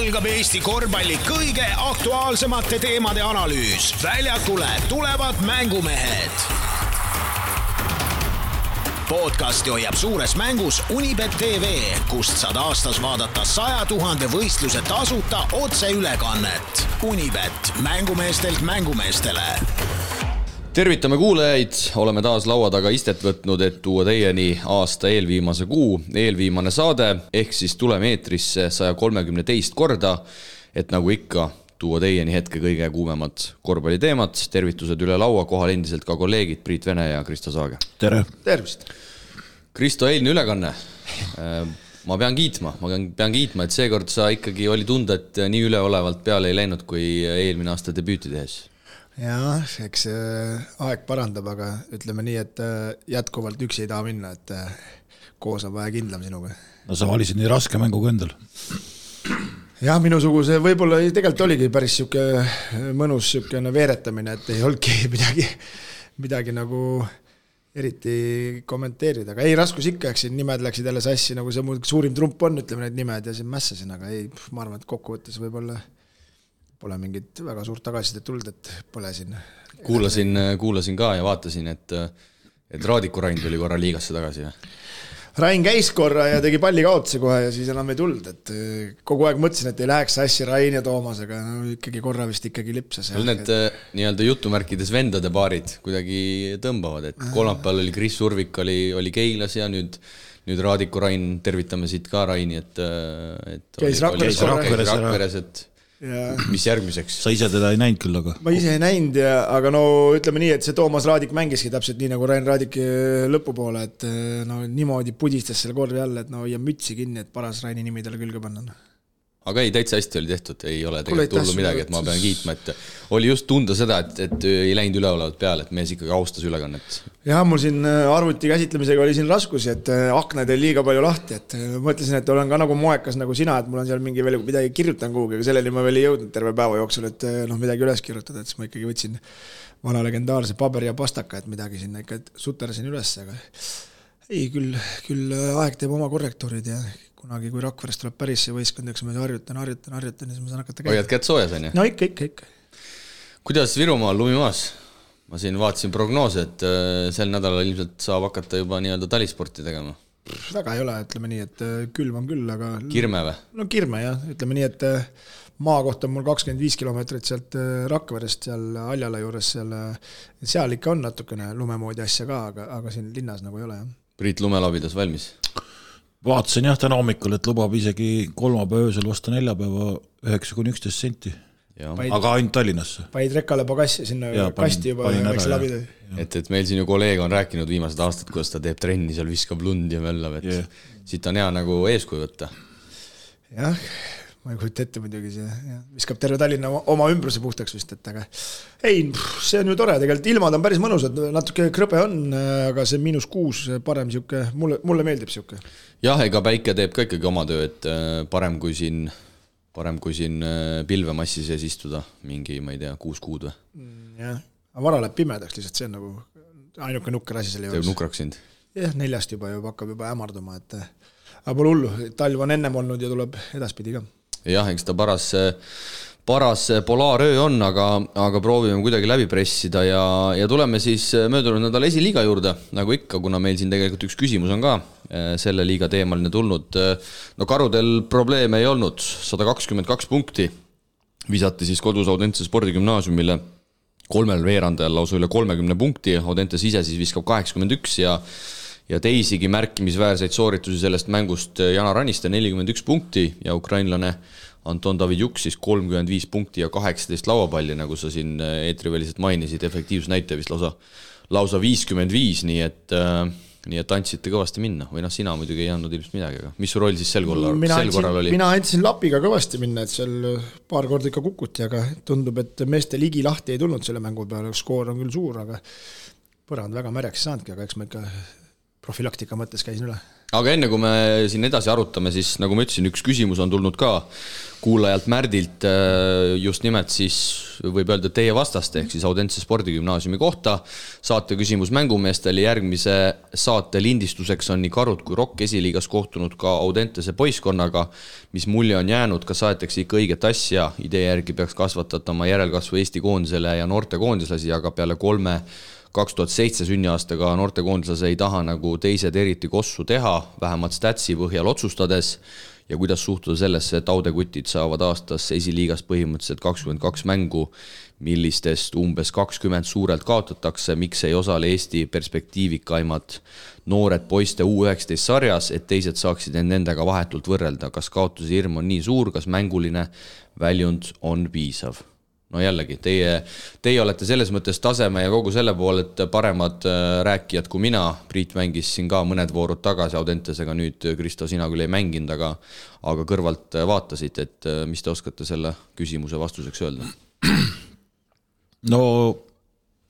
algab Eesti korvpalli kõige aktuaalsemate teemade analüüs. väljakule tulevad mängumehed. podcasti hoiab suures mängus Unibet tv, kust saad aastas vaadata saja tuhande võistluse tasuta otseülekannet. Unibet, mängumeestelt mängumeestele tervitame kuulajaid, oleme taas laua taga istet võtnud, et tuua teieni aasta eelviimase kuu eelviimane saade, ehk siis tuleme eetrisse saja kolmekümne teist korda, et nagu ikka, tuua teieni hetke kõige kuumemad korvpalliteemad, tervitused üle laua, kohal endiselt ka kolleegid Priit Vene ja Kristo Saage. tere! tervist! Kristo, eilne ülekanne. ma pean kiitma, ma pean, pean kiitma, et seekord sa ikkagi oli tunda, et nii üleolevalt peale ei läinud, kui eelmine aasta debüüti tehes jah, eks aeg parandab, aga ütleme nii, et äh, jätkuvalt üksi ei taha minna, et äh, koos on vaja kindlam sinuga. no sa valisid nii raske mängu ka endal. jah, minusuguse võib-olla tegelikult oligi päris sihuke mõnus sihukene veeretamine, et ei olnudki midagi, midagi nagu eriti kommenteerida, aga ei, raskus ikka, eks siin nimed läksid jälle sassi, nagu see mu suurim trump on, ütleme need nimed ja siin mässasin, aga ei, ma arvan, et kokkuvõttes võib-olla pole mingit väga suurt tagasisidet tulnud, et pole siin. kuulasin, kuulasin ka ja vaatasin, et, et Raadiku Rain tuli korra liigasse tagasi või? Rain käis korra ja tegi pallikaotuse kohe ja siis enam ei tulnud, et kogu aeg mõtlesin, et ei läheks sassi Rain ja Toomasega, no ikkagi korra vist ikkagi lipsas. need et... nii-öelda jutumärkides vendade paarid kuidagi tõmbavad, et kolmapäeval oli Kris Urvik oli, oli Keilas ja nüüd nüüd Raadiku Rain, tervitame siit ka Raini, et, et käis Rakveres, Rakveres, et Ja. mis järgmiseks? sa ise teda ei näinud küll, aga? ma ise ei näinud ja, aga no ütleme nii, et see Toomas Raadik mängiski täpselt nii nagu Rain Raadik lõpupoole, et no niimoodi pudistas selle korvi all, et no hoia mütsi kinni, et paras Raini nimi talle külge panna aga ei, täitsa hästi oli tehtud, ei ole tegelikult hullu midagi, et ma pean kiitma, et oli just tunda seda, et, et ei läinud üleolevalt peale, et mees ikkagi austas ülekannet. jah, mul siin arvuti käsitlemisega oli siin raskusi, et aknad jäi liiga palju lahti, et mõtlesin, et olen ka nagu moekas nagu sina, et mul on seal mingi veel midagi kirjutan kuhugi, aga selleni ma veel ei jõudnud terve päeva jooksul, et noh, midagi üles kirjutada, et siis ma ikkagi võtsin vana legendaarse paberi ja pastaka, et midagi sinna ikka suterdasin üles, aga ei, küll, küll aeg teeb oma korrektuurid ja kunagi, kui Rakverest tuleb päris see võistkond, eks ma harjutan, harjutan, harjutan ja siis ma saan hakata käima. hoiad kätt soojas, on ju? no ikka, ikka, ikka. kuidas Virumaal lumimaas? ma siin vaatasin prognoose, et sel nädalal ilmselt saab hakata juba nii-öelda talisporti tegema. väga ei ole, ütleme nii, et külm on küll, aga kirme või? no kirme jah, ütleme nii, et maa kohta on mul kakskümmend viis kilomeetrit sealt Rakverest seal Haljala juures seal, seal ikka on natukene lume moodi asja ka, aga, aga siin linnas nagu ei ole jah. Priit lumelabidas valmis? Vaatasin jah täna hommikul, et lubab isegi kolmapäeva öösel vastu neljapäeva üheksa kuni üksteist senti. aga ainult Tallinnasse. panid rekale pagassi sinna ja, kasti juba ja läks läbi. et, et meil siin ju kolleeg on rääkinud viimased aastad, kuidas ta teeb trenni, seal viskab lund ja möllab, et yeah. siit on hea nagu eeskuju võtta. jah, ma ei kujuta ette muidugi see, viskab terve Tallinna oma ümbruse puhtaks vist, et aga ei, see on ju tore, tegelikult ilmad on päris mõnusad, natuke krõbe on, aga see miinus kuus, parem sihuke, mulle, mulle meeldib sihuke jah, ega päike teeb ka ikkagi oma töö, et äh, parem kui siin, parem kui siin äh, pilvemassi sees istuda mingi, ma ei tea, kuus kuud või? Mm, jah, aga vara läheb pimedaks lihtsalt, see on nagu ainuke nukker asi selle juures. teeb nukraks sind? jah, neljast juba juba hakkab juba hämarduma, et äh, aga pole hullu, talv on ennem olnud ja tuleb edaspidi ka. jah, eks ta paras paras polaaröö on, aga, aga proovime kuidagi läbi pressida ja, ja tuleme siis möödunud nädala esiliiga juurde, nagu ikka, kuna meil siin tegelikult üks küsimus on ka eh, selle liiga teemaline tulnud. no karudel probleeme ei olnud, sada kakskümmend kaks punkti visati siis kodus Audentse spordigümnaasiumile. Kolmel veerandajal lausa üle kolmekümne punkti, Audentes ise siis viskab kaheksakümmend üks ja ja teisigi märkimisväärseid sooritusi sellest mängust. Jana Ranniste nelikümmend üks punkti ja ukrainlane Anton Davidjuk siis kolmkümmend viis punkti ja kaheksateist lauapalli, nagu sa siin äh, eetriväliselt mainisid, efektiivsusnäitaja vist lausa, lausa viiskümmend viis, nii et äh, nii et andsite kõvasti minna või noh, sina muidugi ei andnud ilmselt midagi, aga mis su roll siis sel korral, sel korral oli? mina andsin lapiga kõvasti minna, et seal paar korda ikka kukuti, aga tundub, et meeste ligi lahti ei tulnud selle mängu peale, skoor on küll suur, aga põrand väga märjaks ei saanudki, aga eks ma ikka profülaktika mõttes käisin üle aga enne kui me siin edasi arutame, siis nagu ma ütlesin, üks küsimus on tulnud ka kuulajalt Märdilt äh, just nimelt siis võib öelda teie vastast, ehk siis Audentse spordigümnaasiumi kohta. saate küsimus mängumeestele, järgmise saate lindistuseks on nii Karud kui Rokk esiliigas kohtunud ka Audentese poisskonnaga. mis mulje on jäänud, kas aetakse ikka õiget asja, idee järgi peaks kasvatatama järelkasvu Eesti koondisele ja noortekoondislasi, aga peale kolme kaks tuhat seitse sünniaastaga noortekoondislase ei taha nagu teised eriti kossu teha, vähemalt statsi põhjal otsustades ja kuidas suhtuda sellesse, et audekutid saavad aastas esiliigas põhimõtteliselt kakskümmend kaks mängu, millistest umbes kakskümmend suurelt kaotatakse, miks ei osale Eesti perspektiivikaimad noored poiste U19 sarjas, et teised saaksid end nendega vahetult võrrelda, kas kaotuse hirm on nii suur, kas mänguline väljund on piisav? No jällegi, teie, teie olete selles mõttes taseme ja kogu selle poolelt paremad äh, rääkijad kui mina. Priit mängis siin ka mõned voorud tagasi Audentesega, nüüd Kristo, sina küll ei mänginud, aga, aga kõrvalt äh, vaatasid, et äh, mis te oskate selle küsimuse vastuseks öelda? no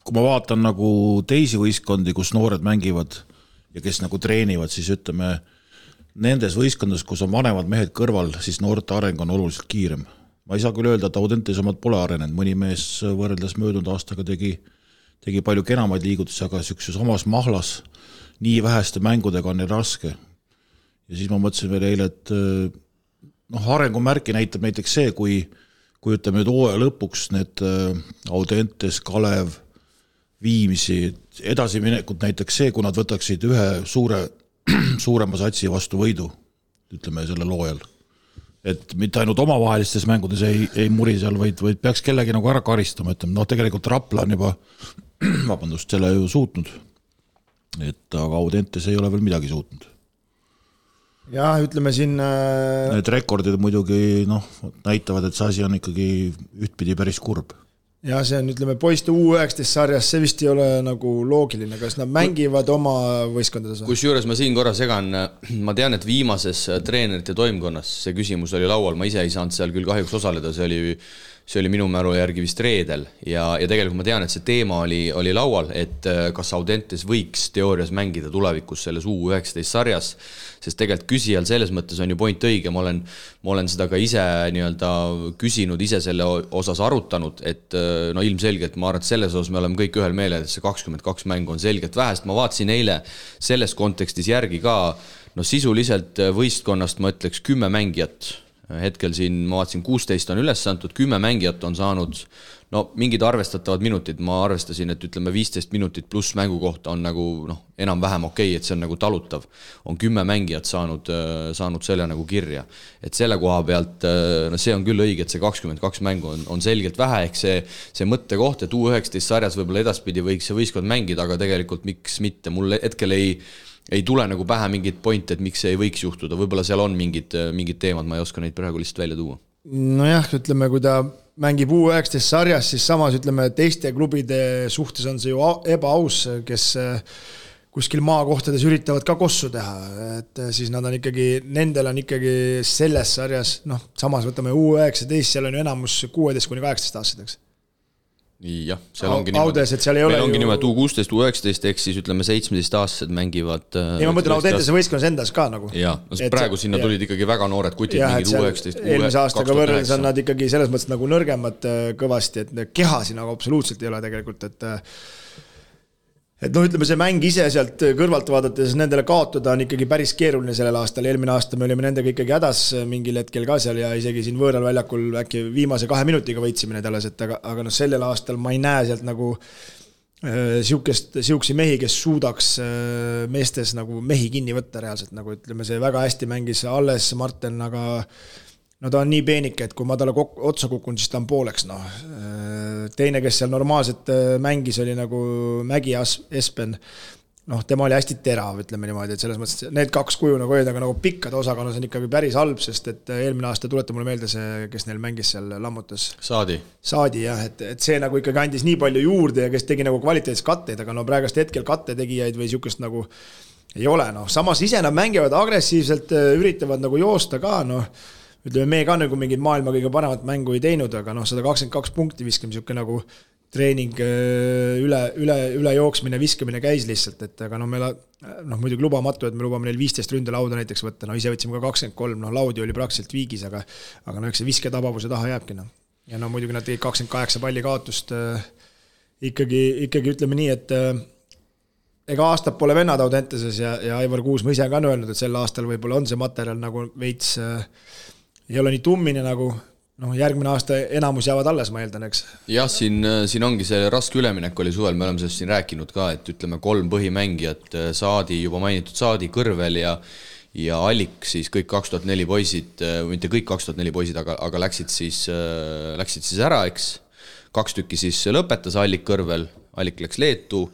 kui ma vaatan nagu teisi võistkondi, kus noored mängivad ja kes nagu treenivad, siis ütleme nendes võistkondades, kus on vanemad mehed kõrval, siis noorte areng on oluliselt kiirem ma ei saa küll öelda, et Audentes omad pole arenenud, mõni mees võrreldes möödunud aastaga tegi, tegi palju kenamaid liigutusi, aga niisuguses omas mahlas nii väheste mängudega on neil raske. ja siis ma mõtlesin veel eile, et noh, arengumärki näitab näiteks see, kui, kui ütleme nüüd hooaja lõpuks need äh, Audentes, Kalev, Viimsi edasiminekut näiteks see, kui nad võtaksid ühe suure, suurema satsi vastu võidu, ütleme sellel hooajal et mitte ainult omavahelistes mängudes ei, ei muri seal, vaid, vaid peaks kellegi nagu ära karistama, ütleme noh, tegelikult Rapla on juba vabandust, selle ju suutnud. et aga Audentes ei ole veel midagi suutnud. jah, ütleme siin äh.... Need rekordid muidugi noh, näitavad, et see asi on ikkagi ühtpidi päris kurb jah, see on, ütleme, poiste U19 sarjas, see vist ei ole nagu loogiline, kas nad mängivad oma võistkondades või? kusjuures ma siin korra segan, ma tean, et viimases treenerite toimkonnas see küsimus oli laual, ma ise ei saanud seal küll kahjuks osaleda, see oli see oli minu mälu järgi vist reedel. Ja, ja tegelikult ma tean, et see teema oli, oli laual, et äh, kas Audentes võiks teoorias mängida tulevikus selles U19 sarjas, sest tegelikult küsijal selles mõttes on ju point õige, ma olen, ma olen seda ka ise nii-öelda küsinud, ise selle osas arutanud, et äh, no ilmselgelt ma arvan, et selles osas me oleme kõik ühel meelel, et see kakskümmend kaks mängu on selgelt vähe, sest ma vaatasin eile selles kontekstis järgi ka, no sisuliselt äh, võistkonnast ma ütleks kümme mängijat hetkel siin ma vaatasin, kuusteist on üles antud, kümme mängijat on saanud no mingid arvestatavad minutid, ma arvestasin, et ütleme, viisteist minutit pluss mängu kohta on nagu noh, enam-vähem okei okay,, et see on nagu talutav. on kümme mängijat saanud, saanud selle nagu kirja. et selle koha pealt, no see on küll õige, et see kakskümmend kaks mängu on, on selgelt vähe, ehk see, see mõttekoht, et U19 sarjas võib-olla edaspidi võiks see võistkond mängida, aga tegelikult miks mitte, mul hetkel ei ei tule nagu pähe mingit pointi, et miks see ei võiks juhtuda, võib-olla seal on mingid, mingid teemad, ma ei oska neid praegu lihtsalt välja tuua. nojah, ütleme, kui ta mängib U19 sarjas, siis samas ütleme, teiste klubide suhtes on see ju ebaaus, kes kuskil maakohtades üritavad ka kossu teha, et siis nad on ikkagi, nendel on ikkagi selles sarjas, noh, samas võtame U19, seal on ju enamus kuueteist kuni kaheksateist aastased, eks jah, seal ongi niimoodi. Audes, et seal ei ole meil ongi ju... niimoodi U kuusteist, U üheksateist ehk siis ütleme, seitsmeteistaastased mängivad. Äh, ei, ma mõtlen Audentese võistkonnas endas ka nagu. jaa, no praegu sinna tulid ikkagi väga noored kutid, mingid U üheksateist. eelmise aastaga võrreldes on nad ikkagi selles mõttes nagu nõrgemad äh, kõvasti, et kehasi nagu absoluutselt ei ole tegelikult, et äh, et noh, ütleme see mäng ise sealt kõrvalt vaadates nendele kaotada on ikkagi päris keeruline sellel aastal, eelmine aasta me olime nendega ikkagi hädas mingil hetkel ka seal ja isegi siin võõral väljakul äkki viimase kahe minutiga võitsime need alles, et aga, aga noh, sellel aastal ma ei näe sealt nagu äh, sihukest, sihukesi mehi, kes suudaks äh, meestes nagu mehi kinni võtta reaalselt, nagu ütleme, see väga hästi mängis alles Marten, aga no ta on nii peenike, et kui ma talle kok-, otsa kukun, siis ta on pooleks, noh. Teine, kes seal normaalselt äh, mängis, oli nagu Mägi As-, Espen. noh, tema oli hästi terav, ütleme niimoodi, et selles mõttes need kaks kuju nagu olid, aga nagu pikkade osakaalus on ikkagi päris halb, sest et äh, eelmine aasta, tuleta mulle meelde see, kes neil mängis seal, lammutas. Saadi. Saadi jah, et, et see nagu ikkagi andis nii palju juurde ja kes tegi nagu kvaliteetseid katteid, aga no praegust hetkel kattetegijaid või sihukest nagu ei ole, noh, samas ise nad mängivad agressiivselt, äh, üritavad nagu joosta ka, noh ütleme, me ka nagu mingit maailma kõige paremat mängu ei teinud, aga noh, sada kakskümmend kaks punkti viskame, niisugune nagu treening üle, üle, üle jooksmine, viskamine käis lihtsalt, et aga no meil noh, muidugi lubamatu, et me lubame neil viisteist ründelauda näiteks võtta, no ise võtsime ka kakskümmend kolm, noh laudi oli praktiliselt viigis, aga aga no eks see visketabavuse taha jääbki noh. ja no muidugi nad tegid kakskümmend kaheksa palli kaotust äh, ikkagi, ikkagi ütleme nii, et äh, ega aastat pole vennad Audenteses ja, ja Aivar Kuusma ise ka on öelnud, et sel aastal võib-olla on see materjal nagu veits äh, ei ole nii tummine nagu noh, järgmine aasta enamus jäävad alles, ma eeldan, eks. jah, siin, siin ongi see raske üleminek oli suvel, me oleme sellest siin rääkinud ka, et ütleme, kolm põhimängijat, äh, Saadi, juba mainitud Saadi, Kõrvel ja ja Allik siis kõik kaks tuhat neli poisid, äh, mitte kõik kaks tuhat neli poisid, aga, aga läksid siis, äh, läksid siis ära, eks. kaks tükki siis lõpetas Allik Kõrvel, Allik läks Leetu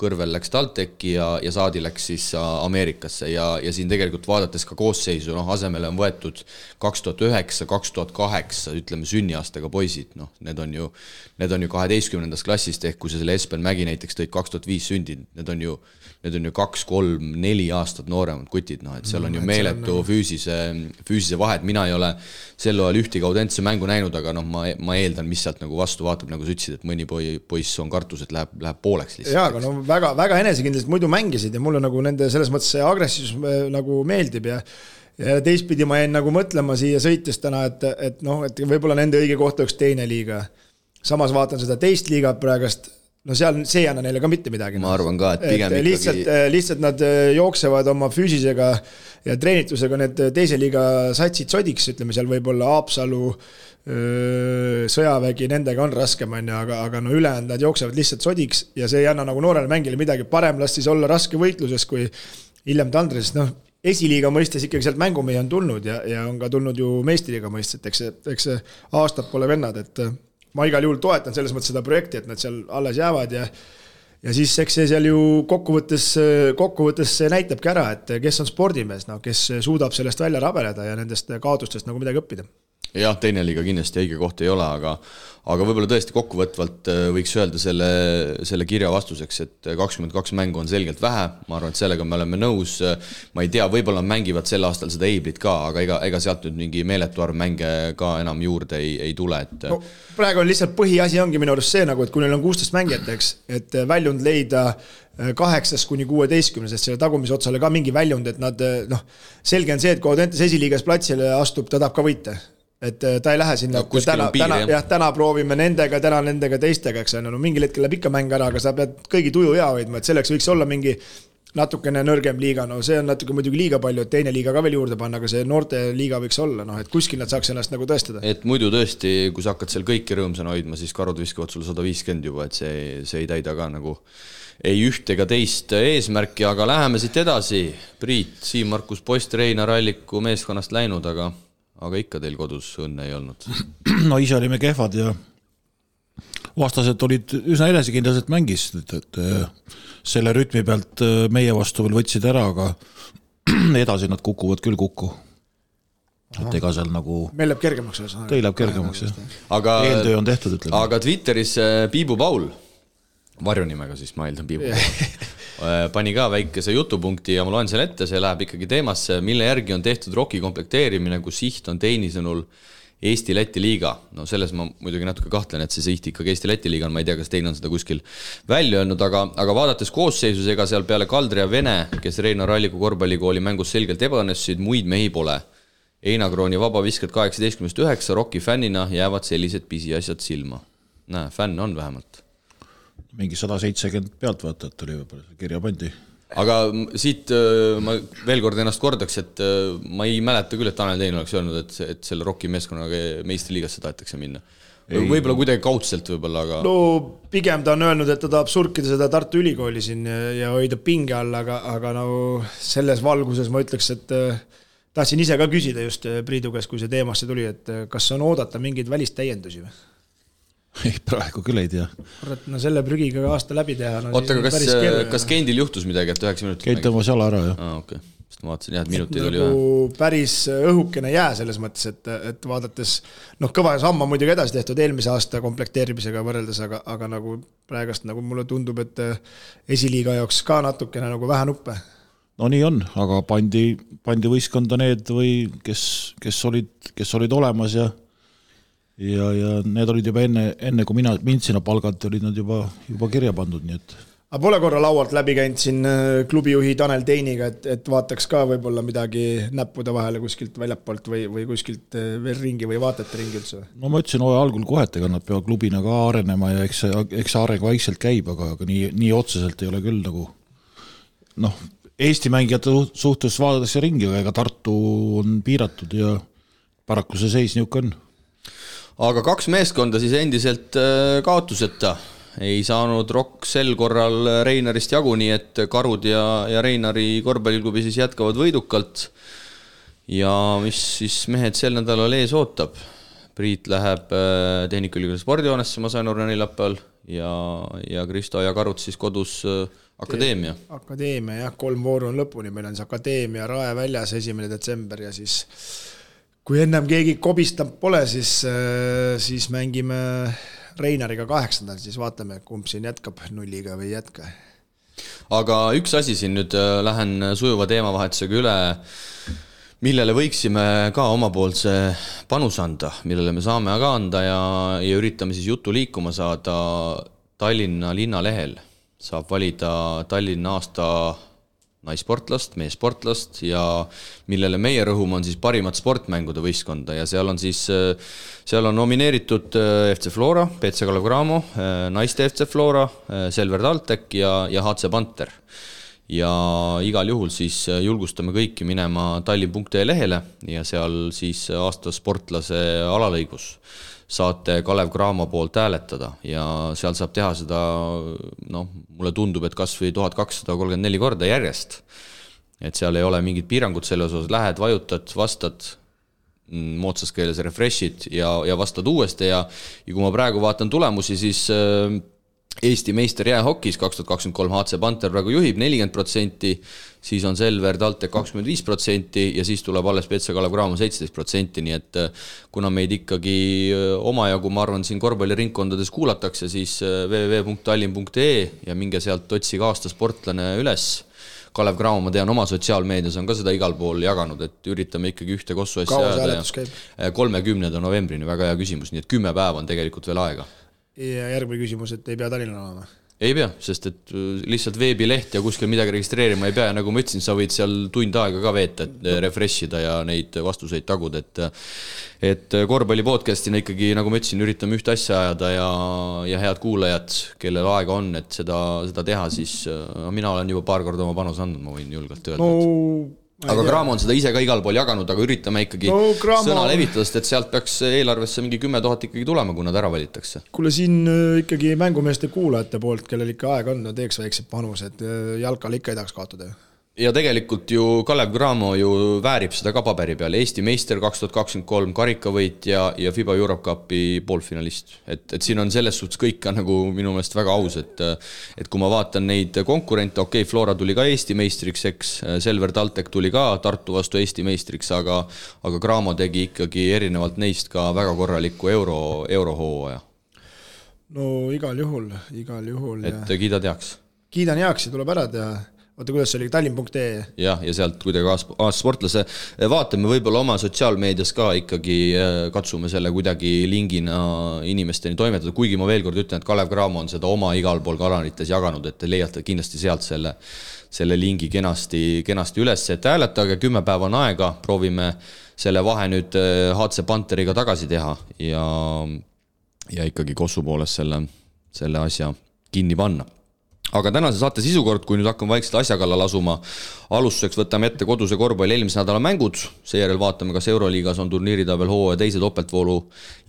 Kõrvel läks TalTechi ja, ja Saadi läks siis äh, Ameerikasse ja, ja siin tegelikult vaadates ka koosseisu, noh, asemele on võetud kaks tuhat üheksa, kaks tuhat kaheksa, ütleme sünniaastaga poisid, noh, need on ju, need on ju kaheteistkümnendast klassist, ehk kui sa selle Espen Mägi näiteks tõid kaks tuhat viis sündinud, need on ju, need on ju kaks-kolm-neli aastat nooremad kutid, noh, et seal on ju meeletu füüsise, füüsise vahe, et mina ei ole sel ajal ühtegi Audentse mängu näinud, aga noh, ma, ma eeldan, mis sealt nagu vastu vaatab, nagu sa ütlesid, et mõni poi-, poiss on kartus, et läheb, läheb pooleks lihtsalt. jaa, aga no väga, väga enesekindlalt muidu mängisid ja mulle nagu nende selles mõttes see agressiivsus äh, nagu meeldib ja ja teistpidi ma jäin nagu mõtlema siia sõites täna, et, et noh, et võib-olla nende õige koht oleks teine liiga. samas vaatan seda teist liigat praegast, no seal, see ei anna neile ka mitte midagi. ma arvan ka, et pigem et lihtsalt ikkagi..., äh, lihtsalt nad äh, jooksevad oma füüsisega ja treenitusega need teise liiga satsid sodiks, ütleme seal võib-olla Haapsalu sõjavägi, nendega on raskem, on ju, aga, aga no ülejäänud nad jooksevad lihtsalt sodiks ja see ei anna nagu noorele mängijale midagi, parem las siis olla raske võitluses, kui hiljem tandris, noh, esiliiga mõistes ikkagi sealt mängumehi on tulnud ja, ja on ka tulnud ju meistriliiga mõistes, et eks see, eks see aastad pole vennad, et ma igal juhul toetan selles mõttes seda projekti, et nad seal alles jäävad ja ja siis eks see seal ju kokkuvõttes, kokkuvõttes see näitabki ära, et kes on spordimees, noh, kes suudab sellest välja rabeleda ja nendest kaotustest nagu midagi õppida. Jah, teine liiga kindlasti õige koht ei ole, aga aga võib-olla tõesti kokkuvõtvalt äh, võiks öelda selle, selle kirja vastuseks, et kakskümmend kaks mängu on selgelt vähe, ma arvan, et sellega me oleme nõus, ma ei tea, võib-olla mängivad sel aastal seda Eiblit ka, aga ega, ega sealt nüüd mingi meeletu arv mänge ka enam juurde ei, ei tule, et no, praegu on lihtsalt põhiasi ongi minu arust see nagu, et kui neil on kuusteist mängijat, eks, et väljund leida äh, kaheksas kuni kuueteistkümnes, sest selle tagumise otsale ka mingi väljund, et nad äh, noh, selge on see, et kui Audentes esiliigas platsile astub, ta tahab ka võita et äh, ta ei lähe sinna no,, täna, täna jah, täna proovime nendega, täna nendega teistega, eks on ju, no mingil hetkel läheb ikka mäng ära, aga sa pead kõigi tuju hea hoidma, et selleks võiks olla mingi natukene nõrgem liiga, no see on natuke muidugi liiga palju, et teine liiga ka veel juurde panna, aga see noorteliiga võiks olla, noh et kuskil nad saaks ennast nagu tõestada. et muidu tõesti, kui sa hakkad seal kõiki rõõmsana hoidma, siis karud viskavad sulle sada viiskümmend juba, et see, see ei täida ka nagu ei üht ega teist eesmärki, aga läheme siit edasi. Priit, Siim-Markus Post Reinar Alliku meeskonnast läinud, aga aga ikka teil kodus õnne ei olnud? no ise olime kehvad ja vastased olid üsna enesekindlaselt mängisid, et, et äh, selle rütmi pealt äh, meie vastu veel võtsid ära, aga edasi nad kukuvad küll kokku. et ega seal nagu. meil läheb kergemaks ühesõnaga. Teil läheb kergemaks jah. aga. eeltöö on tehtud, ütleme. aga Twitteris äh, Piibu Paul, varjunimega siis ma eeldan Piibu Äh, pani ka väikese jutupunkti ja ma loen selle ette, see läheb ikkagi teemasse, mille järgi on tehtud ROK-i komplekteerimine, kus siht on Teini sõnul Eesti-Läti liiga. no selles ma muidugi natuke kahtlen, et see siht ikkagi Eesti-Läti liiga on, ma ei tea, kas Tein on seda kuskil välja öelnud, aga, aga vaadates koosseisus, ega seal peale Kaldri ja Vene, kes Reinar Alliku korvpallikooli mängus selgelt ebaõnnestusid, muid mehi pole. Eina Krooni vabaviskajad kaheksateistkümnest üheksa, ROK-i fännina jäävad sellised pisiasjad silma. näe, fänn on vähemalt mingi sada seitsekümmend pealtvaatajat oli võib-olla, kirja pandi. aga siit äh, ma veel kord ennast kordaks, et äh, ma ei mäleta küll, et Tanel Tein oleks öelnud, et, et selle ROK-i meeskonnaga meistriliigasse tahetakse minna. võib-olla kuidagi kaudselt võib-olla, aga. no pigem ta on öelnud, et ta tahab surkida seda Tartu Ülikooli siin ja, ja hoida pinge all, aga, aga nagu selles valguses ma ütleks, et äh, tahtsin ise ka küsida just Priidu käest, kui see teemasse tuli, et kas on oodata mingeid välistäiendusi või? ei, praegu küll ei tea. kurat, no selle prügiga aasta läbi teha no,. oota, aga kas, kas Kendil juhtus midagi, et üheksa minutit? Kent tõmbas jala ära, jah. aa, okei okay sest ma vaatasin jah, et minuteid oli nagu vähe. päris õhukene jää selles mõttes, et, et vaadates noh, kõva samm on muidugi edasi tehtud eelmise aasta komplekteerimisega võrreldes, aga, aga nagu praegast nagu mulle tundub, et esiliiga jaoks ka natukene nagu vähe nuppe. no nii on, aga pandi, pandi võistkonda need või kes, kes olid, kes olid olemas ja ja, ja need olid juba enne, enne kui mina, mind sinna palgati, olid nad juba, juba kirja pandud, nii et aga pole korra laualt läbi käinud siin äh, klubijuhi Tanel Teiniga, et, et vaataks ka võib-olla midagi näppude vahele kuskilt väljapoolt või, või kuskilt äh, veel ringi või vaatate ringi üldse? no ma ütlesin hooaja algul kohe, et ega nad peavad klubina ka arenema ja eks see, eks see areng vaikselt käib, aga, aga nii, nii otseselt ei ole küll nagu noh, Eesti mängijate suhtes vaadatakse ringi, aga ega Tartu on piiratud ja paraku see seis niisugune on. Aga kaks meeskonda siis endiselt äh, kaotuseta ei saanud Rock sel korral Reinarist jagu, nii et Karud ja, ja Reinari korvpalliklubi siis jätkavad võidukalt. ja mis siis mehed sel nädalal ees ootab? Priit läheb äh, Tehnikaülikooli spordihoonesse, ma sain aru, neljapäeval ja, ja Kristo ja Karut siis kodus äh, Akadeemia. akadeemia jah, kolm vooru on lõpuni, meil on see Akadeemia Rae väljas, esimene detsember ja siis kui ennem keegi kobistab pole, siis, äh, siis mängime Reinariga kaheksandal, siis vaatame, kumb siin jätkab nulliga või ei jätka. aga üks asi siin nüüd, äh, lähen sujuva teemavahetusega üle, millele võiksime ka omapoolse panuse anda, millele me saame ka anda ja, ja üritame siis jutu liikuma saada Tallinna linnalehel saab valida Tallinna aasta naissportlast, meessportlast ja millele meie rõhume, on siis parimat sportmängude võistkonda ja seal on siis, seal on nomineeritud äh, FC Flora, BC Kalev Cramo, äh, naiste FC Flora, äh, Selver TalTech ja, ja HC Panther. ja igal juhul siis julgustame kõiki minema tallinn.ee lehele ja seal siis aasta sportlase alalõigus saate Kalev Cramo poolt hääletada ja seal saab teha seda noh, mulle tundub, et kas või tuhat kakssada kolmkümmend neli korda järjest. et seal ei ole mingit piirangut selles osas, lähed, vajutad, vastad, mm, moodsas keeles refresh'id ja, ja vastad uuesti ja ja kui ma praegu vaatan tulemusi, siis äh, Eesti meister jäähokis kaks tuhat kakskümmend kolm HC Panther praegu juhib nelikümmend protsenti, siis on Selver TalTech kakskümmend viis protsenti ja siis tuleb alles Petse Kalev Cramo seitseteist protsenti, nii et äh, kuna meid ikkagi äh, omajagu, ma arvan, siin korvpalliringkondades kuulatakse, siis äh, www.tallinn.ee ja minge sealt otsige aasta sportlane üles. Kalev Cramo, ma tean, oma sotsiaalmeedias on ka seda igal pool jaganud, et üritame ikkagi ühte kossu asja ajada ja kolmekümnenda novembrini, väga hea küsimus, nii et kümme päeva on tegelikult veel aega ja järgmine küsimus, et ei pea Tallinnal olema? ei pea, sest et äh, lihtsalt veebileht ja kuskil midagi registreerima ei pea ja nagu ma ütlesin, sa võid seal tund aega ka veeta, et äh, refresh ida ja neid vastuseid taguda, et äh, et korvpalli podcast'ina ikkagi, nagu ma ütlesin, üritame ühte asja ajada ja, ja head kuulajad, kellel aega on, et seda, seda teha, siis mina olen juba paar korda oma panuse andnud, ma võin julgelt öelda no aga Graamo on seda ise ka igal pool jaganud, aga üritame ikkagi no, Gramo... sõna levitada, sest et sealt peaks eelarvesse mingi kümme tuhat ikkagi tulema, kui nad ära valitakse. kuule, siin äh, ikkagi mängumeeste kuulajate poolt, kellel ikka aega on, no teeks väikse panuse, et äh, jalkal ikka ei tahaks kaotada ju ja tegelikult ju Kalev Cramo ju väärib seda ka paberi peal, Eesti meister kaks tuhat kakskümmend kolm, karikavõitja ja FIBA Europe Cupi poolfinalist. et, et siin on selles suhtes kõik ka nagu minu meelest väga aus, et et kui ma vaatan neid konkurente, okei okay,, Flora tuli ka Eesti meistriks, eks, Selver TalTech tuli ka Tartu vastu Eesti meistriks, aga aga Cramo tegi ikkagi erinevalt neist ka väga korraliku euro, eurohooaja. no igal juhul, igal juhul. et kiidad heaks? kiidan heaks ja tuleb ära teha oota, kuidas see oli, tallinn.ee? jah, ja sealt kuidagi aasta sportlase vaatame võib-olla oma sotsiaalmeedias ka ikkagi, äh, katsume selle kuidagi lingina inimesteni toimetada, kuigi ma veel kord ütlen, et Kalev Cramo on seda oma igal pool kanalites jaganud, et te leiate kindlasti sealt selle, selle lingi kenasti, kenasti üles, et hääletage, kümme päeva on aega, proovime selle vahe nüüd HC äh, Panteriga tagasi teha ja, ja ikkagi Kossu poolest selle, selle asja kinni panna aga tänase saate sisukord, kui nüüd hakkame vaikselt asja kallal asuma, alustuseks võtame ette koduse korvpalli eelmise nädala mängud, seejärel vaatame, kas Euroliigas on turniiritabel hooaja teise topeltvoolu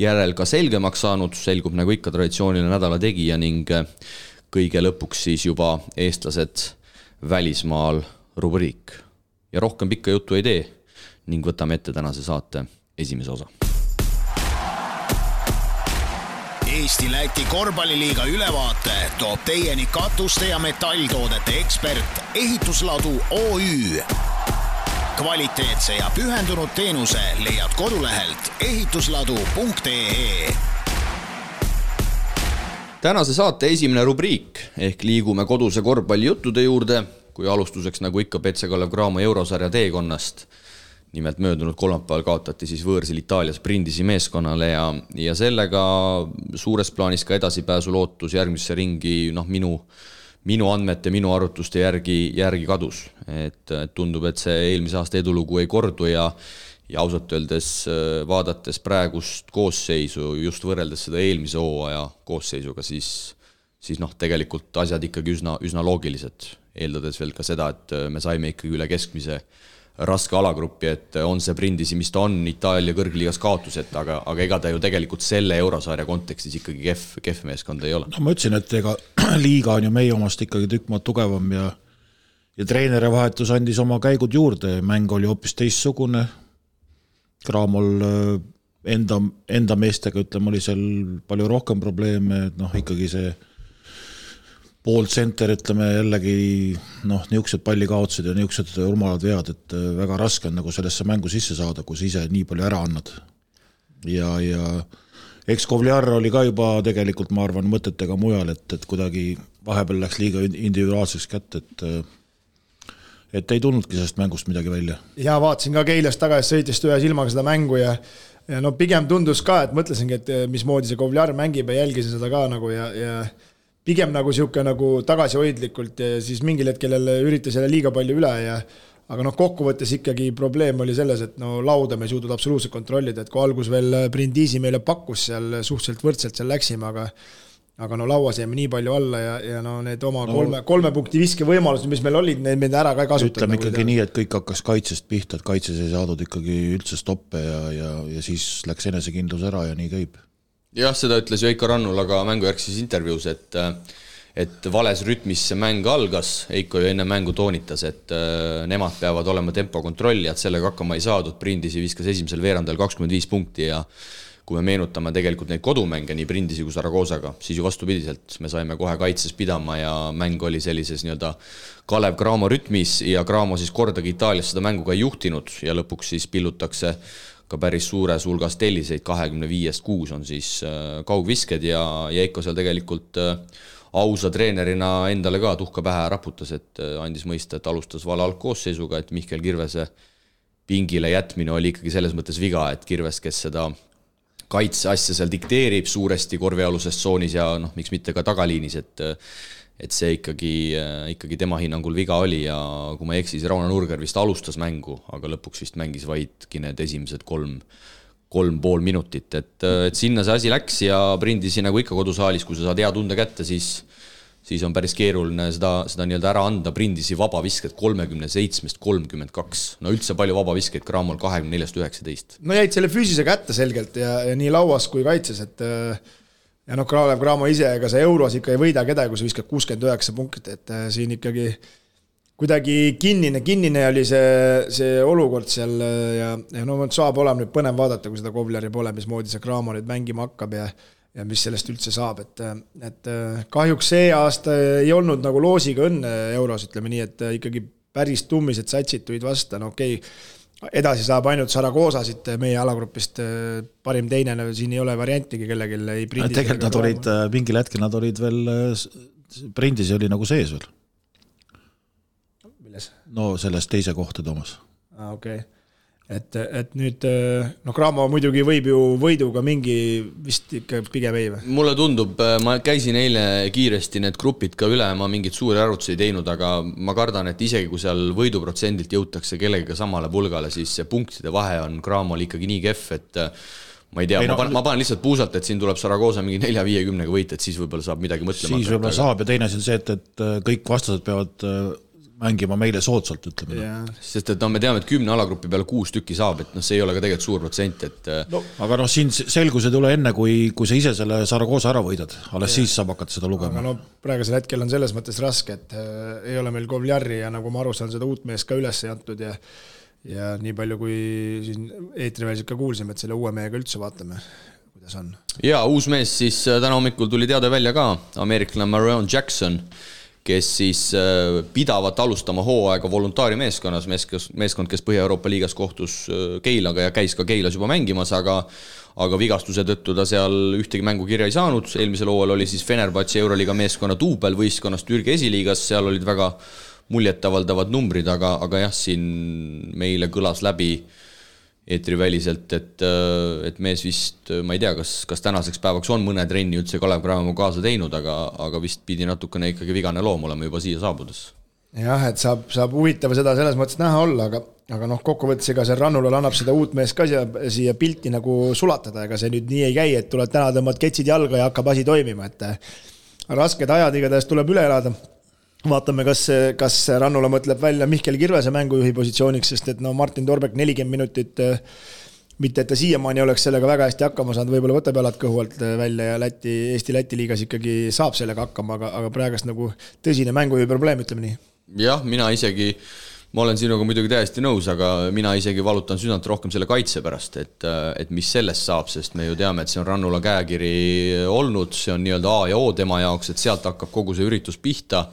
järel ka selgemaks saanud, selgub nagu ikka traditsiooniline nädala tegija ning kõige lõpuks siis juba eestlased välismaal rubriik. ja rohkem pikka juttu ei tee ning võtame ette tänase saate esimese osa Eesti-Läti korvpalliliiga ülevaate toob teieni katuste ja metalltoodete ekspert Ehitusladu OÜ. kvaliteetse ja pühendunud teenuse leiad kodulehelt ehitusladu.ee tänase saate esimene rubriik ehk liigume koduse korvpallijuttude juurde, kui alustuseks nagu ikka Petse Kalev Cramo eurosarja teekonnast nimelt möödunud kolmapäeval kaotati siis võõrsil Itaalias Brindisi meeskonnale ja, ja sellega suures plaanis ka edasipääsu lootus järgmisse ringi, noh, minu minu andmete, minu arvutuste järgi, järgi kadus. et tundub, et see eelmise aasta edulugu ei kordu ja ja ausalt öeldes vaadates praegust koosseisu, just võrreldes seda eelmise hooaja koosseisuga, siis siis noh, tegelikult asjad ikkagi üsna, üsna loogilised, eeldades veel ka seda, et me saime ikkagi üle keskmise äh, raske alagrupi, et on see Brindisi, mis ta on, Itaalia kõrgliigas kaotuseta, aga, aga ega ta ju tegelikult selle eurosarja kontekstis ikkagi kehv, kehv meeskond ei ole. no ma ütlesin, et ega liiga on ju meie omast ikkagi tükk maad tugevam ja ja treeneri vahetus andis oma käigud juurde, mäng oli hoopis teistsugune. Cramol äh, enda, enda meestega, ütleme, oli seal palju rohkem probleeme, et noh, ikkagi see pool center, ütleme jällegi noh, niisugused pallikaotused ja niisugused rumalad vead, et äh, väga raske on nagu sellesse mängu sisse saada, kui sa ise nii palju ära annad. ja, ja eks Kovliar oli ka juba tegelikult, ma arvan, mõtetega mujal, et, et kuidagi vahepeal läks liiga individuaalseks kätte, et äh, et ei tulnudki sellest mängust midagi välja. ja vaatasin ka Keilast tagasi sõitist ühe silmaga seda mängu ja ja no pigem tundus ka, et mõtlesingi, et mismoodi see Kovliar mängib ja jälgisin seda ka nagu ja, ja pigem nagu niisugune nagu tagasihoidlikult ja siis mingil hetkel jälle üritas jälle liiga palju üle ja aga noh, kokkuvõttes ikkagi probleem oli selles, et no lauda me ei suutnud absoluutselt kontrollida, et kui algus veel Brindisi meile pakkus seal suhteliselt võrdselt seal läksime, aga aga no lauas jäime nii palju alla ja, ja no need oma no, kolme, kolme punkti viskevõimalused, mis meil olid, need me ära ka ei kasutanud. ütleme nagu ikkagi nii, et kõik hakkas kaitsest pihta, et kaitses ei saadud ikkagi üldse stoppe ja, ja, ja siis läks enesekindlus ära ja nii käib jah, seda ütles Veiko Rannula ka mängujärgses intervjuus, et et vales rütmis see mäng algas, Heiko ju enne mängu toonitas, et äh, nemad peavad olema tempokontrollijad, sellega hakkama ei saadud, Prindisi viskas esimesel veerandil kakskümmend viis punkti ja kui me meenutame tegelikult neid kodumänge nii Prindisi kui Saragoosaga, siis ju vastupidiselt, me saime kohe kaitses pidama ja mäng oli sellises nii-öelda Kalev Cramo rütmis ja Cramo siis kordagi Itaalias seda mängu ka ei juhtinud ja lõpuks siis pillutakse ka päris suures hulgas telliseid, kahekümne viiest kuus on siis äh, kaugvisked ja, ja Eiko seal tegelikult äh, ausa treenerina endale ka tuhka pähe raputas, et äh, andis mõista, et alustas vale algkoosseisuga, et Mihkel Kirvese pingile jätmine oli ikkagi selles mõttes viga, et Kirves, kes seda kaitseasja seal dikteerib suuresti korvialuses tsoonis ja noh, miks mitte ka tagaliinis, et et see ikkagi, äh, ikkagi tema hinnangul viga oli ja kui ma ei eksi, siis Rauno Nurger vist alustas mängu, aga lõpuks vist mängis vaidki need esimesed kolm, kolm pool minutit, et, äh, et sinna see asi läks ja Brindisi nagu ikka kodusaalis, kui sa saad hea tunde kätte, siis siis on päris keeruline seda, seda nii-öelda ära anda, Brindisi vabavisked kolmekümne seitsmest kolmkümmend kaks. no üldse palju vabaviskeid, Cramol kahekümne neljast üheksateist. no jäid selle füüsise kätte selgelt ja, ja nii lauas kui kaitses, et äh ja noh, Kalev Cramo ise, ega sa euros ikka ei võida kedagi, kui sa viskad kuuskümmend üheksa punkti, et äh, siin ikkagi kuidagi kinnine, kinnine oli see, see olukord seal äh, ja, ja no saab olema nüüd põnev vaadata, kui seda Kovleri pole, mismoodi see Cramo nüüd mängima hakkab ja ja mis sellest üldse saab, et, et äh, kahjuks see aasta ei olnud nagu loosiga õnne euros, ütleme nii, et ikkagi päris tummised satsid tulid vastu, no okei okay,, edasi saab ainult Saragoosa siit meie alagrupist, äh, parim teine, siin ei ole variantigi kellelgi ei prindis. tegelikult nad olid, äh, mingil hetkel nad olid veel, äh, prindis oli nagu sees veel. milles? no selles teise kohta, Toomas. aa, okei okay et, et nüüd noh, Cramo muidugi võib ju võiduga mingi vist ikka pigem ei või? mulle tundub, ma käisin eile kiiresti need grupid ka üle, ma mingeid suuri arvutusi ei teinud, aga ma kardan, et isegi kui seal võiduprotsendilt jõutakse kellegagi samale pulgale, siis see punktide vahe on Cramol ikkagi nii kehv, et ma ei tea, ma panen, ma panen lihtsalt puusalt, et siin tuleb Saragoza mingi nelja-viiekümnega võit, et siis võib-olla saab midagi mõtlema siis võib-olla saab ja teine asi on see, et, et kõik vastased peavad mängima meile soodsalt, ütleme yeah.. sest et noh, me teame, et kümne alagrupi peale kuus tükki saab, et noh, see ei ole ka tegelikult suur protsent, et äh, no,. aga noh, siin selgus ei tule enne, kui, kui sa ise selle Saragosa ära võidad, alles yeah. siis saab hakata seda lugema. aga no praegusel hetkel on selles mõttes raske, et äh, ei ole meil Kovljari ja nagu ma aru saan, seda uut meest ka üles ei antud ja ja nii palju, kui siin eetrivälis ikka kuulsime, et selle uue mehega üldse vaatame, kuidas on. jaa, uus mees siis äh, täna hommikul tuli teade välja ka, ameeriklane Marion Jackson kes siis äh, pidavat alustama hooaega voluntaarimeeskonnas, meeskond, meeskond, kes Põhja-Euroopa liigas kohtus äh, Keilaga ja käis ka Keilas juba mängimas, aga aga vigastuse tõttu ta seal ühtegi mängu kirja ei saanud, eelmisel hooajal oli siis Fenerbahce Euroliiga meeskonna duubelvõistkonnas Türgi esiliigas, seal olid väga muljetavaldavad numbrid, aga, aga jah, siin meile kõlas läbi äh, eetriväliselt, et, et mees vist, ma ei tea, kas, kas tänaseks päevaks on mõne trenni üldse Kalev Cramo kaasa teinud, aga, aga vist pidi natukene ikkagi vigane loom olema juba siia saabudes. jah, et saab, saab huvitav seda selles mõttes näha olla, aga, aga noh, kokkuvõttes ega see Rannulal annab seda uut meest ka siia, siia pilti nagu sulatada, ega see nüüd nii ei käi, et tuled täna, tõmbad ketsid jalga ja hakkab asi toimima, et rasked ajad igatahes tuleb üle elada vaatame, kas, kas Rannula mõtleb välja Mihkel Kirvese mängujuhi positsiooniks, sest et no Martin Torbek nelikümmend minutit mitte, et ta siiamaani oleks sellega väga hästi hakkama saanud, võib-olla võtab jalad kõhu alt välja ja Läti, Eesti-Läti liigas ikkagi saab sellega hakkama, aga, aga praegust nagu tõsine mängujuhi probleem, ütleme nii. jah, mina isegi, ma olen sinuga muidugi täiesti nõus, aga mina isegi valutan südant rohkem selle kaitse pärast, et, et mis sellest saab, sest me ju teame, et see on Rannula käekiri olnud, see on nii-öelda A ja O tema jaoks, et sealt hakkab kogu see üritus pihta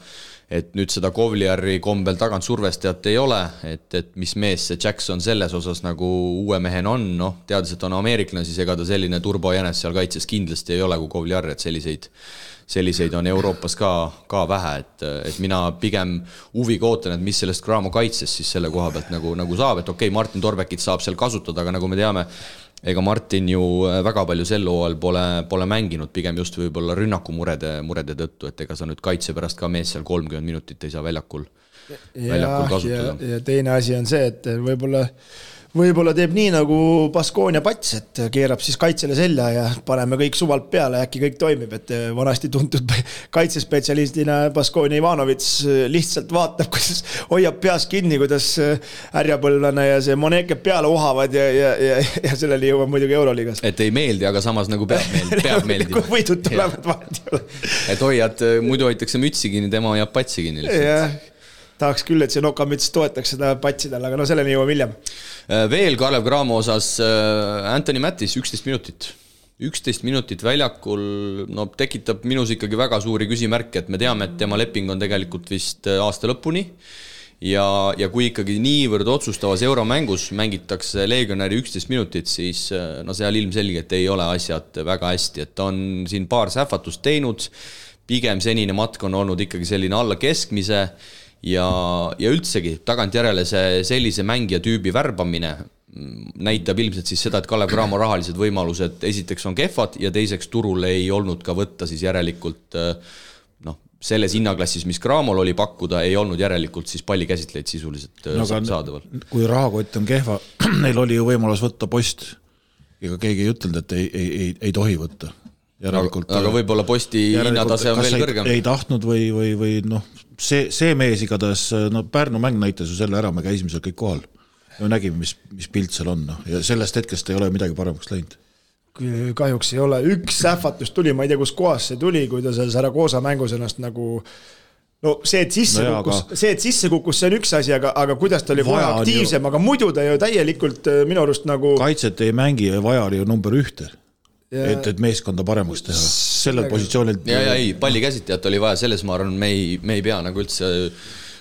et nüüd seda Kovliari kombel tagant survestajat ei ole, et, et mis mees see Jackson selles osas nagu uue mehena on, noh, teades, et on ameeriklane, siis ega ta selline turbojänes seal kaitses kindlasti ei ole kui Kovliar, et selliseid, selliseid on Euroopas ka, ka vähe, et, et mina pigem huviga ootan, et mis sellest Cramo kaitses siis selle koha pealt nagu, nagu saab, et okei okay,, Martin Torbekit saab seal kasutada, aga nagu me teame, ega Martin ju äh, väga palju sel hooajal pole, pole mänginud, pigem just võib-olla rünnakumurede, murede tõttu, et ega sa nüüd kaitse pärast ka mees seal kolmkümmend minutit ei saa väljakul, väljakul kasutada. ja teine asi on see, et võib-olla võib-olla teeb nii nagu Baskonia pats, et keerab siis kaitsele selja ja paneme kõik suvalt peale, äkki kõik toimib, et vanasti tuntud kaitsespetsialistina Baskonia Ivanovits lihtsalt vaatab, kuidas hoiab peas kinni, kuidas härjapõlvlane ja see Moneke peale uhavad ja, ja, ja, ja selleni jõuab muidugi Euroliigas. et ei meeldi, aga samas nagu peab meeldima, peab meeldima. võidud tulevad, vahet ei ole. et hoiad, muidu hoitakse mütsi kinni, tema hoiab patsi kinni lihtsalt tahaks küll, et see nokamüts toetaks seda patsidel, aga no selleni jõuame hiljem. Äh, veel Kalev Cramo osas äh, Anthony Mattis, üksteist minutit. üksteist minutit väljakul, no tekitab minus ikkagi väga suuri küsimärke, et me teame, et tema leping on tegelikult vist äh, aasta lõpuni. Ja, ja kui ikkagi niivõrd otsustavas euromängus mängitakse legionäri üksteist minutit, siis no seal ilmselgelt ei ole asjad väga hästi, et ta on siin paar sähvatust teinud, pigem senine matk on olnud ikkagi selline alla keskmise ja, ja üldsegi tagantjärele see sellise mängija tüübi värbamine näitab ilmselt siis seda, et Kalev Cramo rahalised võimalused esiteks on kehvad ja teiseks turul ei olnud ka võtta siis järelikult noh, selles hinnaklassis, mis Cramol oli pakkuda, ei olnud järelikult siis pallikäsitlejaid sisuliselt no, saadaval. kui rahakott on kehva, neil oli ju võimalus võtta post, ega keegi ei ütelnud, et ei, ei, ei, ei tohi võtta järelikult. aga, aga võib-olla posti hinnatase on veel kõrgem. ei tahtnud või, või, või noh, see, see mees igatahes, no Pärnu mäng näitas ju selle ära, me käisime seal kõik kohal. me nägime, mis, mis pilt seal on, noh, ja sellest hetkest ei ole midagi paremaks läinud kahjuks ei ole, üks sähvatus tuli, ma ei tea, kustkohast see tuli, kui ta seal Saragosa mängus ennast nagu no see, et sisse no kukkus, aga... see, et sisse kukkus, see on üks asi, aga, aga kuidas ta oli kohe aktiivsem aga muidu ta ju täielikult äh, minu arust nagu. kaitset ei mängi ja vaja oli ju number ühte. Et, et meeskonda paremaks teha, sellel positsioonil. ja, ja ei, pallikäsitlejat oli vaja, selles ma arvan, me ei, me ei pea nagu üldse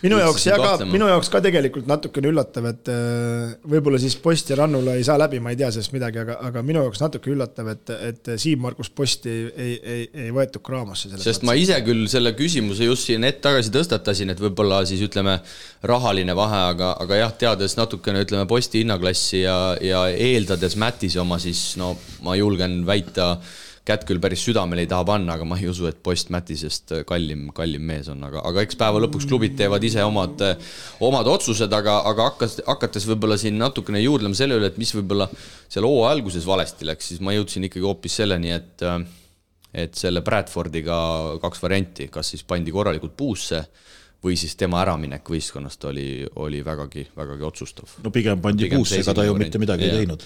minu jaoks ja ka, minu jaoks ka tegelikult natukene üllatav, et äh, võib-olla siis Post ja Rannula ei saa läbi, ma ei tea sellest midagi, aga, aga minu jaoks natuke üllatav, et, et Siim-Margus Posti ei, ei, ei, ei võetud kraamasse. sest mõttes. ma ise küll selle küsimuse just siin hetk tagasi tõstatasin, et võib-olla siis ütleme, rahaline vahe, aga, aga jah, teades natukene ütleme Posti hinnaklassi ja, ja eeldades Mätise oma, siis no ma julgen väita kätt küll päris südamele ei taha panna, aga ma ei usu, et post Mätisest kallim, kallim mees on, aga, aga eks päeva lõpuks klubid teevad ise omad, omad otsused, aga, aga hakkas, hakates võib-olla siin natukene juurdlema selle üle, et mis võib-olla seal hooaja alguses valesti läks, siis ma jõudsin ikkagi hoopis selleni, et et selle Bradfordiga kaks varianti, kas siis pandi korralikult puusse või siis tema äraminek võistkonnast oli, oli vägagi, vägagi otsustav. no pigem pandi pigem puusse, ega ta ju mitte midagi ja. ei teinud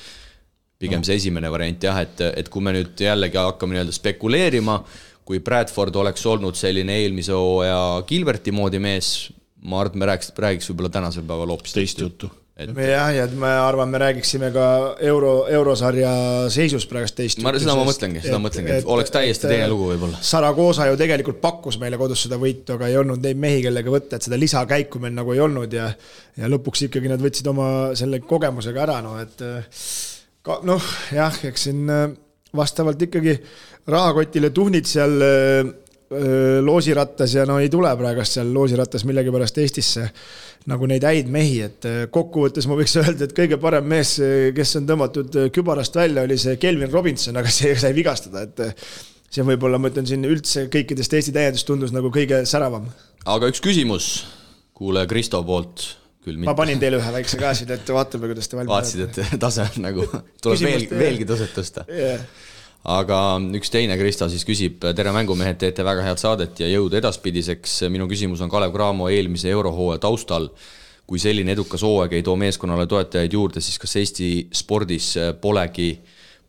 pigem no. see esimene variant jah, et, et kui me nüüd jällegi hakkame nii-öelda spekuleerima, kui Bradford oleks olnud selline eelmise hooaja Gilberti moodi mees, ma arvan, et me räägiks, räägiks võib-olla tänasel päeval hoopis teist juttu et.... jah, ja ma arvan, me räägiksime ka euro, eurosarja seisust praegust teist. ma, seda ma mõtlengi, seda ma mõtlengi, et oleks täiesti teine lugu võib-olla. Saragosa ju tegelikult pakkus meile kodus seda võitu, aga ei olnud neid mehi, kellega võtta, et seda lisakäiku meil nagu ei olnud ja ja lõpuks ikkagi nad võtsid oma selle kogemusega ära, no et ka noh, jah, eks siin äh, vastavalt ikkagi rahakotile tuhnid seal äh, öö, loosirattas ja no ei tule praegust seal loosirattas millegipärast Eestisse nagu neid häid mehi, et kokkuvõttes ma võiks öelda, et kõige parem mees, kes on tõmmatud kübarast välja, oli see Kelvin Robinson, aga see sai vigastada, et see võib-olla, ma ütlen siin üldse kõikidest Eesti täiendust tundus nagu kõige säravam. aga üks küsimus kuulaja Kristo poolt, küll ma mitte. panin teile ühe väikse ka siit ette, vaatame, kuidas te valmis vaatasid, et tase on nagu, tuleb veel, veelgi taset tõsta. yeah. aga üks teine Krista siis küsib, tere mängumehed, teete väga head saadet ja jõudu edaspidiseks. minu küsimus on Kalev Cramo eelmise eurohooaja taustal. kui selline edukas hooaeg ei too meeskonnale toetajaid juurde, siis kas Eesti spordis polegi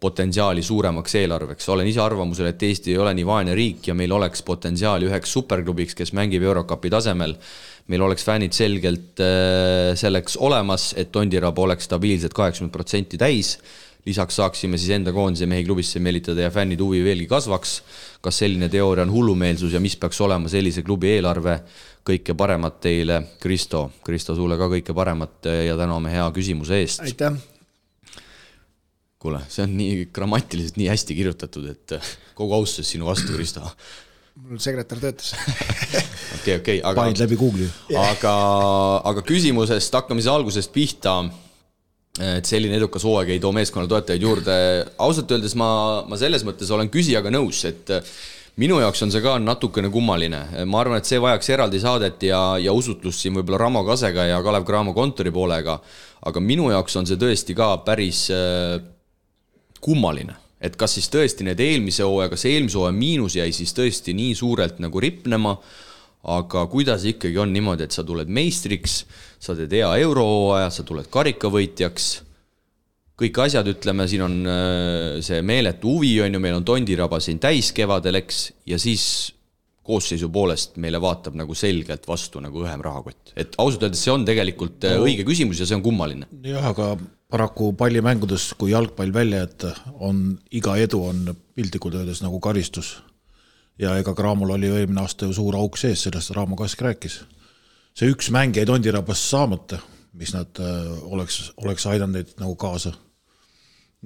potentsiaali suuremaks eelarveks, olen ise arvamusel, et Eesti ei ole nii vaene riik ja meil oleks potentsiaali üheks superklubiks, kes mängib Eurokapi tasemel. Meil oleks fännid selgelt äh, selleks olemas, et Tondiraba oleks stabiilselt kaheksakümmend protsenti täis lisaks saaksime siis enda koondise mehi klubisse meelitada ja fännide huvi veelgi kasvaks. kas selline teooria on hullumeelsus ja mis peaks olema sellise klubi eelarve? kõike paremat teile, Kristo. Kristo, sulle ka kõike paremat ja täname hea küsimuse eest. aitäh kuule, see on nii grammatiliselt nii hästi kirjutatud, et kogu austus sinu vastu, Kristo. mul sekretär töötas okei, okei, aga panid läbi Google'i. aga, aga küsimusest hakkame siis algusest pihta. et selline edukas hooaeg ei too meeskonna toetajaid juurde. ausalt öeldes ma, ma selles mõttes olen küsijaga nõus, et minu jaoks on see ka natukene kummaline. ma arvan, et see vajaks eraldi saadet ja, ja usutlust siin võib-olla Ramo Kasega ja Kalev Cramo kontori poolega. aga minu jaoks on see tõesti ka päris äh, kummaline, et kas siis tõesti need eelmise hooaja, kas eelmise hooaja miinus jäi siis tõesti nii suurelt nagu ripnema aga kuidas ikkagi on niimoodi, et sa tuled meistriks, sa teed hea eurohooaja, sa tuled karikavõitjaks, kõik asjad, ütleme, siin on äh, see meeletu huvi, on ju, meil on Tondiraba siin täis kevadel, eks, ja siis koosseisu poolest meile vaatab nagu selgelt vastu nagu õhem rahakott. et ausalt öeldes see on tegelikult äh, õige küsimus ja see on kummaline. jah, aga paraku pallimängudes, kui jalgpall välja jätta, on iga edu on piltlikult öeldes nagu karistus. Ja ega Cramol oli ju eelmine aasta ju suur auk sees, sellest Raamo Kask rääkis. see üks mäng jäi Tondirabast saamata, mis nad äh, oleks, oleks aidanud neid nagu kaasa.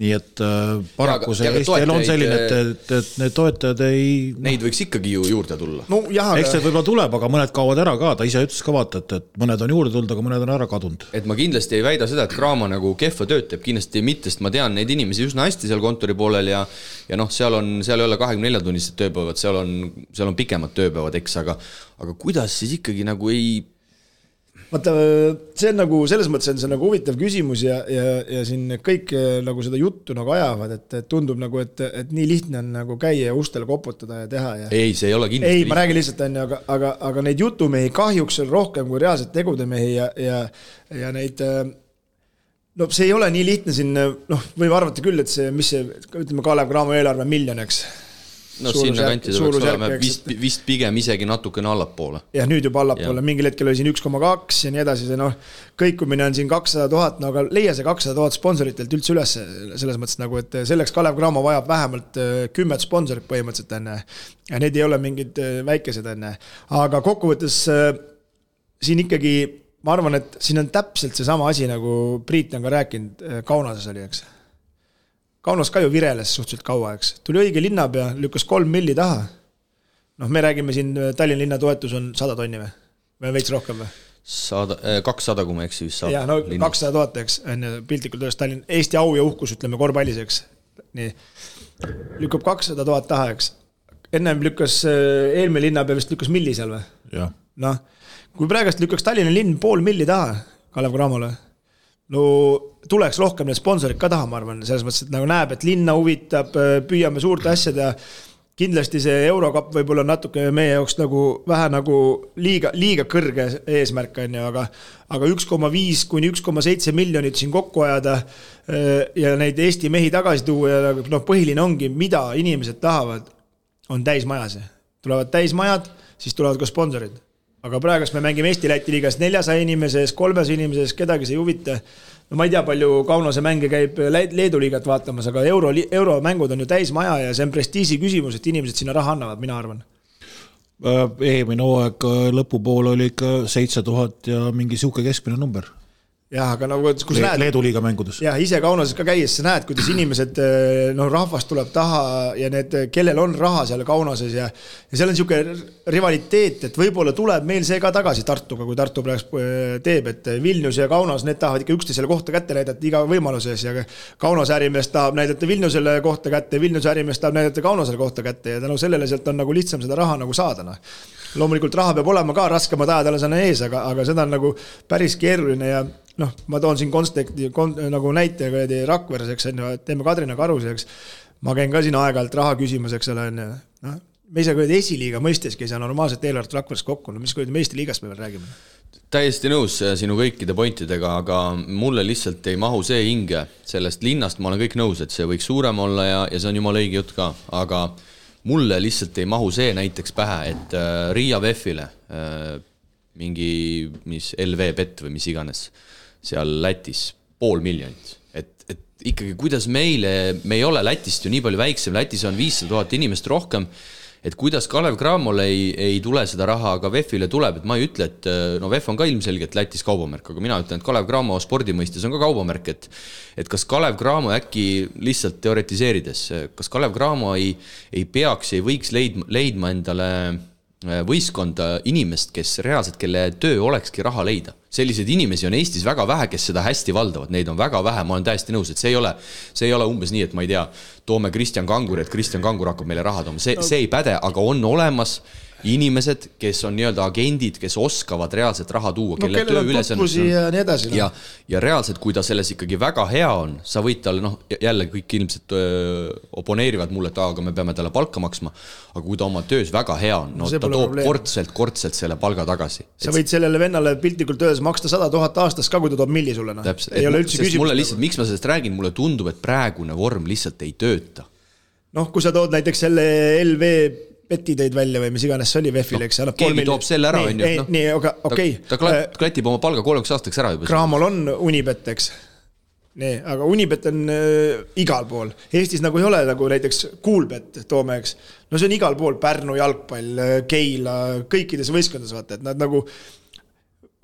Nii et äh, paraku see ja aga Eesti elu on selline, et, et, et need toetajad ei Neid võiks ikkagi ju juurde tulla. nojah, eks aga võib-olla tuleb, aga mõned kaovad ära ka, ta ise ütles ka vaata, et, et mõned on juurde tulnud, aga mõned on ära kadunud. et ma kindlasti ei väida seda, et Cramo nagu kehva tööd teeb, kindlasti mitte, sest ma tean neid inimesi üsna hästi seal kontori poolel ja ja noh, seal on, seal ei ole kahekümne nelja tunnised tööpäevad, seal on, seal on pikemad tööpäevad, eks, aga aga kuidas siis ikkagi nagu ei vaata, see on nagu selles mõttes on see nagu huvitav küsimus ja, ja, ja siin kõik eh, nagu seda juttu nagu ajavad, et tundub nagu, et, et nii lihtne on nagu käia ja ustele koputada ja teha ja. ei, see ei ole kindlasti ei, ma räägin lihtsalt onju, aga, aga, aga neid jutumehi kahjuks on rohkem kui reaalselt tegudemehi ja, ja, ja neid. no see ei ole nii lihtne siin, noh, võime arvata küll, et see, mis see, ütleme, Kalev Cramo eelarve on miljon, eks. No suurusjärk- sinnakanti ta peaks olema vist, vist pigem isegi natukene allapoole. jah, nüüd juba allapoole, mingil hetkel oli siin üks koma kaks ja nii edasi, see noh, kõikumine on siin kakssada tuhat, no aga leia see kakssada tuhat sponsoritelt üldse üles, selles mõttes nagu, et selleks Kalev Cramo vajab vähemalt äh, kümmet sponsorit põhimõtteliselt enne. ja need ei ole mingid äh, väikesed enne, aga kokkuvõttes äh, siin ikkagi ma arvan, et siin on täpselt seesama asi, nagu Priit on ka rääkinud, Kaunases oli, eks. Kaunas ka ju vireles suhteliselt kaua, eks, tuli õige linnapea, lükkas kolm milli taha noh, me räägime siin, Tallinna linna toetus on sada tonni või? või veits rohkem või? sada, kakssada, kui ma ei eksi, vist saab. jah, no kakssada tuhat, eks, on ju, piltlikult öeldes Tallinn, Eesti au ja uhkus, ütleme korvpallis, eks. nii, lükkab kakssada tuhat taha, eks. ennem lükkas äh, eelmine linnapea vist lükkas milli seal või? noh, kui praegust lükkaks Tallinna linn pool milli taha Kalev Cramole, no tuleks rohkem need sponsorid ka taha, ma arvan, selles mõttes, et nagu näeb, et linna huvitab, püüame suurte asjade ja kindlasti see eurokapp võib-olla natuke meie jaoks nagu vähe nagu liiga, liiga kõrge eesmärk on ju, aga aga üks koma viis kuni üks koma seitse miljonit siin kokku ajada eh, ja neid Eesti mehi tagasi tuua ja noh, põhiline ongi, mida inimesed tahavad, on täismajas. tulevad täismajad, siis tulevad ka sponsorid aga praegust me mängime Eesti-Läti liigas neljasaja inimese ees, kolmesaja inimese ees, kedagi see ei huvita. no ma ei tea, palju Kaunase mänge käib Leedu liigat vaatamas, aga euro, euromängud on ju täismaja ja see on prestiiži küsimus, et inimesed sinna raha annavad, mina arvan. eelmine hooaeg äh, lõpupoole oli ikka seitse tuhat ja mingi sihuke keskmine number. Jah, aga nagu kus Le näed. Leedu liiga mängudes. jah, ise Kaunases ka käies sa näed, kuidas inimesed, noh, rahvas tuleb taha ja need, kellel on raha seal Kaunases ja. ja seal on sihuke rivaliteet, et võib-olla tuleb meil see ka tagasi Tartuga, kui Tartu praegu teeb, et Vilnius ja Kaunas, need tahavad ikka üksteisele kohta kätte näidata iga võimaluse ees ja. Kaunase ärimees tahab näidata Vilniusele kohta kätte, Vilniuse ärimees tahab näidata Kaunasele kohta kätte ja tänu sellele sealt on nagu lihtsam seda raha nagu saada, noh loomulikult raha peab olema ka, raskemad ajad alles on ees, aga, aga seda on nagu päris keeruline ja noh, ma toon siin konteksti kon, nagu näite kuradi Rakveres, eks on ju, et teeme Kadrina karusi, eks. ma käin ka siin aeg-ajalt raha küsimas, eks ole, on ju, noh. me ei saa kuradi esiliiga mõisteski ei saa normaalset eelarvet Rakveres kokku, no mis kuradi meeste liigast me veel räägime täiesti nõus sinu kõikide pointidega, aga mulle lihtsalt ei mahu see hinge sellest linnast, ma olen kõik nõus, et see võiks suurem olla ja, ja see on jumala õige jutt ka, aga mulle lihtsalt ei mahu see näiteks pähe, et äh, Riia VEF-ile äh, mingi, mis LV Pett või mis iganes, seal Lätis pool miljonit, et, et ikkagi, kuidas meile, me ei ole Lätist ju nii palju väiksem, Lätis on viissada tuhat inimest rohkem et kuidas Kalev Cramole ei, ei tule seda raha, aga VEF-ile tuleb, et ma ei ütle, et no VEF on ka ilmselgelt Lätis kaubamärk, aga mina ütlen, et Kalev Cramo spordi mõistes on ka kaubamärk, et et kas Kalev Cramo äkki lihtsalt teoritiseerides, kas Kalev Cramo ei, ei peaks, ei võiks leidma, leidma endale võistkonda inimest, kes reaalselt, kelle töö olekski raha leida. selliseid inimesi on Eestis väga vähe, kes seda hästi valdavad, neid on väga vähe, ma olen täiesti nõus, et see ei ole, see ei ole umbes nii, et ma ei tea, toome Kristjan Kanguri, et Kristjan Kangur hakkab meile raha tooma, see, see ei päde, aga on olemas inimesed, kes on nii-öelda agendid, kes oskavad reaalselt raha tuua no,, kelle töö ülesanne ja nii edasi no.. ja, ja reaalselt, kui ta selles ikkagi väga hea on, sa võid talle noh, jälle kõik ilmselt öö, oponeerivad mulle, et aa, aga me peame talle palka maksma. aga kui ta oma töös väga hea on, no, no ta toob kordselt, kordselt selle palga tagasi. sa võid sellele vennale piltlikult öeldes maksta sada tuhat aastas ka, kui ta toob milli sulle, noh. ei ole üldse küsimust. mulle lihtsalt, miks ma sellest räägin, mulle tundub, et praegune vorm lihtsalt ei tööta noh, kui sa tood näiteks selle LV Beti tõid välja või mis iganes see oli VEF-il, eks. keegi toob selle ära, on ju. nii, aga okei okay.. ta, ta äh, klatib oma palga kolmeks aastaks ära juba. Cramol on Unibet, eks. nii, aga Unibet on äh, igal pool. Eestis nagu ei ole nagu näiteks Coolbet, toome, eks. no see on igal pool, Pärnu jalgpall, äh, Keila, kõikides võistkondades vaata, et nad nagu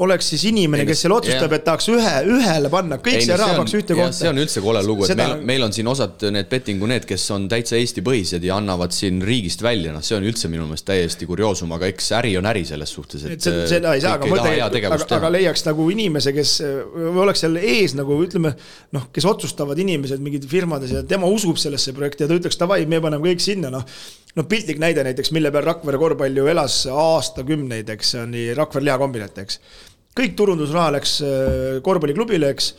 oleks siis inimene, kes seal otsustab, et tahaks ühe, ühele panna, kõik ei, see raha paneks ühte kohta. see on üldse kole lugu, et Seda... meil, meil on siin osad need bettingu need, kes on täitsa Eesti-põhised ja annavad siin riigist välja, noh, see on üldse minu meelest täiesti kurioosum, aga eks äri on äri selles suhtes, et. seda, ei saa, aga mõtle, aga, aga leiaks nagu inimese, kes oleks seal ees nagu ütleme noh, kes otsustavad inimesed mingid firmades ja tema usub sellesse projekti ja ta ütleks davai, me paneme kõik sinna, noh noh, piltlik näide näiteks, mille peal Rakvere korvpall ju elas aastakümneid, eks, see on Rakvere lihakombinat, eks. Kõik turundusraha läks äh, korvpalliklubile, eks.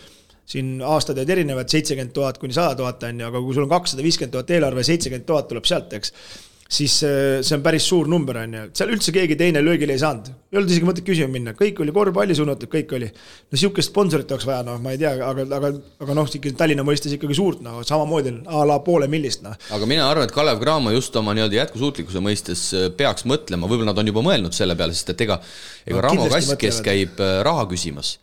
Siin aastad olid erinevad, seitsekümmend tuhat kuni sada tuhat on ju, aga kui sul on kakssada viiskümmend tuhat eelarve, seitsekümmend tuhat tuleb sealt, eks siis äh, see on päris suur number, on ju, seal üldse keegi teine löögile ei saanud. ei olnud isegi mõtet küsima minna, kõik oli korvpalli suunatud, kõik oli. no sihukest sponsorit oleks vaja, noh, ma ei tea, aga, aga, aga noh, ikkagi Tallinna mõistes ikkagi suurt, noh, samamoodi a la poole millist, noh. aga mina arvan, et Kalev Cramo just oma nii-öelda jätkusuutlikkuse mõistes äh, peaks mõtlema, võib-olla nad on juba mõelnud selle peale, sest et ega, ega no, Ramo Kass, kes käib äh, raha küsimas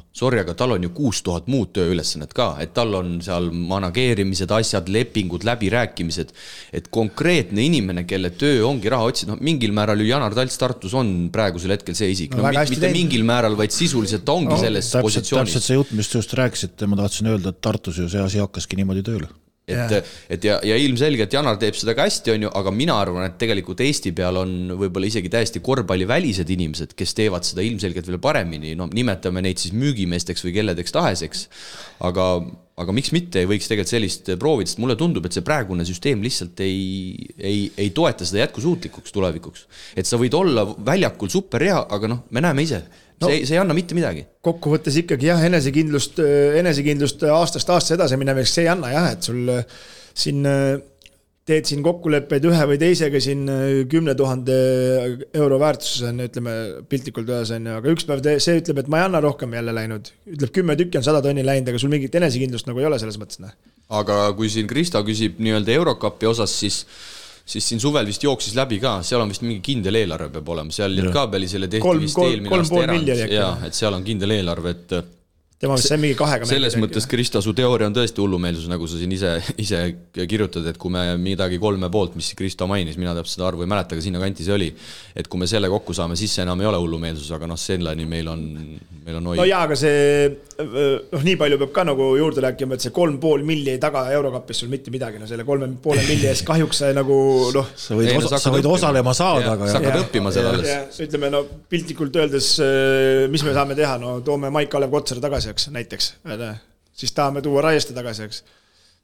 noh, sorry, aga tal on ju kuus tuhat muud tööülesannet ka, et tal on seal manageerimised, asjad, lepingud, läbirääkimised. et konkreetne inimene, kelle töö ongi raha otsida, noh mingil määral ju Janar Talts Tartus on praegusel hetkel see isik no,, no mitte tein. mingil määral, vaid sisuliselt ta ongi no, selles täpselt, positsioonis. täpselt see jutt, mis te just rääkisite, ma tahtsin öelda, et Tartus ju see asi hakkaski niimoodi tööle et, et ja, ja ilmselgelt Janar teeb seda ka hästi, on ju, aga mina arvan, et tegelikult Eesti peal on võib-olla isegi täiesti korvpallivälised inimesed, kes teevad seda ilmselgelt veel paremini, no nimetame neid siis müügimeesteks või kelledeks tahes, eks. aga, aga miks mitte ei võiks tegelikult sellist proovida, sest mulle tundub, et see praegune süsteem lihtsalt ei, ei, ei toeta seda jätkusuutlikuks tulevikuks. et sa võid olla väljakul superhea, aga noh, me näeme ise no, see, see ei anna mitte midagi. kokkuvõttes ikkagi jah, enesekindlust, enesekindlust aastast aastasse edasi minemiseks see ei anna jah, et sul äh, siin äh, teed siin kokkuleppeid ühe või teisega siin äh, kümne tuhande euro väärtuses on, ütleme piltlikult öeldes on ju, aga üks päev see ütleb, et ma ei anna rohkem jälle läinud. ütleb kümme tükki on sada tonni läinud, aga sul mingit enesekindlust nagu ei ole selles mõttes noh. aga kui siin Kristo küsib nii-öelda Eurokapi osas, siis siis siin suvel vist jooksis läbi ka, seal on vist mingi kindel eelarve peab olema, seal Litkabeli selle tehti kolm, vist kolm, eelmine aasta erand, jaa, et seal on kindel eelarve, et tema vist sai mingi kahega selles mõttes, Krista, su teooria on tõesti hullumeelsus, nagu sa siin ise, ise kirjutad, et kui me midagi kolme poolt, mis Kristo mainis, mina täpselt seda arvu ei mäleta, aga sinnakanti see oli. et kui me selle kokku saame, siis see enam ei ole hullumeelsus, aga noh, selleni meil on, meil on hoid. no jaa, aga see noh, nii palju peab ka nagu juurde rääkima, et see kolm pool milli ei taga eurokapis sul mitte midagi, no selle kolme poole milli eest kahjuks sa nagu noh. sa võid, ei, osa, sa võid osalema saada, aga. sa hakkad õppima seal alles. ütleme no piltlikult öeldes, mis me saame teha, no toome Maik-Kalev Kotsari tagasi eks, näiteks. siis tahame tuua Raieste tagasi, eks.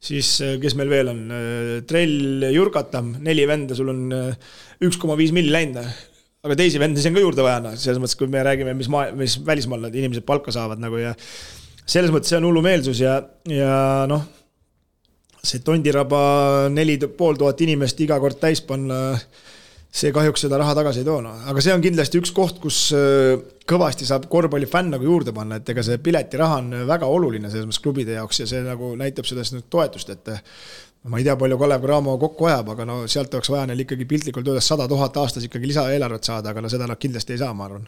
siis äh, kes meil veel on, äh, Trell, Jurkatam, neli venda, sul on üks koma viis milli läinud aga teisi vendasid on ka juurde vaja, noh, selles mõttes, kui me räägime, mis maa, mis välismaal need inimesed palka saavad nagu ja selles mõttes see on hullumeelsus ja, ja noh, see Tondiraba neli pool tuhat inimest iga kord täis panna äh, see kahjuks seda raha tagasi ei too, noh, aga see on kindlasti üks koht, kus kõvasti saab korvpallifänn nagu juurde panna, et ega see piletiraha on väga oluline selles mõttes klubide jaoks ja see nagu näitab sellest nüüd toetust, et ma ei tea, palju Kalev Cramo kokku ajab, aga no sealt oleks vaja neil ikkagi piltlikult öeldes sada tuhat aastas ikkagi lisaeelarvet saada, aga no seda nad kindlasti ei saa, ma arvan.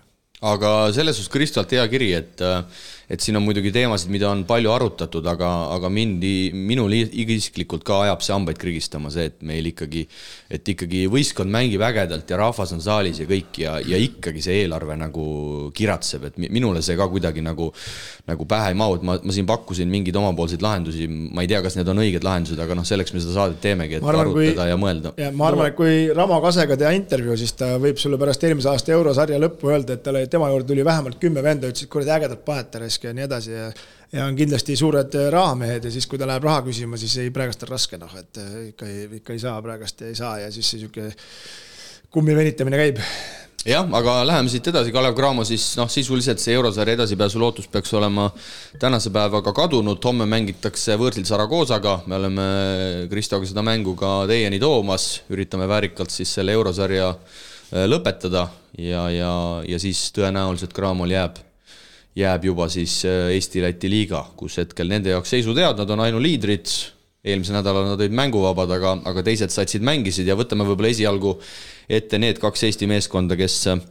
aga selles suhtes Kristalt hea kiri, et äh, et siin on muidugi teemasid, mida on palju arutatud, aga, aga mind, minul isiklikult ka ajab see hambaid krigistama, see, et meil ikkagi, et ikkagi võistkond mängib ägedalt ja rahvas on saalis ja kõik ja, ja ikkagi see eelarve nagu kiratseb, et minule see ka kuidagi nagu, nagu pähe ei mahu, et ma, ma siin pakkusin mingeid omapoolseid lahendusi, ma ei tea, kas need on õiged lahendused, aga noh, selleks me seda saadet teemegi, et arvan, arutada kui, ja mõelda. ja ma arvan, et kui Ramo Kasega teha intervjuu, siis ta võib sulle pärast eelmise aasta eurosarja lõppu öelda, et talle, tema juurde tuli vähemalt kümme venda, ütlesid, kuradi ägedat panete raisk ja nii edasi ja ja on kindlasti suured äh, rahamehed ja siis, kui ta läheb raha küsima, siis ei, praegust on raske noh, et äh, ikka ei, ikka ei saa praegust ja ei saa ja siis sihuke kummi venitamine käib. Jah, aga läheme siit edasi, Kalev Cramo siis noh, sisuliselt see eurosarja edasipääsu lootus peaks olema tänase päevaga kadunud, homme mängitakse võõrsil Saragoosaga, me oleme Kristoga seda mängu ka teieni toomas, üritame väärikalt siis selle eurosarja äh, lõpetada ja, ja, ja siis tõenäoliselt Cramol jääb jääb juba siis äh, Eesti-Läti liiga, kus hetkel nende jaoks seisud head, nad on ainuliidrid, eelmisel nädalal nad olid mänguvabad, aga, aga teised satsid mängisid ja võtame võib-olla esialgu ette need kaks Eesti meeskonda, kes äh,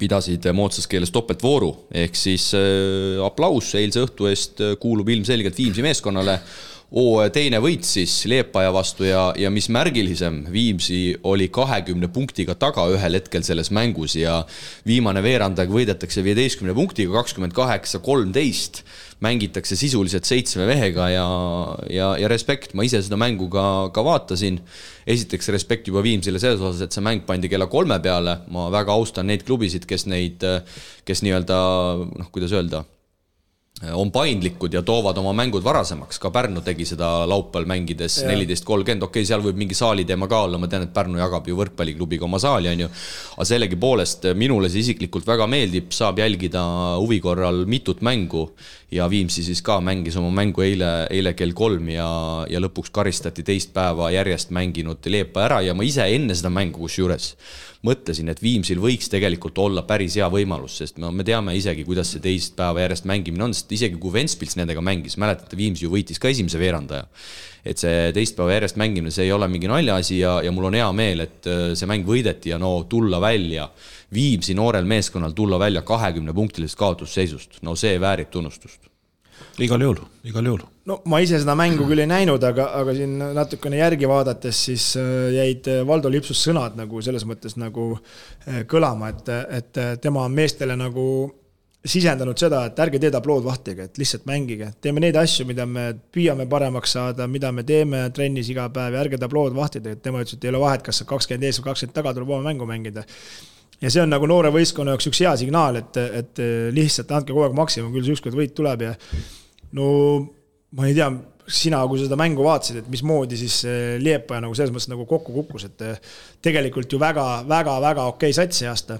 pidasid moodsas keeles topeltvooru, ehk siis äh, aplaus eilse õhtu eest kuulub ilmselgelt Viimsi meeskonnale hooaja teine võit siis Liepaja vastu ja, ja mis märgilisem, Viimsi oli kahekümne punktiga taga ühel hetkel selles mängus ja viimane veerandaeg võidetakse viieteistkümne punktiga, kakskümmend kaheksa, kolmteist. mängitakse sisuliselt seitsme mehega ja, ja, ja respekt, ma ise seda mängu ka, ka vaatasin. esiteks respekt juba Viimsile selles osas, et see mäng pandi kella kolme peale, ma väga austan neid klubisid, kes neid, kes nii-öelda noh, kuidas öelda on paindlikud ja toovad oma mängud varasemaks, ka Pärnu tegi seda laupäeval mängides neliteist kolmkümmend, okei okay,, seal võib mingi saali teema ka olla, ma tean, et Pärnu jagab ju võrkpalliklubiga oma saali, on ju. aga sellegipoolest minule see isiklikult väga meeldib, saab jälgida huvi korral mitut mängu. Ja Viimsi siis ka mängis oma mängu eile, eile kell kolm ja, ja lõpuks karistati teist päeva järjest mänginud Leepa ära. Ja ma ise enne seda mängu kusjuures mõtlesin, et Viimsil võiks tegelikult olla päris hea võimalus, sest no me teame isegi, kuidas see teist päeva järjest mängimine on, sest isegi kui Ventspils nendega mängis, mäletate, Viimsi ju võitis ka esimese veerandaja. et see teist päeva järjest mängimine, see ei ole mingi naljaasi ja, ja mul on hea meel, et äh, see mäng võideti ja no tulla välja, Viimsi noorel meeskonnal tulla välja kahekümne punktilisest kaotusseisust, no see väärib tunnustust igal juhul, igal juhul. no ma ise seda mängu küll ei näinud, aga, aga siin natukene järgi vaadates, siis äh, jäid äh, Valdo Lipsus sõnad nagu selles mõttes nagu äh, kõlama, et, et tema on meestele nagu sisendanud seda, et ärge tee tablood vahtiga, et lihtsalt mängige, teeme neid asju, mida me püüame paremaks saada, mida me teeme trennis iga päev ja ärge tablood vahtida, et tema ütles, et ei ole vahet, kas sa kakskümmend ees või kakskümmend taga, tuleb oma mängu mängida. Ja see on nagu noore võistkonna jaoks üks hea signaal, et, et lihtsalt andke kogu aeg maksimum, küll see ükskord võit tuleb ja no ma ei tea, sina, kui sa seda mängu vaatasid, et mismoodi siis Liepaja nagu selles mõttes nagu kokku kukkus, et tegelikult ju väga-väga-väga okei okay sats see aasta.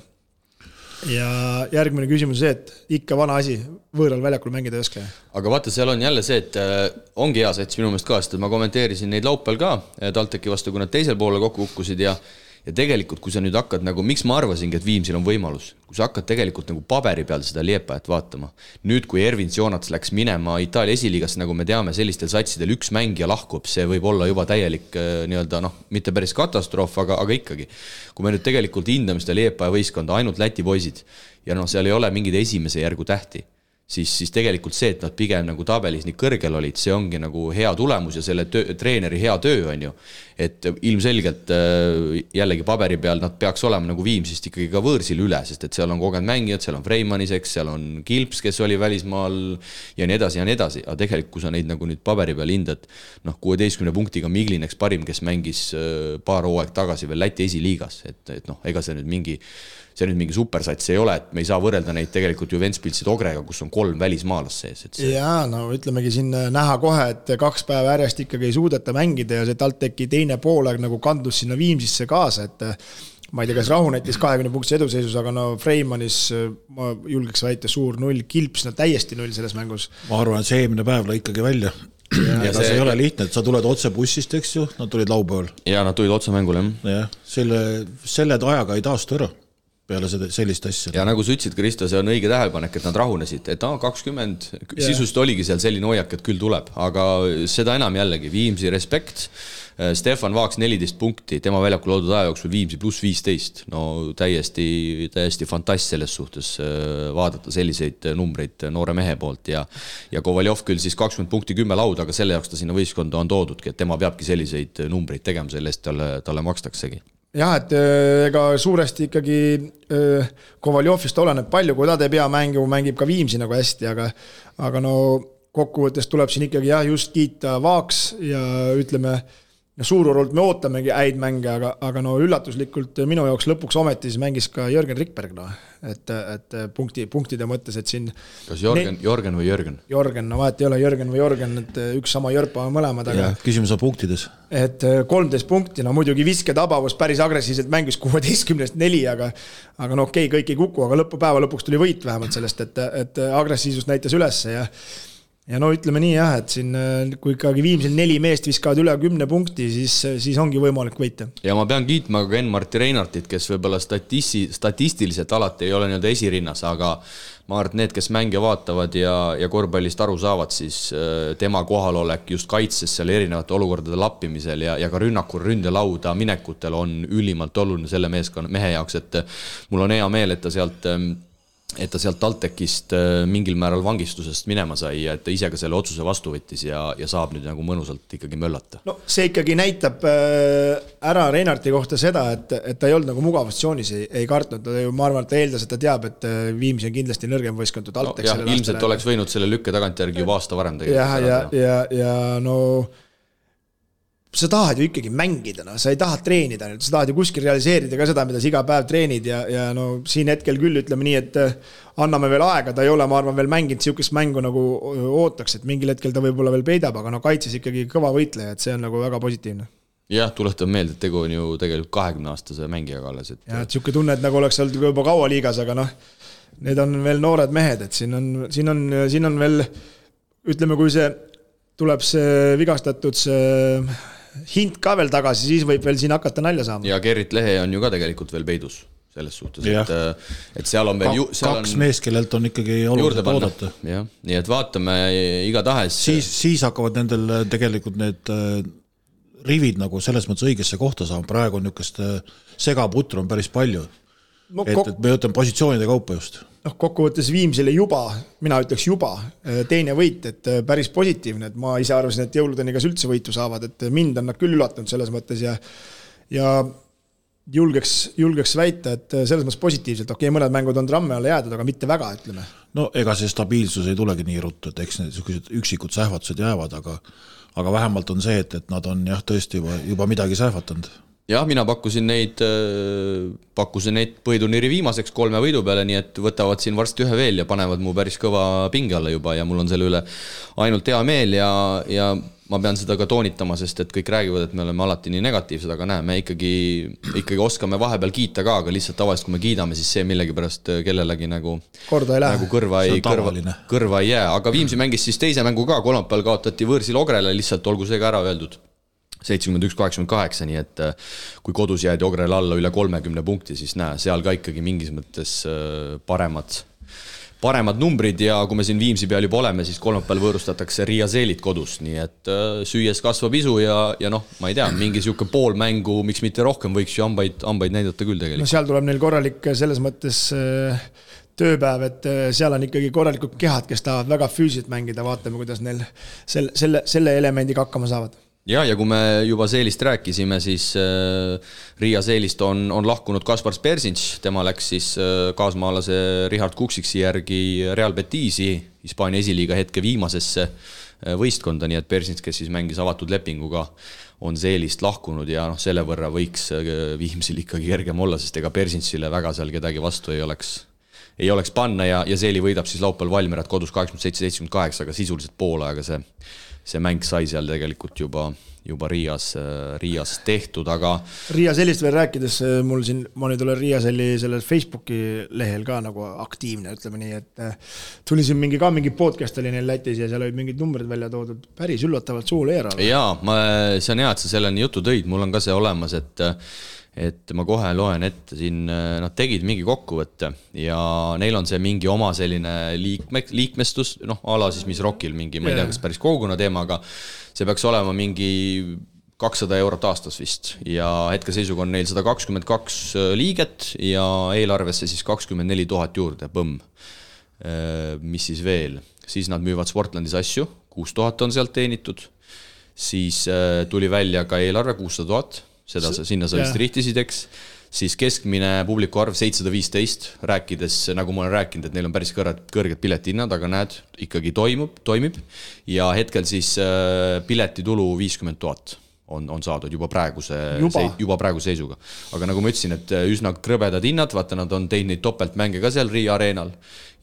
ja järgmine küsimus see, et ikka vana asi, võõral väljakul mängida ei oska. aga vaata, seal on jälle see, et äh, ongi hea sats minu meelest ka, sest ma kommenteerisin neid laupäeval ka äh, TalTechi vastu, kui nad teisel poolel kokku kukkusid ja ja tegelikult, kui sa nüüd hakkad nagu, miks ma arvasingi, et Viimsil on võimalus, kui sa hakkad tegelikult nagu paberi peal seda Liepajat vaatama. nüüd, kui Ervin Sionats läks minema Itaalia esiliigasse, nagu me teame, sellistel satsidel üks mängija lahkub, see võib olla juba täielik äh, nii-öelda noh, mitte päris katastroof, aga, aga ikkagi. kui me nüüd tegelikult hindame seda Liepaja võistkonda, ainult Läti poisid ja noh, seal ei ole mingeid esimese järgu tähti siis, siis tegelikult see, et nad pigem nagu tabelis nii kõrgel olid, see ongi nagu hea tulemus ja selle töö, treeneri hea töö, on ju. et ilmselgelt äh, jällegi paberi peal nad peaks olema nagu Viimsist ikkagi ka võõrsil üle, sest et seal on kogenud mängijad, seal on Freimannis, eks, seal on Kilps, kes oli välismaal ja nii edasi ja nii edasi, aga tegelikult, kui sa neid nagu nüüd paberi peal hindad, noh, kuueteistkümne punktiga Miglineks parim, kes mängis äh, paar hooaega tagasi veel Läti esiliigas, et, et noh, ega see nüüd mingi see nüüd mingi supersats ei ole, et me ei saa võrrelda neid tegelikult ju Ventspilsi Togrega, kus on kolm välismaalast sees, et see.... jaa, no ütlemegi siin äh, näha kohe, et kaks päeva järjest ikkagi ei suudeta mängida ja see TalTechi teine poolaeg nagu kandus sinna Viimsisse kaasa, et äh, ma ei tea, kas Rahunetis kahekümne punktise eduseisus, aga no Freimannis äh, ma julgeks väita suur null, Kilps no täiesti null selles mängus. ma arvan, et see eelmine päev lõi ikkagi välja ja ega see, see ei ole lihtne, et sa tuled otse bussist, eks ju, nad tulid laupäeval. ja nad tulid otse mängule, jah. jah, selle, selle ajaga ei taastu ära peale seda, sellist asja. ja nagu sa ütlesid, Kristo, see on õige tähelepanek, et nad rahunesid, et aa, kakskümmend, sisuliselt oligi seal selline hoiak, et küll tuleb, aga seda enam jällegi, Viimsi respekt. Äh, Stefan Vaaks neliteist punkti, tema väljakul oldud aja jooksul Viimsi pluss viisteist, no täiesti, täiesti fantast selles suhtes äh, vaadata selliseid numbreid noore mehe poolt. Ja ja Kovaljov küll siis kakskümmend punkti, kümme lauda, aga selle jaoks ta sinna võistkonda on toodudki, et tema peabki selliseid numbreid tegema, selle eest talle, talle makstaksegi jah, et äh, ega suuresti ikkagi äh, Kovaljovist oleneb palju, kui ta teeb hea mängu, mängib ka Viimsi nagu hästi, aga aga no kokkuvõttes tuleb siin ikkagi jah, just kiita Vaaks ja ütleme, no suururult me ootamegi häid mänge, aga, aga no üllatuslikult minu jaoks lõpuks ometi siis mängis ka Jörgen Rikberg, noh. et, et punkti, punktide mõttes, et siin. kas Jörgen, Jörgen või Jörgen? Jörgen, no vahet ei ole, Jörgen või Jörgen, et üks sama jörpa on mõlemad, aga. küsimus on punktides. et kolmteist punkti, no muidugi visketabavus päris agressiivselt mängis kuueteistkümnest neli, aga. aga no okei okay,, kõik ei kuku, aga lõpupäeva lõpuks tuli võit vähemalt sellest, et, et agressiivsust näitas ülesse ja ja no ütleme nii jah, et siin äh, kui ikkagi Viimsil neli meest viskavad üle kümne punkti, siis, siis ongi võimalik võita. ja ma pean kiitma ka Ken-Marti Reinartit, kes võib-olla statisti-, statistiliselt alati ei ole nii-öelda esirinnas, aga ma arvan, et need, kes mänge vaatavad ja, ja korvpallist aru saavad, siis äh, tema kohalolek just kaitses seal erinevate olukordade lappimisel ja, ja ka rünnakul ründelauda minekutel on ülimalt oluline selle meeskonna, mehe jaoks, et mul on hea meel, et ta sealt ähm, et ta sealt TalTechist äh, mingil määral vangistusest minema sai ja et ta ise ka selle otsuse vastu võttis ja, ja saab nüüd nagu mõnusalt ikkagi möllata. no see ikkagi näitab äh, ära Reinarti kohta seda, et, et ta ei olnud nagu mugavustsoonis, ei, ei kartnud, ta ju, ma arvan, et ta eeldas, et ta teab, et äh, Viimsi on kindlasti nõrgem võistkond kui TalTech no,. ilmselt aastale. oleks võinud selle lükke tagantjärgi juba aasta varem tegelikult. jah, ja, ja, ja, ja no sa tahad ju ikkagi mängida, noh, sa ei taha treenida sa tahad ju kuskil realiseerida ka seda, mida sa iga päev treenid ja, ja no siin hetkel küll ütleme nii, et äh, anname veel aega, ta ei ole, ma arvan, veel mänginud sihukest mängu nagu ootaks, et mingil hetkel ta võib-olla veel peidab, aga no kaitses ikkagi kõva võitleja, et see on nagu väga positiivne jah, tuletan meelde, et tegu on ju tegelikult kahekümne aastase mängijaga alles, et. jah, et sihuke tunne, et nagu oleks olnud juba kaua liigas, aga noh, need on veel noored mehed, et siin on, siin on, siin on veel ütleme, kui see tuleb see vigastatud see hind ka veel tagasi, siis võib veel siin hakata nalja saama. ja Gerrit Lehe on ju ka tegelikult veel peidus selles suhtes, et, äh, et seal on veel ju, kaks on... meest, kellelt on ikkagi oluliselt oodata. jah, nii et vaatame igatahes. siis, siis hakkavad nendel äh, tegelikult need äh, rivid nagu selles mõttes õigesse kohta saama, praegu on niisugust segaputru on päris palju no,. et, et me võtame positsioonide kaupa just noh, kokkuvõttes Viimsile juba, mina ütleks juba äh, teine võit, et äh, päris positiivne, et ma ise arvasin, et jõuludeni kas üldse võitu saavad, et mind on nad küll üllatanud selles mõttes ja ja julgeks, julgeks väita, et äh, selles mõttes positiivselt, okei okay,, mõned mängud on tramme alla jäädud, aga mitte väga, ütleme. no ega see stabiilsus ei tulegi nii ruttu, et eks need niisugused üksikud sähvatused jäävad, aga aga vähemalt on see, et, et nad on jah, tõesti juba, juba midagi sähvatanud jah, mina pakkusin neid, äh, pakkusin neid põhiturniiri viimaseks kolme võidu peale, nii et võtavad siin varsti ühe veel ja panevad mu päris kõva pinge alla juba ja mul on selle üle ainult hea meel ja, ja ma pean seda ka toonitama, sest et kõik räägivad, et me oleme alati nii negatiivsed, aga näe, me ikkagi, ikkagi oskame vahepeal kiita ka, aga lihtsalt tavaliselt, kui me kiidame, siis see millegipärast kellelegi nagu korda ei lähe. nagu kõrva ei, kõrva, kõrva ei jää, aga Viimsi mängis siis teise mängu ka, kolmapäeval kaotati võõrsil Ogrele, lihtsalt olgu see ka ära öeldud seitsekümmend üks, kaheksakümmend kaheksa, nii et äh, kui kodus jäädi Ogrele alla üle kolmekümne punkti, siis näe, seal ka ikkagi mingis mõttes äh, paremad, paremad numbrid ja kui me siin Viimsi peal juba oleme, siis kolmapäeval võõrustatakse Riia Seelit kodus, nii et äh, süües kasvab isu ja, ja noh, ma ei tea, mingi sihuke pool mängu, miks mitte rohkem, võiks ju hambaid, hambaid näidata küll tegelikult. no seal tuleb neil korralik selles mõttes tööpäev, et seal on ikkagi korralikud kehad, kes tahavad väga füüsiliselt mängida, vaatame, kuidas neil selle, selle, selle elemendiga hakkama saavad ja, ja kui me juba Seelist rääkisime, siis äh, Riia Seelist on, on lahkunud Kaspar Spersins, tema läks siis äh, kaasmaalase Richard Kuksiksi järgi Real Betisi, Hispaania esiliiga hetke viimasesse äh, võistkonda, nii et Persins, kes siis mängis avatud lepinguga, on Seelist lahkunud ja noh, selle võrra võiks Viimsil ikkagi kergem olla, sest ega Persinsile väga seal kedagi vastu ei oleks ei oleks panna. Ja, ja Seeli võidab siis laupäeval Valmierat kodus kaheksakümmend seitse, seitsekümmend kaheksa, aga sisuliselt pool aega see see mäng sai seal tegelikult juba, juba Riias, Riias tehtud, aga. Riia sellist veel rääkides, mul siin, ma nüüd olen Riia selli sellel Facebooki lehel ka nagu aktiivne, ütleme nii, et äh, tuli siin mingi ka mingi podcast oli neil Lätis ja seal olid mingid numbrid välja toodud, päris üllatavalt suur eelarve. jaa, ma, see on hea, et sa selleni jutu tõid, mul on ka see olemas, et et ma kohe loen ette siin, nad tegid mingi kokkuvõtte ja neil on see mingi oma selline liikme, liikmestus, noh, a la siis mis Rockil mingi, ma ei tea, kas päris kogukonna teema, aga see peaks olema mingi kakssada eurot aastas vist. Ja hetkeseisuga on neil sada kakskümmend kaks liiget ja eelarvesse siis kakskümmend neli tuhat juurde, põmm. mis siis veel, siis nad müüvad Sportlandis asju, kuus tuhat on sealt teenitud, siis tuli välja ka eelarve kuussada tuhat seda sa, sinna sa vist rihtisid, eks, siis keskmine publiku arv seitsesada viisteist, rääkides, nagu ma olen rääkinud, et neil on päris kõrged, kõrged piletihinnad, aga näed, ikkagi toimub, toimib. ja hetkel siis äh, piletitulu viiskümmend tuhat on, on saadud juba praeguse, juba. juba praeguse seisuga. aga nagu ma ütlesin, et äh, üsna krõbedad hinnad, vaata, nad on teinud neid topeltmänge ka seal Riia areenal.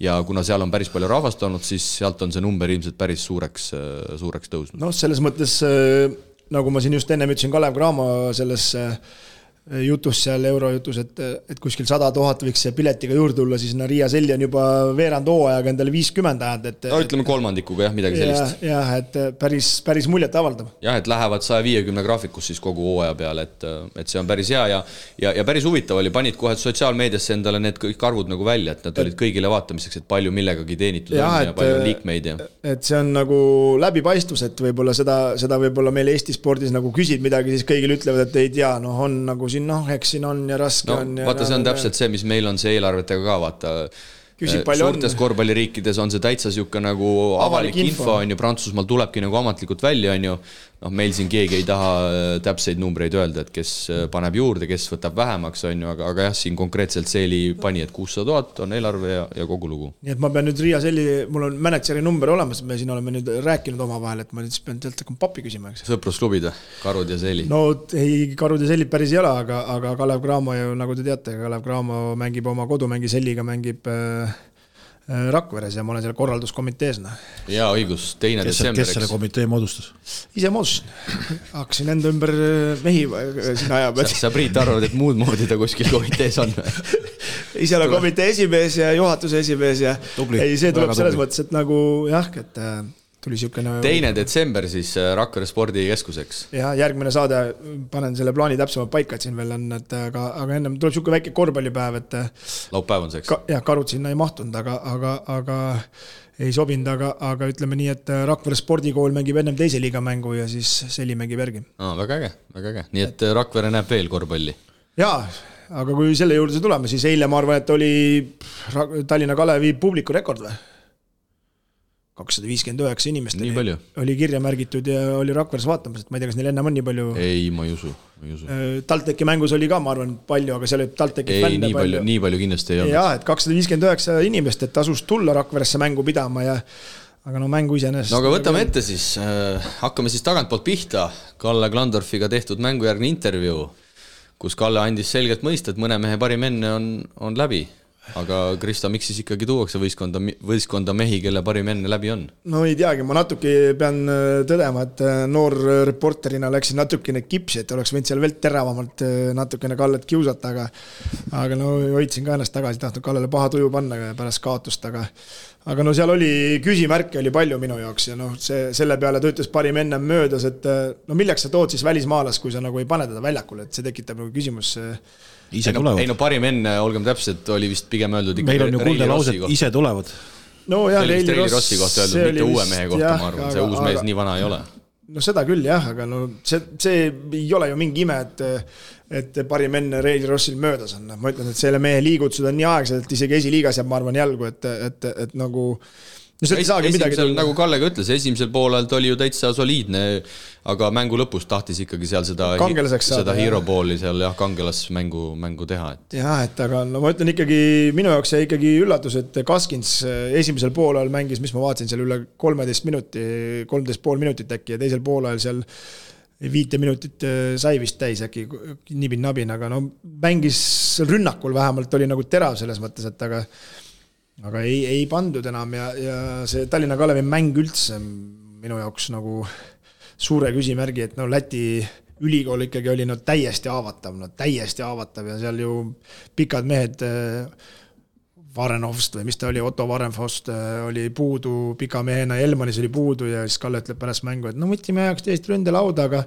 ja kuna seal on päris palju rahvast olnud, siis sealt on see number ilmselt päris suureks, äh, suureks tõusnud. noh, selles mõttes äh nagu ma siin just ennem ütlesin Kalev Cramo selles äh, jutus seal eurojutus, et, et kuskil sada tuhat võiks piletiga juurde tulla, siis no Riia Selli on juba veerand hooajaga endale viiskümmend ajanud, et. no ütleme kolmandikuga jah, midagi sellist. jah, et päris, päris muljetavaldav. jah, et lähevad saja viiekümne graafikus siis kogu hooaja peale, et, et see on päris hea ja, ja, ja päris huvitav oli, panid kohe sotsiaalmeediasse endale need kõik arvud nagu välja, et nad olid kõigile vaatamiseks, et palju millegagi teenitud ja, on ja palju on liikmeid ja. et see on nagu läbipaistvus, et võib-olla seda, seda võib-olla meil Eesti spordis nagu küsid midagi, siis kõigile ütlevad, et ei tea, noh, on nagu siin noh, eks siin on ja raske no, on. vaata, see on täpselt see, mis meil on see eelarvetega ka, vaata küsib, palju on. suurtes korvpalliriikides on see täitsa niisugune nagu avalik, avalik info, on ju, Prantsusmaal tulebki nagu ametlikult välja, on ju, noh, meil siin keegi ei taha äh, täpseid numbreid öelda, et kes äh, paneb juurde, kes võtab vähemaks, on ju, aga, aga jah, siin konkreetselt Seeli pani, et kuussada tuhat on eelarve ja, ja kogu lugu. nii et ma pean nüüd Riia Selli, mul on mänedžeri number olemas, me siin oleme nüüd rääkinud omavahel, et ma nüüd siis pean teilt hakkama pappi küsima, eks. sõprusklubid või, Karud ja Seeli? no ei, Karud ja Sellid päris ei ole, aga, aga Kalev Cramo ju, nagu te teate, Kalev Cramo mängib oma kodumängi Selliga, mängib Äh, Rakveres ja ma olen seal korralduskomitees, noh. jaa, õigus, teine detsember, kes selle komitee moodustas? ise moodustasin. hakkasin enda ümber äh, mehi äh, siin ajama. sa, Priit, arvad, et muud moodi ta kuskil komitees on ise olen komitee esimees ja juhatuse esimees ja ei, see tuleb selles tubli. mõttes, et nagu jah, et tuli niisugune. teine detsember siis äh, Rakvere spordikeskuseks. ja järgmine saade, panen selle plaani täpsemalt paika, et siin veel on, et aga, aga ennem tuleb niisugune väike korvpallipäev, et. laupäev on see, eks ka,? jah, karud sinna ei mahtunud, aga, aga, aga ei sobinud, aga, aga ütleme nii, et Rakvere spordikool mängib ennem teise liiga mängu ja siis Seli mängib järgi. aa, väga äge, väga äge, nii et Rakvere näeb veel korvpalli? jaa, aga kui selle juurde tuleme, siis eile ma arvan, et oli Tallinna Kalevi publiku rekord või? Kakssada viiskümmend üheksa inimest oli, oli kirja märgitud ja oli Rakveres vaatamas, et ma ei tea, kas neil ennem on nii palju. ei, ma ei usu, ma ei usu. Äh, TalTechi mängus oli ka, ma arvan, palju, aga seal oli TalTechi fänne nii palju, nii palju kindlasti ei olnud. jah, et kakssada viiskümmend üheksa inimest, et tasus tulla Rakveresse mängu pidama ja aga no mängu iseenesest. no aga võtame ette siis äh,, hakkame siis tagantpoolt pihta. Kalle Klandorfiga tehtud mängujärgne intervjuu, kus Kalle andis selgelt mõista, et mõne mehe parim enne on, on läbi aga Krista, miks siis ikkagi tuuakse võistkonda, võistkonda mehi, kelle parim enne läbi on? no ei teagi, ma natuke pean äh, tõdema, et äh, noor reporterina läksin natukene kipsi, et oleks võinud seal veel teravamalt äh, natukene Kallet kiusata, aga aga no hoidsin ka ennast tagasi, tahtnud Kallele paha tuju panna pärast kaotust, aga aga no seal oli, küsimärke oli palju minu jaoks ja noh, see, selle peale ta ütles parim ennem möödas, et no milleks sa tood siis välismaalast, kui sa nagu ei pane teda väljakule, et see tekitab nagu küsimus ise tulevad. ei no parim enne, olgem täpsed, oli vist pigem öeldud ikka meil on ju kuulda lauset, ise tulevad. no jah, Reili Ross. Rossi kohta öeldud, mitte uue mehe kohta, ma arvan, see uus mees aga, nii vana ei ole. no seda küll jah, aga no see, see ei ole ju mingi ime, et et parim enne Reili Rossil möödas on, ma ütlen, et selle mehe liigutused on nii aeglased, et isegi esiliigas jääb, ma arvan, jalgu, et, et, et nagu no sealt ei saagi midagi tulla. nagu Kalle ka ütles, esimesel poolel ta oli ju täitsa soliidne, aga mängu lõpus tahtis ikkagi seal seda, seda hero ball'i seal jah, kangelasmängu, mängu teha, et. jah, et aga no ma ütlen ikkagi, minu jaoks jäi ikkagi üllatus, et Kaskins esimesel poolel mängis, mis ma vaatasin seal üle kolmeteist minuti, kolmteist pool minutit äkki ja teisel poolel seal viite minutit äh, sai vist täis äkki nibin-nabin, aga no mängis rünnakul vähemalt oli nagu terav selles mõttes, et aga aga ei, ei pandud enam ja, ja see Tallinna Kalevi mäng üldse minu jaoks nagu suure küsimärgi, et no Läti ülikool ikkagi oli no täiesti haavatav, no täiesti haavatav ja seal ju pikad mehed äh, Varenovst või mis ta oli, Otto Varenfost äh, oli puudu pika mehena, Elmanis oli puudu ja siis Kalle ütleb pärast mängu, et no võtsime heaks teist ründelauda, aga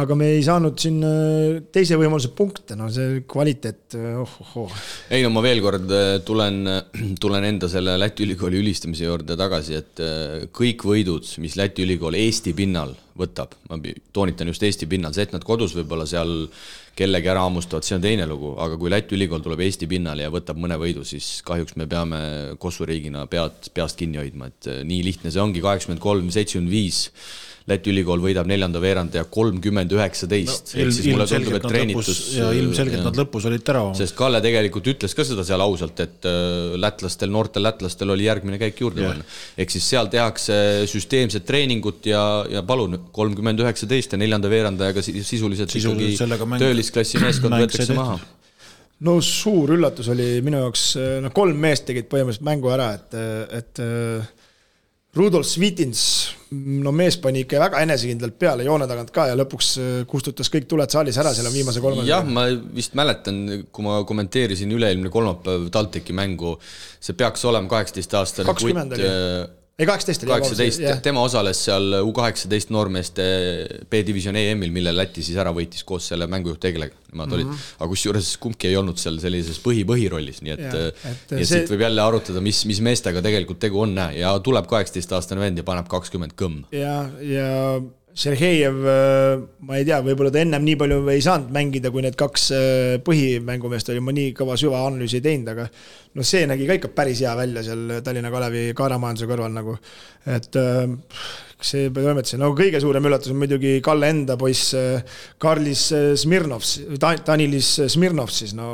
aga me ei saanud siin äh, teise võimaluse punkte, no see kvaliteet oh,, oh, oh. ei no ma veel kord äh, tulen, tulen enda selle Läti ülikooli ülistamise juurde tagasi, et kõik võidud, mis Läti ülikool Eesti pinnal võtab, ma toonitan just Eesti pinnal, see, et nad kodus võib-olla seal kellegi ära hammustavad, see on teine lugu, aga kui Läti ülikool tuleb Eesti pinnale ja võtab mõne võidu, siis kahjuks me peame kossuriigina pead, peast kinni hoidma, et eh, nii lihtne see ongi, kaheksakümmend kolm, seitsekümmend viis Läti ülikool võidab neljanda veerandi ja kolmkümmend üheksateist. ehk siis mulle tundub, et treenitus. ja ilmselgelt nad lõpus olid teravamad. sest Kalle tegelikult ütles ka seda seal ausalt, et äh, lätlastel, noortel lätlastel oli järgmine käik juurde panna. ehk siis seal tehakse süsteemset treeningut ja, ja palun, kolmkümmend üheksateist ja neljanda veerandajaga sisuliselt, sisuliselt ikkagi töölisklassi meeskond võetakse maha no suur üllatus oli minu jaoks, noh, kolm meest tegid põhimõtteliselt mängu ära, et, et Rudolf Svitins, no mees pani ikka väga enesekindlalt peale joone tagant ka ja lõpuks äh, kustutas kõik tuled saalis ära selle viimase kolme. jah, ma vist mäletan, kui ma kommenteerisin üle-eelmine kolmapäev TalTechi mängu, see peaks olema kaheksateistaastane kutt ei, kaheksateist oli. kaheksateist, tema osales seal U kaheksateist noormeeste B-divisjon EM-il, mille Läti siis ära võitis koos selle mängujuht Eglega, nemad mm -hmm. olid. Mhm. aga kusjuures kumbki ei olnud seal sellises põhi-põhirollis, nii et, et, ja see... siit võib jälle arutada, mis, mis meestega tegelikult tegu on ja tuleb kaheksateistaastane vend ja paneb kakskümmend kõmm. ja, ja Sergejev, äh, ma ei tea, võib-olla ta ennem nii palju ei saanud mängida, kui need kaks äh, põhimängumeest oli, ma nii kõva süvaanalüüsi ei teinud, aga noh, see nägi ka ikka päris hea välja seal Tallinna Kalevi kaaramajanduse kõrval nagu, et äh, see toimetasin, no kõige suurem üllatus on muidugi Kalle enda poiss Karlis Smirnov, Danilis Smirnov siis, no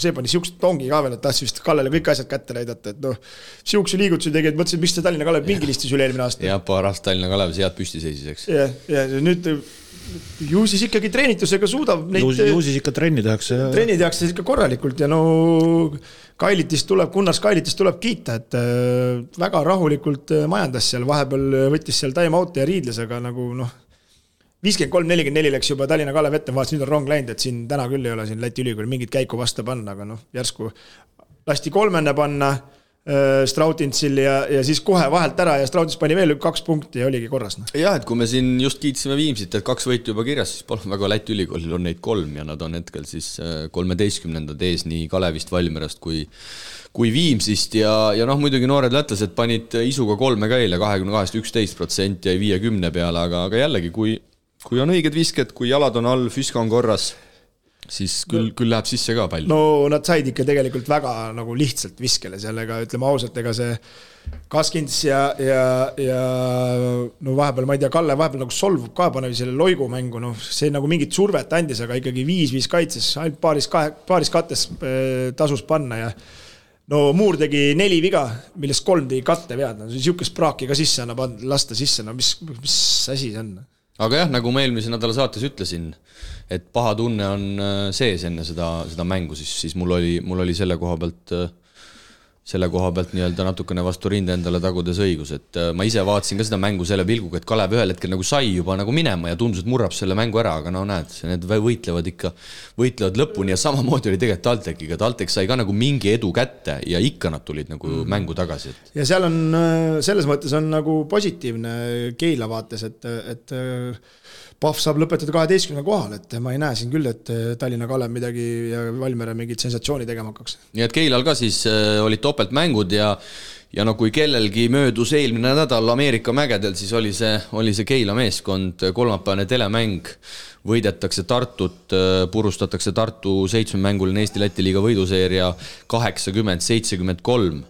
see pani siukest tongi ka veel, et tahtis vist Kallele kõik asjad kätte näidata, et noh, siukse liigutusi tegi, et mõtlesin, mis see Tallinna Kalev pingil istus üle-eelmine aasta. jah, paar aastat Tallinna Kalevis head püsti seisis, eks. jah, ja nüüd ju siis ikkagi treenitusega suudab neid. ju siis ikka trenni tehakse. trenni tehakse ikka korralikult ja no Kailitist tuleb, Gunnar Kailitist tuleb kiita, et äh, väga rahulikult äh, majandas seal, vahepeal võttis seal time out'i ja riidles, aga nagu noh viiskümmend kolm, nelikümmend neli läks juba Tallinna Kalev ette, ma vaatasin, nüüd on rong läinud, et siin täna küll ei ole siin Läti ülikooli mingit käiku vastu panna, aga noh, järsku lasti kolmene panna äh, Strautintsil ja, ja siis kohe vahelt ära ja Strautins pani veel kaks punkti ja oligi korras no.. jah, et kui me siin just kiitsime Viimsit, et kaks võitu juba kirjas, siis palun väga, Läti ülikoolil on neid kolm ja nad on hetkel siis äh, kolmeteistkümnendad ees nii Kalevist, Valmierast kui kui Viimsist ja, ja noh, muidugi noored lätlased panid isuga kolme ka eile, kahekümne kahest üksteist protsenti jäi viiekümne peale, aga, aga jällegi, kui kui on õiged visked, kui jalad on all, füska on korras, siis küll, küll läheb sisse ka pall. no nad said ikka tegelikult väga nagu lihtsalt viskele sellega, ütleme ausalt, ega see Kaskins ja, ja, ja no vahepeal, ma ei tea, Kalle vahepeal nagu solvub ka, paneb selle loigu mängu, noh, see nagu mingit survet andis, aga ikkagi viis-viis kaitses, ainult paaris kahe, paaris kattes äh, tasus panna ja no Muur tegi neli viga, millest kolm tegi kattevead, no sihukest praaki ka sisse annab, lasta sisse, no mis, mis asi see on? Aga jah, nagu ma eelmise nädala saates ütlesin, et paha tunne on äh, sees enne seda, seda mängu, siis, siis mul oli, mul oli selle koha pealt äh, selle koha pealt nii-öelda natukene vastu rinde endale tagudes õigus, et äh, ma ise vaatasin ka seda mängu selle pilguga, et Kalev ühel hetkel nagu sai juba nagu minema ja tundus, et murrab selle mängu ära, aga no näed, need võitlevad ikka, võitlevad lõpuni ja samamoodi oli tegelikult TalTechiga, TalTech sai ka nagu mingi edu kätte ja ikka nad tulid nagu mm. mängu tagasi. ja seal on, äh, selles mõttes on nagu positiivne Keila vaates, et, et äh, Pahv saab lõpetada kaheteistkümne kohal, et ma ei näe siin küll, et Tallinna Kalev midagi ja Valmiera mingit sensatsiooni tegema hakkaks. nii et Keilal ka siis äh, olid topeltmängud ja ja no kui kellelgi möödus eelmine nädal Ameerika mägedel, siis oli see, oli see Keila meeskond, kolmapäevane telemäng võidetakse Tartut, purustatakse Tartu seitsmemänguline Eesti-Läti liiga võiduseeria kaheksakümmend, seitsekümmend kolm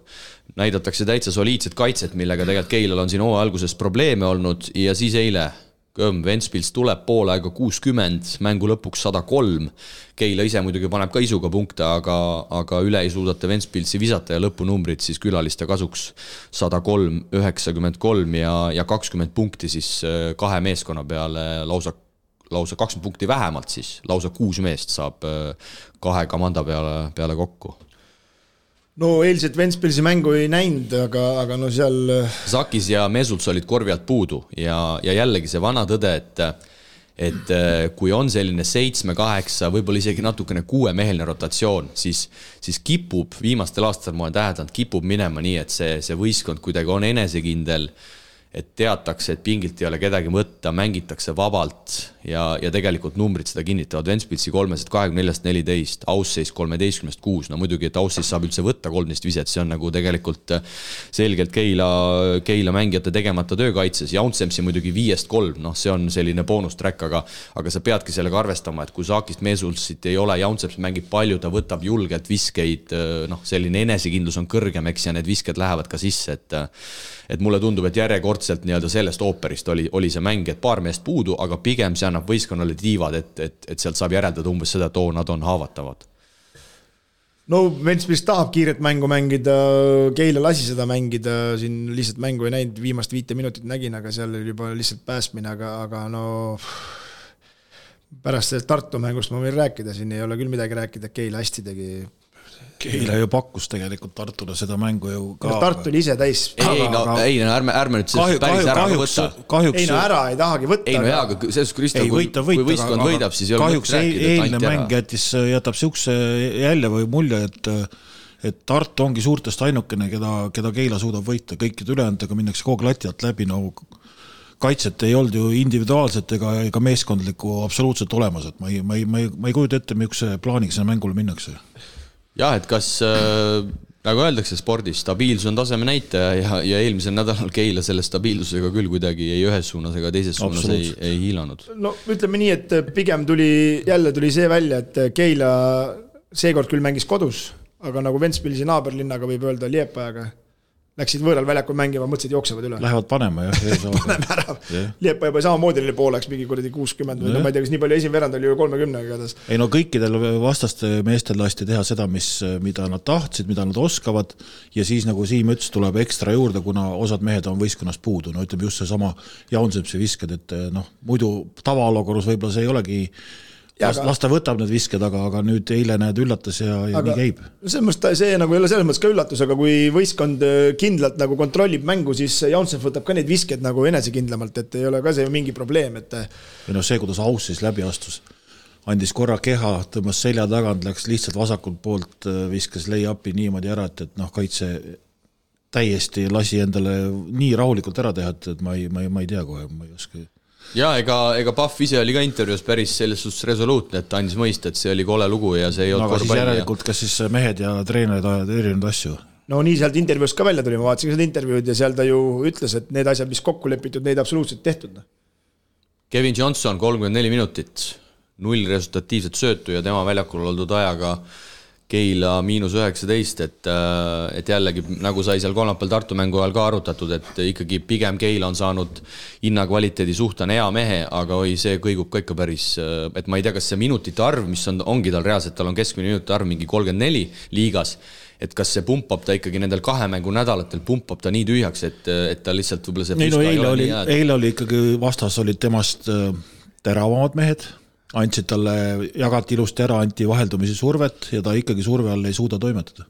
näidatakse täitsa soliidset kaitset, millega tegelikult Keilal on siin hooaja alguses probleeme olnud ja siis eile Ventspils tuleb poolaega kuuskümmend, mängu lõpuks sada kolm. Keila ise muidugi paneb ka isuga punkte, aga, aga üle ei suudeta Ventspilsi visata ja lõpunumbrid siis külaliste kasuks sada kolm, üheksakümmend kolm ja, ja kakskümmend punkti siis äh, kahe meeskonna peale lausa lausa kakskümmend punkti vähemalt siis, lausa kuus meest saab äh, kahe komanda peale, peale kokku no eilset Ventspilsi mängu ei näinud, aga, aga no seal. Sakis ja Mesults olid korvi alt puudu ja, ja jällegi see vana tõde, et et äh, kui on selline seitsme, kaheksa, võib-olla isegi natukene kuuemeheline rotatsioon, siis, siis kipub, viimastel aastatel ma olen täheldanud, kipub minema nii, et see, see võistkond kuidagi on enesekindel et teatakse, et pingilt ei ole kedagi võtta, mängitakse vabalt ja, ja tegelikult numbrid seda kinnitavad. Ventspilsi kolmesed kahekümne neljast neliteist, Ausseis kolmeteistkümnest kuus, no muidugi, et Ausseis saab üldse võtta kolmteist viset, see on nagu tegelikult selgelt Keila, Keila mängijate tegemata töö kaitses. Jauntsemsi muidugi viiest kolm, noh, see on selline boonustrack, aga, aga sa peadki sellega arvestama, et kui Saakist Meesulsit ei ole, Jauntsems mängib palju, ta võtab julgelt viskeid, noh, selline enesekindlus on kõrgem, eks, ja need visked lähevad ka sisse, et et mulle tundub, et järjekordselt nii-öelda sellest ooperist oli, oli see mäng, et paar meest puudu, aga pigem see annab võistkonnale tiivad, et, et, et sealt saab järeldada umbes seda, et oo, nad on haavatavad. No Ventspils tahab kiiret mängu mängida, Keila lasi seda mängida, siin lihtsalt mängu ei näinud, viimast viite minutit nägin, aga seal oli juba lihtsalt päästmine, aga, aga no pärast sellest Tartu mängust ma võin rääkida, siin ei ole küll midagi rääkida, Keila hästi tegi Keila ju pakkus tegelikult Tartule seda mängu ju ka. Tartu oli ise täis. ei, no ei, no ärme, ärme nüüd sellest päris ära kahjuks, võta. kahjuks. ei no ära ei tahagi võtta. ei no jaa, aga selles suhtes, Kristo, kui, kui võistkond võidab, siis ei ole kahjuks eilne mäng jättis, jätab siukse jälje või mulje, et et Tartu ongi suurtest ainukene, keda, keda Keila suudab võita, kõikide ülejäänutega minnakse kogu aeg lati alt läbi, no kaitset ei olnud ju individuaalset ega, ega meeskondlikku absoluutselt olemas, et ma ei, ma ei, ma ei, ma ei kujuta ette, missuguse plaaniga sinna mängule minnakse jah, et kas äh, nagu öeldakse spordis, stabiilsus on taseme näitaja ja, ja eelmisel nädalal Keila selle stabiilsusega küll kuidagi ei ühes suunas ega teises suunas ei, ei hiilanud. no ütleme nii, et pigem tuli, jälle tuli see välja, et Keila seekord küll mängis kodus, aga nagu Ventspilsi naaberlinnaga võib öelda, Liepajaga läksid võõral väljakul mängima, mõtlesid, jooksevad üle. Lähevad panema jah. paneme ära yeah.. Liepa juba samamoodi oli pooleks mingi kuradi kuuskümmend või no ma ei tea, kas nii palju, esimene veerand oli ju kolmekümnega igatahes. ei no kõikidel vastaste meestel lasti teha seda, mis, mida nad tahtsid, mida nad oskavad ja siis nagu Siim ütles, tuleb ekstra juurde, kuna osad mehed on võistkonnast puudu, no ütleme just seesama Jaunsepsi visked, et noh, muidu tavaolukorras võib-olla see ei olegi las, las ta võtab need visked, aga, aga nüüd eile näed, üllatas ja, ja aga, nii käib. selles mõttes see nagu ei ole selles mõttes ka üllatus, aga kui võistkond äh, kindlalt nagu kontrollib mängu, siis Janssen võtab ka neid viskeid nagu enesekindlamalt, et ei ole ka see mingi probleem, et. või noh, see, kuidas Aus siis läbi astus, andis korra keha, tõmbas selja tagant, läks lihtsalt vasakult poolt, äh, viskas lay-up'i niimoodi ära, et, et noh, kaitse täiesti lasi endale nii rahulikult ära teha, et, et ma ei, ma ei, ma ei tea kohe, ma ei oska ja ega, ega Pahv ise oli ka intervjuus päris selles suhtes resoluutne, et ta andis mõista, et see oli kole lugu ja see ei olnud no, korvpall. järelikult, kas siis mehed ja treenerid ajavad erinevaid asju? no nii sealt intervjuust ka välja tuli, ma vaatasin ka seda intervjuud ja seal ta ju ütles, et need asjad, mis kokku lepitud, neid absoluutselt tehtud. Noh. Kevin Johnson, kolmkümmend neli minutit, null resultatiivset söötu ja tema väljakul oldud ajaga Keila miinus üheksateist, et, äh, et jällegi nagu sai seal kolmapäeval Tartu mängu ajal ka arutatud, et ikkagi pigem Keila on saanud hinnakvaliteedi suht on hea mehe, aga oi, see kõigub ka ikka päris, äh, et ma ei tea, kas see minutite arv, mis on, ongi tal reaalselt, tal on keskmine minutite arv mingi kolmkümmend neli liigas, et kas see pumpab ta ikkagi nendel kahe mängu nädalatel, pumpab ta nii tühjaks, et, et ta lihtsalt võib-olla see ei no eile oli, eile oli ikkagi vastas olid temast äh, teravamad mehed andsid talle, jagati ilusti ära, anti vaheldumisi survet ja ta ikkagi surve all ei suuda toimetada.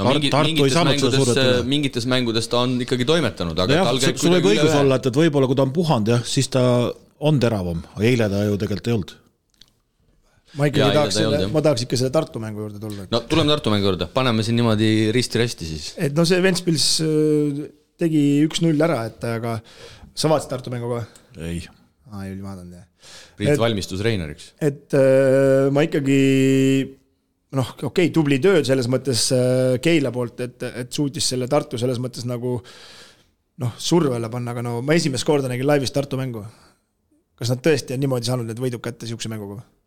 no mingi, mingites mängudes, mingites mängudes ta on ikkagi toimetanud, aga jah, sul võib õigus olla, et, et võib-olla kui ta on puhanud jah, siis ta on teravam, aga eile ta ju tegelikult ei olnud ma ikkagi ja, tahaks selle, ma tahaks ikka selle Tartu mängu juurde tulla. no tuleme Tartu mängu juurde, paneme siin niimoodi risti-rästi siis. et no see Ventspils äh, tegi üks-null ära, et aga sa vaatasid Tartu mängu ka? ei. Aa, ei vaadanud jah Priit valmistus treeneriks. et äh, ma ikkagi noh, okei okay,, tubli töö selles mõttes äh, Keila poolt, et, et suutis selle Tartu selles mõttes nagu noh, surve alla panna, aga no ma esimest korda nägin laivis Tartu mängu. kas nad tõesti on niimoodi saanud need võidud kätte niisuguse mänguga? Äh,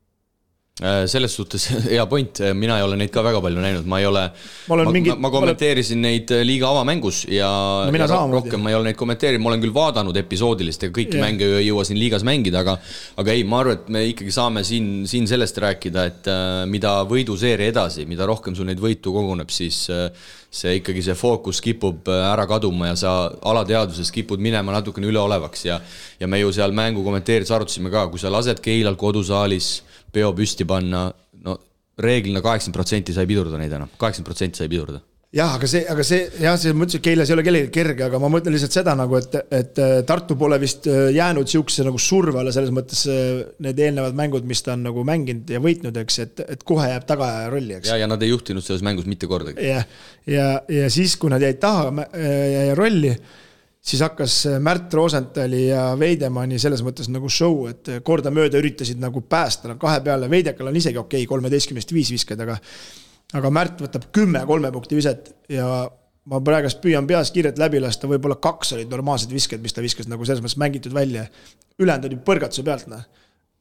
selles suhtes hea point, mina ei ole neid ka väga palju näinud, ma ei ole, ma, ma, mingit, ma kommenteerisin olen... neid liiga avamängus ja, no, ja rohkem ma ei ole neid kommenteerinud, ma olen küll vaadanud episoodilist, ega kõiki yeah. mänge ei jõua siin liigas mängida, aga aga ei, ma arvan, et me ikkagi saame siin, siin sellest rääkida, et äh, mida võiduseeria edasi, mida rohkem sul neid võitu koguneb, siis äh, see ikkagi, see fookus kipub äh, ära kaduma ja sa alateadvuses kipud minema natukene üleolevaks ja ja me ju seal mängu kommenteerides arutasime ka, kui sa lased Keilal kodusaalis peo püsti panna, no reeglina kaheksakümmend protsenti sa ei pidurda neid enam, kaheksakümmend protsenti sa ei pidurda jah, aga see, aga see jah, selles mõttes, et Keilas ei ole kellelgi kerge, aga ma mõtlen lihtsalt seda nagu, et, et äh, Tartu pole vist äh, jäänud sihukese nagu surve alla selles mõttes äh, need eelnevad mängud, mis ta on nagu mänginud ja võitnud, eks, et, et kohe jääb tagaaja rolli, eks. ja, ja nad ei juhtinud selles mängus mitte kordagi. jah, ja, ja, ja siis, kui nad jäid taha ja, ja rolli siis hakkas äh, Märt Rosenthali ja Veidemanni selles mõttes nagu show, et äh, kordamööda üritasid nagu päästa nad kahe peale, Veidekal on isegi okei okay,, kolmeteistkümnest viis viskad, aga aga Märt võtab kümme kolme punkti viset ja ma praegust püüan peas kiirelt läbi lasta, võib-olla kaks olid normaalsed visked, mis ta viskas nagu selles mõttes mängitud välja. ülejäänud olid põrgatuse pealt, noh.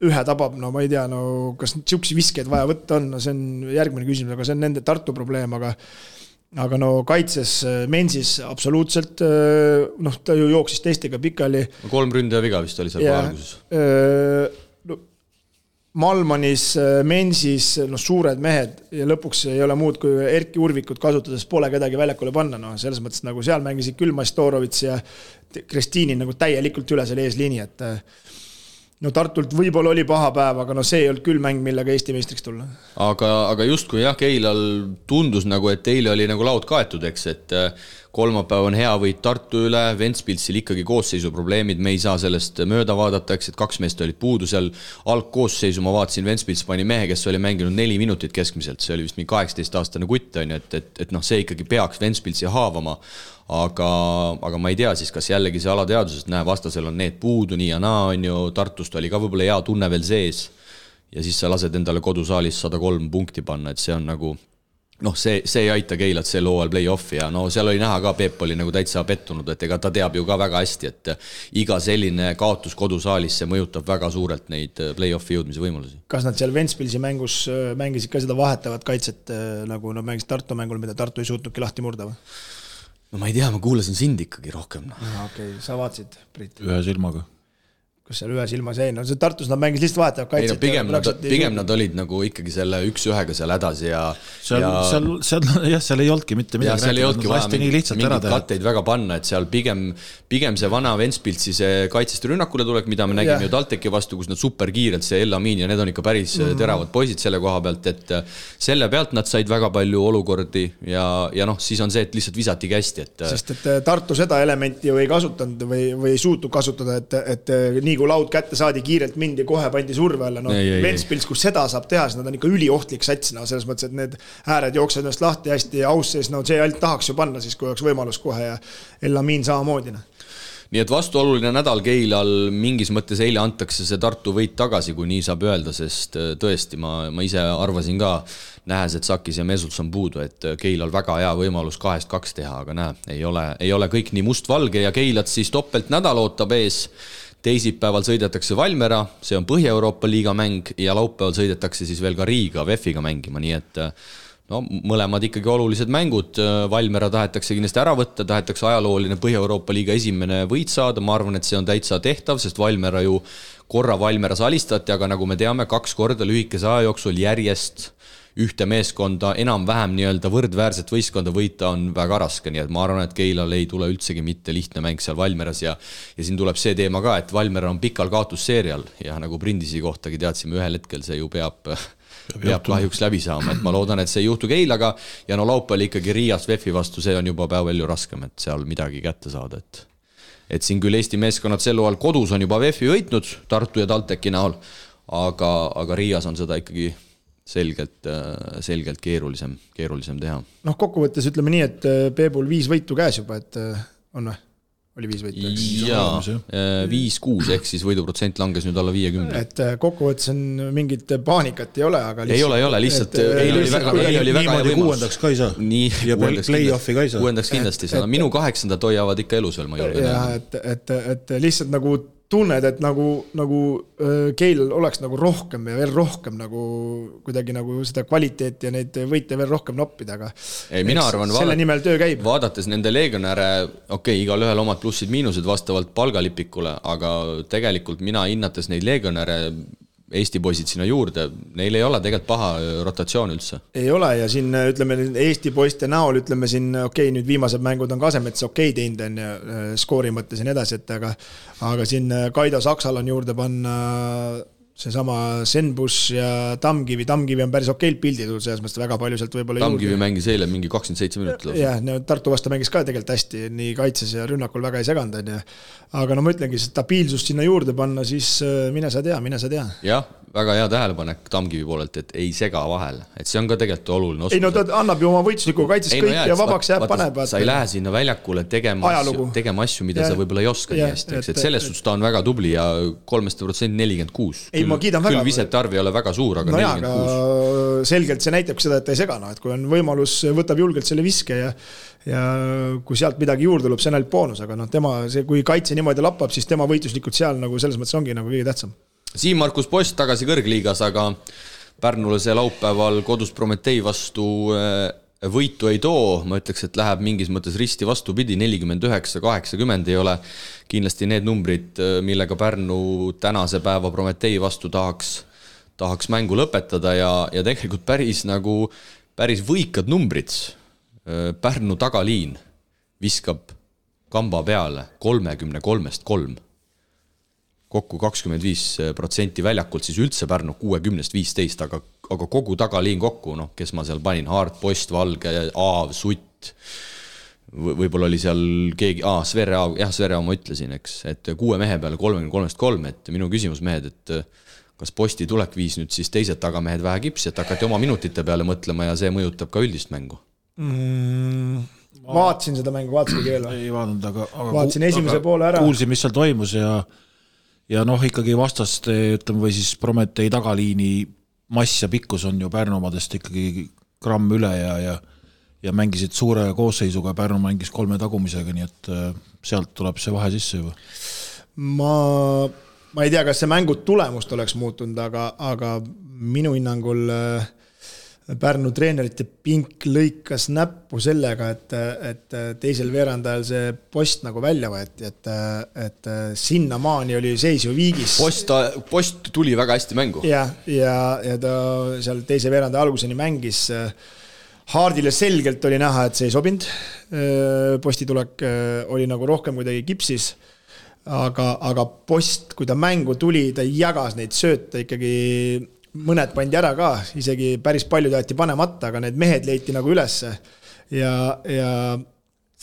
ühe tabab, no ma ei tea, no kas niisuguseid viskeid vaja võtta on, no see on järgmine küsimus, aga see on nende Tartu probleem, aga aga no kaitses äh, Mensis absoluutselt äh, noh, ta ju jooksis teistega pikali. kolm ründaja viga vist oli seal kohe alguses. Äh, no, Malmanis, Mensis, noh, suured mehed ja lõpuks ei ole muud kui Erki Urvikut kasutades pole kedagi väljakule panna, noh, selles mõttes nagu seal mängisid küll Mastorovitš ja Kristiini nagu täielikult üle selle eesliini, et no Tartult võib-olla oli paha päev, aga no see ei olnud küll mäng, millega Eesti meistriks tulla. aga, aga justkui jah, Keilal tundus nagu, et eile oli nagu laud kaetud, eks, et kolmapäev on hea võit Tartu üle, Ventspilsil ikkagi koosseisu probleemid, me ei saa sellest mööda vaadata, eks, et kaks meest olid puudu seal. algkoosseisu ma vaatasin, Ventspils pani mehe, kes oli mänginud neli minutit keskmiselt, see oli vist mingi kaheksateistaastane kutt, on ju, et, et, et noh, see ikkagi peaks Ventspilsi haavama aga, aga ma ei tea siis, kas jällegi see alateadvuses, et näe, vastasel on need puudu nii ja naa, on ju, Tartust oli ka võib-olla hea tunne veel sees. ja siis sa lased endale kodusaalis sada kolm punkti panna, et see on nagu noh, see, see ei aita Keilat sel hooajal play-off'i ja no seal oli näha ka, Peep oli nagu täitsa pettunud, et ega ta teab ju ka väga hästi, et iga selline kaotus kodusaalis, see mõjutab väga suurelt neid play-off'i jõudmise võimalusi. kas nad seal Ventspilsi mängus äh, mängisid ka seda vahetavat kaitset, äh, nagu nad mängisid Tartu mängul, mida Tartu ei suutnudki lahti murda või? no ma ei tea, ma kuulasin sind ikkagi rohkem no.. okei okay., sa vaatasid, Priit? ühe silmaga kus seal ühe silma sees, no see Tartus nad mängisid lihtsalt vahetavat kaitset. ei no pigem nad, pigem nad olid nagu ikkagi selle üks-ühega seal hädas ja. seal ja..., seal, seal jah, seal ei olnudki mitte midagi. seal ei olnudki vaja mingit, mingeid katteid väga panna, et seal pigem, pigem see vana Ventspilsi see kaitsest rünnakule tulek, mida me nägime ju TalTechi vastu, kus nad superkiirelt, see Elamin ja need on ikka päris mm teravad poisid selle koha pealt, et äh, selle pealt nad said väga palju olukordi ja, ja noh, siis on see, et lihtsalt visatigi hästi, et. Äh, sest et Tartu seda elementi ju ei kasutanud või, või ei suutnud kasutada, et, et nii nii kui laud kätte saadi, kiirelt mindi, kohe pandi surve alla, noh. Ventspils, kus seda saab teha, siis nad on ikka üliohtlik sats, no selles mõttes, et need ääred jooksevad ennast lahti hästi aus sees, no see ainult tahaks ju panna siis, kui oleks võimalus kohe ja Elamin samamoodi, noh. Nii et vastuoluline nädal Keilal, mingis mõttes eile antakse see Tartu võit tagasi, kui nii saab öelda, sest äh, tõesti, ma, ma ise arvasin ka, nähes, et Sakis ja Mesuts on puudu, et äh, Keilal väga hea võimalus kahest kaks teha, aga näe, ei ole, ei ole kõik nii mustvalge ja Keilat siis topeltnädal ootab ees teisipäeval sõidetakse Valmiera, see on Põhja-Euroopa liiga mäng ja laupäeval sõidetakse siis veel ka Riiga VEF-iga mängima, nii et no mõlemad ikkagi olulised mängud, Valmiera tahetakse kindlasti ära võtta, tahetakse ajalooline Põhja-Euroopa liiga esimene võit saada, ma arvan, et see on täitsa tehtav, sest Valmiera ju korra Valmieras alistati, aga nagu me teame, kaks korda lühikese aja jooksul järjest ühte meeskonda enam-vähem nii-öelda võrdväärset võistkonda võita on väga raske, nii et ma arvan, et Keilal ei tule üldsegi mitte lihtne mäng seal Valmeras ja ja siin tuleb see teema ka, et Valmer on pikal kaotusseerial ja nagu Prindisi kohtagi teadsime, ühel hetkel see ju peab peab kahjuks läbi saama, et ma loodan, et see ei juhtu Keilaga ja no laupäeval ikkagi Riias VEF-i vastu, see on juba päev palju raskem, et seal midagi kätte saada, et et siin küll Eesti meeskonnad sel hooajal kodus on juba VEF-i võitnud Tartu ja TalTechi näol, aga, aga Riias on seda ikkagi selgelt, äh, selgelt keerulisem, keerulisem teha. noh, kokkuvõttes ütleme nii, et äh, Peebul viis võitu käes juba, et äh, on või? oli viis võitu, eks? jaa, viis-kuus, ehk siis võiduprotsent langes nüüd alla viiekümne. et kokkuvõttes on mingit paanikat ei ole, aga lihtsalt, ei ole, ei ole, lihtsalt eile oli väga, eile oli väga hea võimalus. kuuendaks ka ei saa. nii, ja play-off'i ka ei saa. kuuendaks kindlasti ei saa, minu kaheksandat hoiavad ikka elus veel, ma julgen öelda. et, et, et lihtsalt nagu tunned, et nagu, nagu Keil oleks nagu rohkem ja veel rohkem nagu kuidagi nagu seda kvaliteeti ja neid võite veel rohkem noppida, aga. ei, mina arvan. selle nimel töö käib. vaadates nende legionäre, okei okay,, igalühel omad plussid-miinused vastavalt palgalipikule, aga tegelikult mina hinnates neid legionäre Eesti poisid sinna juurde, neil ei ole tegelikult paha rotatsioon üldse. ei ole ja siin ütleme Eesti poiste näol ütleme siin okei okay,, nüüd viimased mängud on Kasemets okei okay teinud on ju skoori mõttes ja nii edasi, et aga aga siin Kaido Saksal on juurde panna seesama Senbus ja Tammkivi, Tammkivi on päris okeilt pildi tulnud, selles mõttes väga palju sealt võib-olla Tammkivi mängis eile mingi kakskümmend seitse minutit lausa. jah, no Tartu vastu mängis ka tegelikult hästi, nii kaitses ja rünnakul väga ei seganud, on ju. aga no ma ütlengi, stabiilsust sinna juurde panna, siis äh, mine sa tea, mine sa tea. jah, väga hea tähelepanek Tammkivi poolelt, et ei sega vahele, et see on ka tegelikult oluline oskus. ei no ta annab ju oma võitlusliku kaitses kõik no, jah, ja vabaks jääb, paneb. sa ei lähe sinna väljakule tegema asju, tegema asju, mida ja, sa võib-olla ei oska nii hästi, eks, et selles suhtes ta on väga tubli ja kolmest protsenti nelikümmend kuus. Ei, ma kiidan väga. küll visete arv ei ole väga suur, aga nelikümmend kuus. selgelt see näitabki seda, et ta ei sega, noh, et kui on võimalus, võtab julgelt selle viske ja ja kui sealt midagi juurde tuleb, see on ainult boonus, aga noh, tema see, kui kaitse niimoodi lappab, siis tema võitluslikud seal nagu selles mõttes ongi nagu kõige tähtsam Siim-Markus Post tagasi kõrgliigas, aga Pärnule see laupäeval kodus Prometee vastu äh, võitu ei too, ma ütleks, et läheb mingis mõttes risti vastupidi, nelikümmend üheksa, kaheksakümmend ei ole kindlasti need numbrid, millega Pärnu tänase päeva Prometee vastu tahaks, tahaks mängu lõpetada ja, ja tegelikult päris nagu, päris võikad numbrid. Pärnu tagaliin viskab kamba peale kolmekümne kolmest kolm kokku kakskümmend viis protsenti väljakult, siis üldse Pärnu kuuekümnest viisteist, aga, aga kogu tagaliin kokku, noh, kes ma seal panin, Haart, Post, Valge, Aav, Sutt, võib-olla oli seal keegi, aa, Sverre Aav, jah, Sverre Aav ma ütlesin, eks, et kuue mehe peale kolmekümne kolmest kolm, et minu küsimus, mehed, et kas Posti tulek viis nüüd siis teised tagamehed vähe kipsi, et hakati oma minutite peale mõtlema ja see mõjutab ka üldist mängu mm,? Vaatasin seda mängu, vaatasidki veel või? ei vaadanud, aga, aga vaatasin esimese poole ära. kuulsin, mis seal toimus ja ja noh, ikkagi vastaste, ütleme, või siis Prometee tagaliini mass ja pikkus on ju Pärnu omadest ikkagi gramm üle ja, ja ja mängisid suure koosseisuga, Pärnu mängis kolme tagumisega, nii et äh, sealt tuleb see vahe sisse juba. ma, ma ei tea, kas see mängu tulemust oleks muutunud, aga, aga minu hinnangul äh, Pärnu treenerite pink lõikas näppu sellega, et, et teisel veerandajal see post nagu välja võeti, et, et sinnamaani oli seis ju viigis. post, post tuli väga hästi mängu. jah, ja, ja, ja ta seal teise veerandaja alguseni mängis. Haardile selgelt oli näha, et see ei sobinud. posti tulek oli nagu rohkem kuidagi kipsis aga, aga post, kui ta mängu tuli, ta jagas neid sööte ikkagi mõned pandi ära ka, isegi päris palju jäeti panemata, aga need mehed leiti nagu ülesse. ja, ja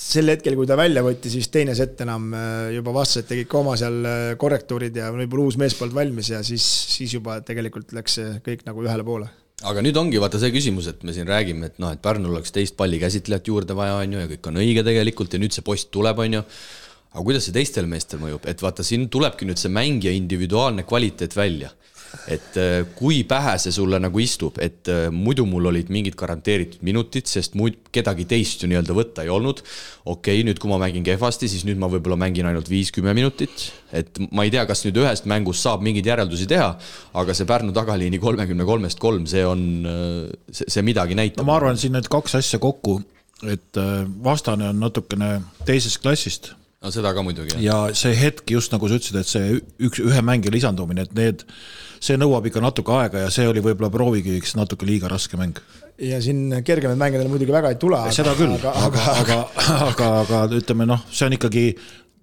sel hetkel, kui ta välja võtti, siis teine set enam äh, juba vastased tegid ka oma seal äh, korrektuurid ja võib-olla uus mees polnud valmis ja siis, siis juba tegelikult läks see kõik nagu ühele poole aga nüüd ongi vaata see küsimus, et me siin räägime, et noh, et Pärnul oleks teist pallikäsitlejat juurde vaja, on ju, ja kõik on õige tegelikult ja nüüd see post tuleb, on ju. aga kuidas see teistel meestel mõjub, et vaata, siin tulebki nüüd see mängija individuaalne kvaliteet välja et äh, kui pähe see sulle nagu istub, et äh, muidu mul olid mingid garanteeritud minutid, sest muid, kedagi teist ju nii-öelda võtta ei olnud. okei okay,, nüüd kui ma mängin kehvasti, siis nüüd ma võib-olla mängin ainult viis-kümme minutit, et ma ei tea, kas nüüd ühest mängust saab mingeid järeldusi teha, aga see Pärnu tagaliini kolmekümne kolmest kolm, see on, äh, see midagi näitab no,. ma arvan, siin need kaks asja kokku, et vastane on natukene teisest klassist no seda ka muidugi. ja see hetk just nagu sa ütlesid, et see üks, ühe mängija lisandumine, et need see nõuab ikka natuke aega ja see oli võib-olla proovikiviks natuke liiga raske mäng. ja siin kergemaid mänge tal muidugi väga ei tule. seda küll, aga, aga, aga, aga, aga, aga ütleme noh, see on ikkagi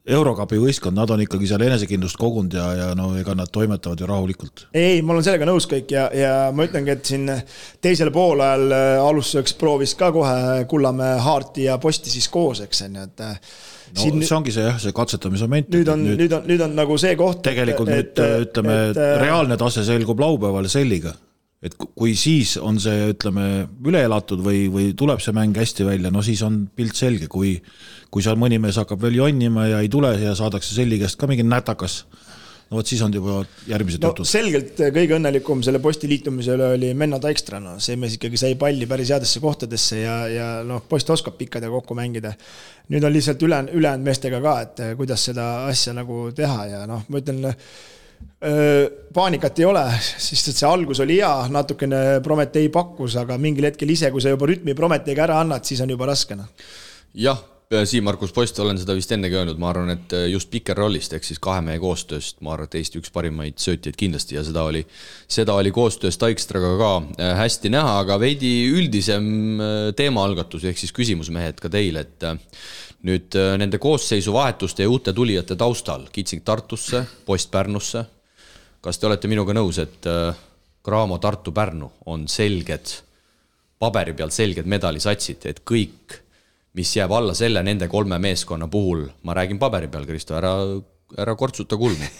Eurokapi võistkond, nad on ikkagi seal enesekindlust kogunud ja, ja no ega nad toimetavad ju rahulikult. ei, ma olen sellega nõus kõik ja, ja ma ütlengi, et siin teisel poolajal äh, alustuseks proovis ka kohe Kullamäe Haarti ja Posti siis koos, eks on ju, et no siin, see ongi see jah, see katsetamise moment. nüüd on, nüüd on, nüüd on nagu see koht. tegelikult et, nüüd ütleme, reaalne tase selgub laupäeval selliga, et kui siis on see, ütleme, üle elatud või, või tuleb see mäng hästi välja, no siis on pilt selge, kui kui seal mõni mees hakkab veel jonnima ja ei tule ja saadakse selli käest ka mingi nätakas no vot siis on juba järgmised no jutud. selgelt kõige õnnelikum selle posti liitumise üle oli Menno Taikstra, no see mees ikkagi sai palli päris headesse kohtadesse ja, ja noh, poiss oskab pikkadega kokku mängida. nüüd on lihtsalt üle, ülejäänud meestega ka, et kuidas seda asja nagu teha ja noh, ma ütlen paanikat ei ole, sest et see algus oli hea, natukene Prometee pakkus, aga mingil hetkel ise, kui sa juba rütmi Prometeega ära annad, siis on juba raske noh. jah, Siim-Markus Post, olen seda vist ennegi öelnud, ma arvan, et just pikerrollist ehk siis kahe mehe koostööst, ma arvan, et Eesti üks parimaid söötjaid kindlasti ja seda oli, seda oli koostöös Taikstraga ka hästi näha, aga veidi üldisem teemaalgatus ehk siis küsimus, mehed, ka teile, et nüüd nende koosseisu vahetuste ja uute tulijate taustal, Kitsing Tartusse, Post Pärnusse, kas te olete minuga nõus, et Graamo, Tartu, Pärnu on selged, paberi peal selged medalisatsid, et kõik mis jääb alla selle nende kolme meeskonna puhul, ma räägin paberi peal, Kristo, ära, ära kortsuta kulmu.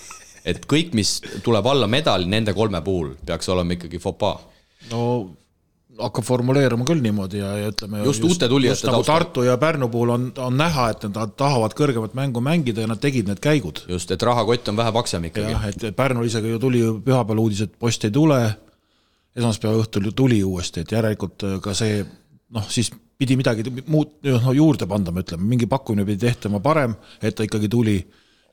et kõik, mis tuleb alla medali nende kolme puhul, peaks olema ikkagi fopaa. no hakkab formuleeruma küll niimoodi ja, ja ütleme just, just uute tulijate nagu Tartu ja Pärnu puhul on, on näha, et nad tahavad kõrgemat mängu mängida ja nad tegid need käigud. just, et rahakott on vähe paksem ikkagi. jah, et Pärnul isegi ju tuli pühapäeval uudis, et post ei tule, esmaspäeva õhtul ju tuli uuesti, et järelikult ka see noh, siis pidi midagi muud no, juurde pandama, ütleme, mingi pakkumine pidi tehtama parem, et ta ikkagi tuli.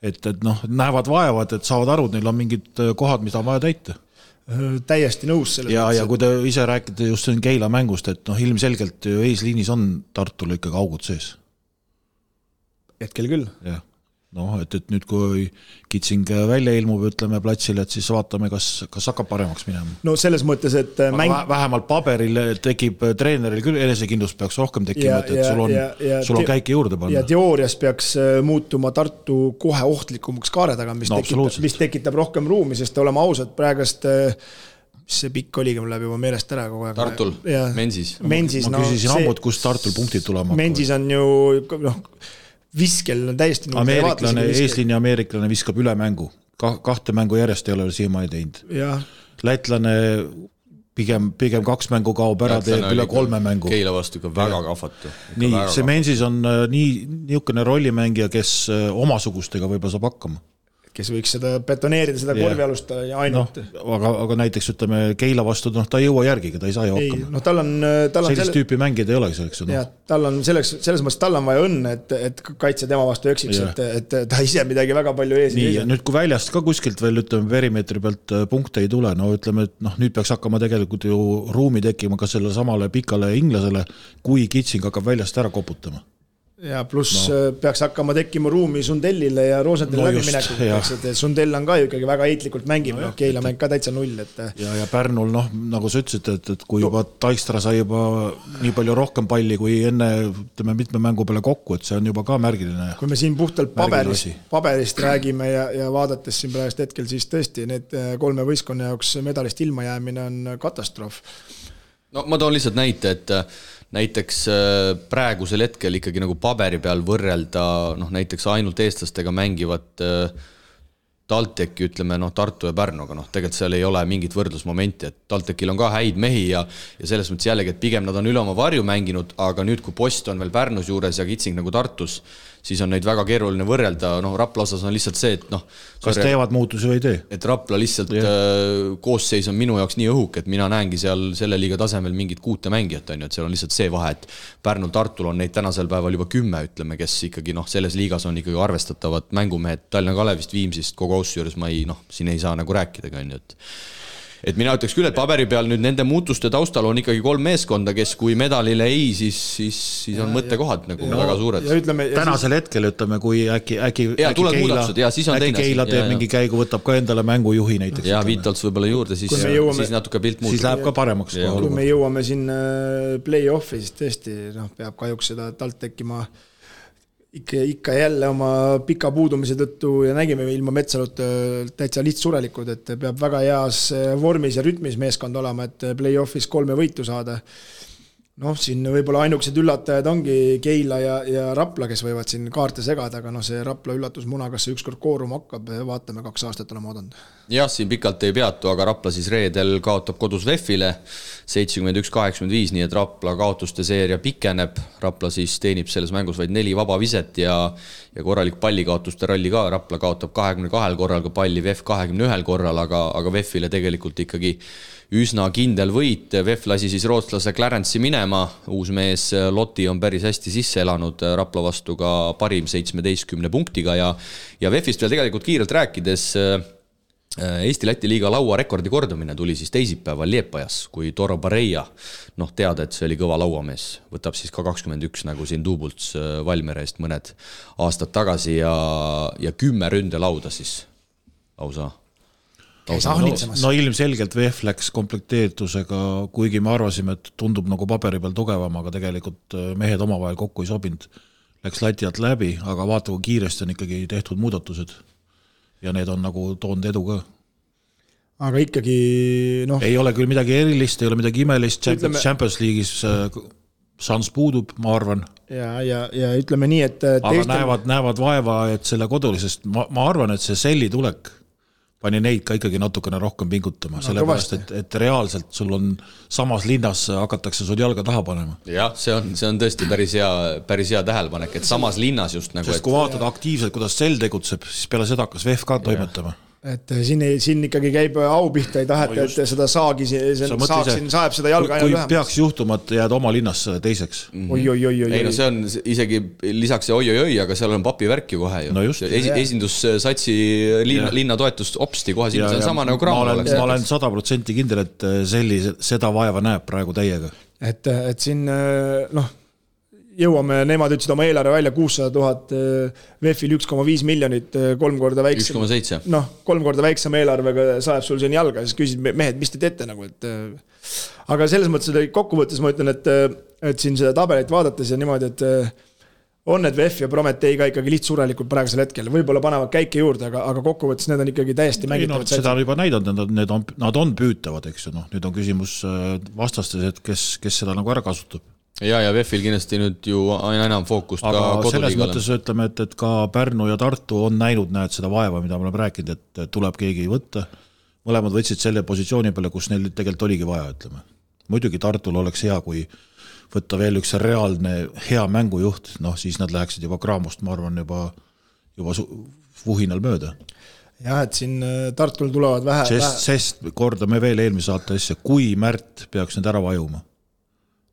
et, et noh, näevad vaevad, et saavad aru, et neil on mingid kohad, mida on vaja täita. täiesti nõus selles ja, ja kui te ise räägite just siin Keila mängust, et noh, ilmselgelt ju eesliinis on Tartul ikkagi augud sees. hetkel küll. jah noh, et, et nüüd, kui Kitsing välja ilmub, ütleme platsile, et siis vaatame, kas, kas hakkab paremaks minema. no selles mõttes, et Aga mäng. vähemalt paberil tekib treeneril küll enesekindlust peaks rohkem tekkima, et, et sul on, sul on käike juurde panna. ja teoorias peaks äh, muutuma Tartu kohe ohtlikumaks kaare taga, mis no, tekitab, mis tekitab rohkem ruumi, sest oleme ausad, praegust äh, mis see pikk oligi, mul läheb juba meelest ära kogu aeg. Tartul, Mensis. Ma küsisin no, ammut, kust Tartul punktid tulema hakkavad. Mensis on ju noh viskel on täiesti ameeriklane, eesliini ameeriklane viskab üle mängu, ka-, kahte mängu järjest ei ole siiamaani teinud. lätlane pigem, pigem kaks mängu kaob ära, teeb üle kolme mängu. Keila vastu ikka väga kahvatu. nii, Semensis on äh, nii, niisugune rollimängija, kes äh, omasugustega võib-olla saab hakkama kes võiks seda betoneerida, seda korvialust ja ainult no,. aga, aga näiteks ütleme Keila vastu, noh, ta ei jõua järgigi, ta ei saa ju hakkama. noh, tal on, tal on sellist selle... tüüpi mängijad ei olegi selleks no.. jah, tal on selleks, selles mõttes tal on vaja õnne, et, et kaitse tema vastu eksiks, et, et ta ise midagi väga palju ees ei seisa. nüüd, kui väljast ka kuskilt veel ütleme, perimeetri pealt äh, punkte ei tule, no ütleme, et noh, nüüd peaks hakkama tegelikult ju ruumi tekkima ka sellele samale pikale inglasele, kui Kitsing hakkab väljast ära koputama ja pluss no. Äh, peaks hakkama tekkima ruumi Sundellile ja Rosendile no läbiminekuteks, et Sundell on ka ju ikkagi väga heitlikult mängib no,, noh, Keila mäng ka täitsa null, et. Äh, ja, ja Pärnul noh, nagu sa ütlesid, et, et kui juba Taistra sai juba nii palju rohkem palli kui enne, ütleme mitme mängu peale kokku, et see on juba ka märgiline. kui me siin puhtalt paberist, paberist räägime ja, ja vaadates siin praegust hetkel, siis tõesti need äh, kolme võistkonna jaoks medalist ilmajäämine on katastroof. no ma toon lihtsalt näite, et näiteks äh, praegusel hetkel ikkagi nagu paberi peal võrrelda noh, näiteks ainult eestlastega mängivat äh, TalTechi ütleme noh, Tartu ja Pärnuga, noh tegelikult seal ei ole mingit võrdlusmomenti, et TalTechil on ka häid mehi ja ja selles mõttes jällegi, et pigem nad on üle oma varju mänginud, aga nüüd, kui Post on veel Pärnus juures ja Kitsing nagu Tartus, siis on neid väga keeruline võrrelda, noh Rapla osas on lihtsalt see, et noh. kas teevad muutusi või ei tee? et Rapla lihtsalt yeah. Äh, koosseis on minu jaoks nii õhuke, et mina näengi seal selle liiga tasemel mingit kuute mängijat, on ju, et seal on lihtsalt see vahe, et Pärnul, Tartul on neid tänasel päeval juba kümme, ütleme, kes ikkagi noh, selles liigas on ikkagi arvestatavad mängumehed Tallinna Kalevist, Viimsist, kogu austuse juures ma ei noh, siin ei saa nagu rääkidagi, on ju, et et mina ütleks küll, et paberi peal nüüd nende muutuste taustal on ikkagi kolm meeskonda, kes kui medalile ei, siis, siis, siis on mõttekohad nagu ja, väga suured. Tänasel siis... hetkel ütleme, kui äkki, äkki. ja tulevad muudatused ja siis on äkki teine asi. Keila teeb mingi käigu, võtab ka endale mängujuhi näiteks. ja Viitolts võib-olla juurde, siis, jõuame... siis natuke pilt muutub. siis läheb ka paremaks. kui me jõuame siin play-off'i, siis tõesti noh, peab kahjuks seda talt tekkima ikka, ikka jälle oma pika puudumise tõttu ja nägime ilma Metsaluta täitsa lihtsurelikud, et peab väga heas vormis ja rütmis meeskond olema, et play-off'is kolme võitu saada. Noh, siin võib-olla ainukesed üllatajad ongi Keila ja, ja Rapla, kes võivad siin kaarte segada, aga noh, see Rapla üllatusmuna, kas see ükskord kooruma hakkab, vaatame, kaks aastat oleme oodanud. jah, siin pikalt ei peatu, aga Rapla siis reedel kaotab kodus VEF-ile seitsekümmend üks, kaheksakümmend viis, nii et Rapla kaotuste seeria pikeneb. Rapla siis teenib selles mängus vaid neli vaba viset ja, ja korralik pallikaotuste ralli ka, Rapla kaotab kahekümne kahel korral ka palli, VEF kahekümne ühel korral, aga, aga VEF-ile tegelikult ikkagi üsna kindel võit, VEF lasi siis rootslase Clarence'i minema, uus mees Lotti on päris hästi sisse elanud Rapla vastu ka parim seitsmeteistkümne punktiga ja ja VEF-ist veel tegelikult kiirelt rääkides, Eesti-Läti liiga lauarekordi kordamine tuli siis teisipäeval Liepajas, kui Toro Bareia, noh, teada, et see oli kõva lauamees, võtab siis ka kakskümmend üks, nagu siin Duubults Valmiere eest mõned aastad tagasi ja, ja kümme ründelauda siis lausa no, no ilmselgelt VEF läks komplekteeritusega, kuigi me arvasime, et tundub nagu paberi peal tugevam, aga tegelikult äh, mehed omavahel kokku ei sobinud. Läks lati alt läbi, aga vaata, kui kiiresti on ikkagi tehtud muudatused. ja need on nagu toonud edu ka. aga ikkagi noh. ei ole küll midagi erilist, ei ole midagi imelist, Champions, Champions League'is äh, šanss puudub, ma arvan. ja, ja, ja ütleme nii, et aga teistel... näevad, näevad vaeva, et selle kodulisest, ma, ma arvan, et see selli tulek pani neid ka ikkagi natukene rohkem pingutama no,, sellepärast et, et reaalselt sul on samas linnas hakatakse sul jalga taha panema. jah, see on, see on tõesti päris hea, päris hea tähelepanek, et samas linnas just nagu. sest et... kui vaatad aktiivselt, kuidas Sell tegutseb, siis peale seda hakkas VEF ka toimetama et äh, siin ei, siin ikkagi käib äh, au pihta, ei taheta no, et seda saagi, saak siin saeb seda jalga aina lühemaks. peaks juhtuma, et jääd oma linnas teiseks mm. -hmm. oi-oi-oi-oi. ei no see on isegi lisaks see oi-oi-oi, aga seal on papivärk ju kohe ju no. Esi, esindussatsi linna, linna toetust hopsti kohe sinna, see on sama nagu Grammar oleks. ma olen sada protsenti kindel, et äh, Selli seda vaeva näeb praegu täiega. et, et siin noh jõuame, nemad ütlesid oma eelarve välja kuussada tuhat, eh, VEF-il üks koma viis miljonit, eh, kolm korda väiksem. üks koma seitse. noh, kolm korda väiksema eelarvega sajab sul siin jalga ja siis küsid, mehed, mis te teete nagu, et. Eh, aga selles mõttes, kokkuvõttes ma ütlen, et, et siin seda tabelit vaadates ja niimoodi, et on need VEF ja Prometee ka ikkagi lihtsurelikult praegusel hetkel, võib-olla panevad käike juurde, aga, aga kokkuvõttes need on ikkagi täiesti mängitavad no,. seda on juba näidanud, need on, need on, nad on püütavad, eks ju, noh, nüüd on küsimus vastastes, et kes, kes seda nagu ära kasutab ja, ja VEF-il kindlasti nüüd ju aina enam fookust aga ka selles mõttes ütleme, et, et ka Pärnu ja Tartu on näinud, näed, seda vaeva, mida me oleme rääkinud, et tuleb keegi võtta. mõlemad võtsid selle positsiooni peale, kus neil tegelikult oligi vaja, ütleme. muidugi Tartul oleks hea, kui võtta veel üks reaalne hea mängujuht, noh siis nad läheksid juba Craamost, ma arvan, juba, juba vuhinal mööda jah, et siin äh, Tartul tulevad vähe sest, sest kordame veel eelmise saate asja, kui Märt peaks nüüd ära vajuma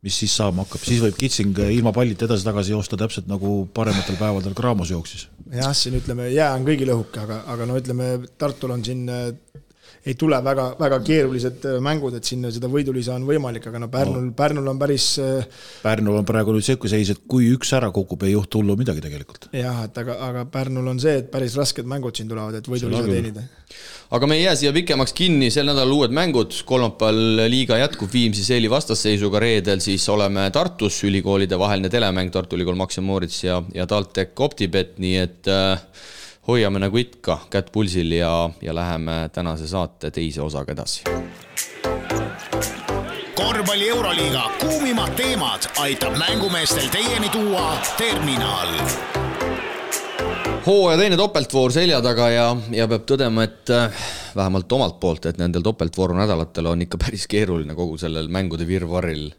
mis siis saama hakkab, siis võib Kitsing ilma pallita edasi-tagasi joosta täpselt nagu parematel päevadel Graamos jooksis. jah, siin ütleme, jää on kõigil õhuke, aga, aga no ütleme, Tartul on siin ei tule väga, väga keerulised mängud, et sinna seda võidulisa on võimalik, aga no Pärnul no., Pärnul on päris. Pärnul on praegu nüüd sihuke seis, et kui üks ära kukub, ei juhtu hullu midagi tegelikult. jah, et aga, aga Pärnul on see, et päris rasked mängud siin tulevad, et võidulisa teenida aga me ei jää siia pikemaks kinni, sel nädalal uued mängud, kolmapäeval liiga jätkub Viimsi Seeli vastasseisuga, reedel siis oleme Tartus, ülikoolide vaheline telemäng, Tartu Ülikool Maxima Moritz ja, ja TalTech Optibet, nii et äh, hoiame nagu ikka kätt pulsil ja, ja läheme tänase saate teise osaga edasi. korvpalli Euroliiga kuumimad teemad aitab mängumeestel teieni tuua terminal hooaja teine topeltvoor selja taga ja, ja peab tõdema, et äh, vähemalt omalt poolt, et nendel topeltvooru nädalatel on ikka päris keeruline kogu sellel mängude virvarril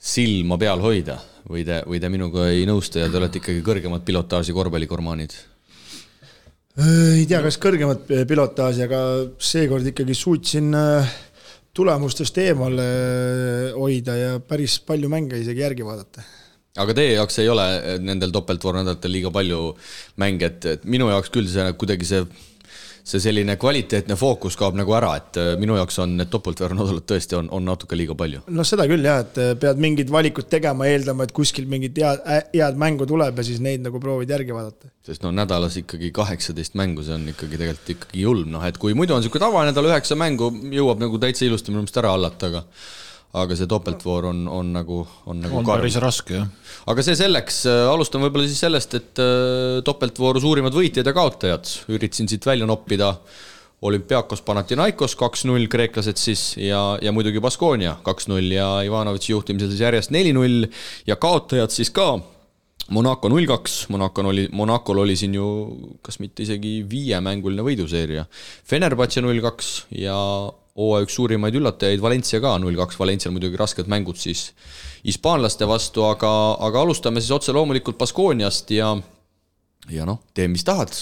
silma peal hoida või te, või te minuga ei nõustu ja te olete ikkagi kõrgemat pilotaaži korvpallikormaanid? Ei tea, kas kõrgemat pilotaaži, aga seekord ikkagi suutsin äh, tulemustest eemale hoida ja päris palju mänge isegi järgi vaadata. Aga teie jaoks ei ole nendel topeltvoornädalatel liiga palju mänge, et, et minu jaoks küll see kuidagi see see selline kvaliteetne fookus kaob nagu ära, et äh, minu jaoks on need topeltveernädalad tõesti on, on natuke liiga palju. no seda küll jah, et äh, pead mingid valikud tegema, eeldama, et kuskil mingit head, head mängu tuleb ja siis neid nagu proovid järgi vaadata. sest no nädalas ikkagi kaheksateist mängu, see on ikkagi tegelikult ikkagi julm, noh et kui muidu on niisugune tavanädal üheksa mängu, jõuab nagu täitsa ilusti minu meelest ära hallata, aga aga see topeltvoor on, on nagu, on nagu on karm. päris raske, jah. aga see selleks, äh, alustame võib-olla siis sellest, et äh, topeltvooru suurimad võitjad ja kaotajad, üritasin siit välja noppida olümpiaakos Panathinaikos kaks-null, kreeklased siis ja, ja muidugi Baskonia kaks-null ja Ivanovitši juhtimisel siis järjest neli-null ja kaotajad siis ka Monaco null kaks, Monacol oli, Monacol oli siin ju kas mitte isegi viiemänguline võiduseeria. Fenerbahce null kaks ja hooaja üks suurimaid üllatajaid Valencia ka null kaks, Valencial muidugi rasked mängud siis hispaanlaste vastu, aga, aga alustame siis otse loomulikult Baskooniast ja ja noh, tee mis tahad.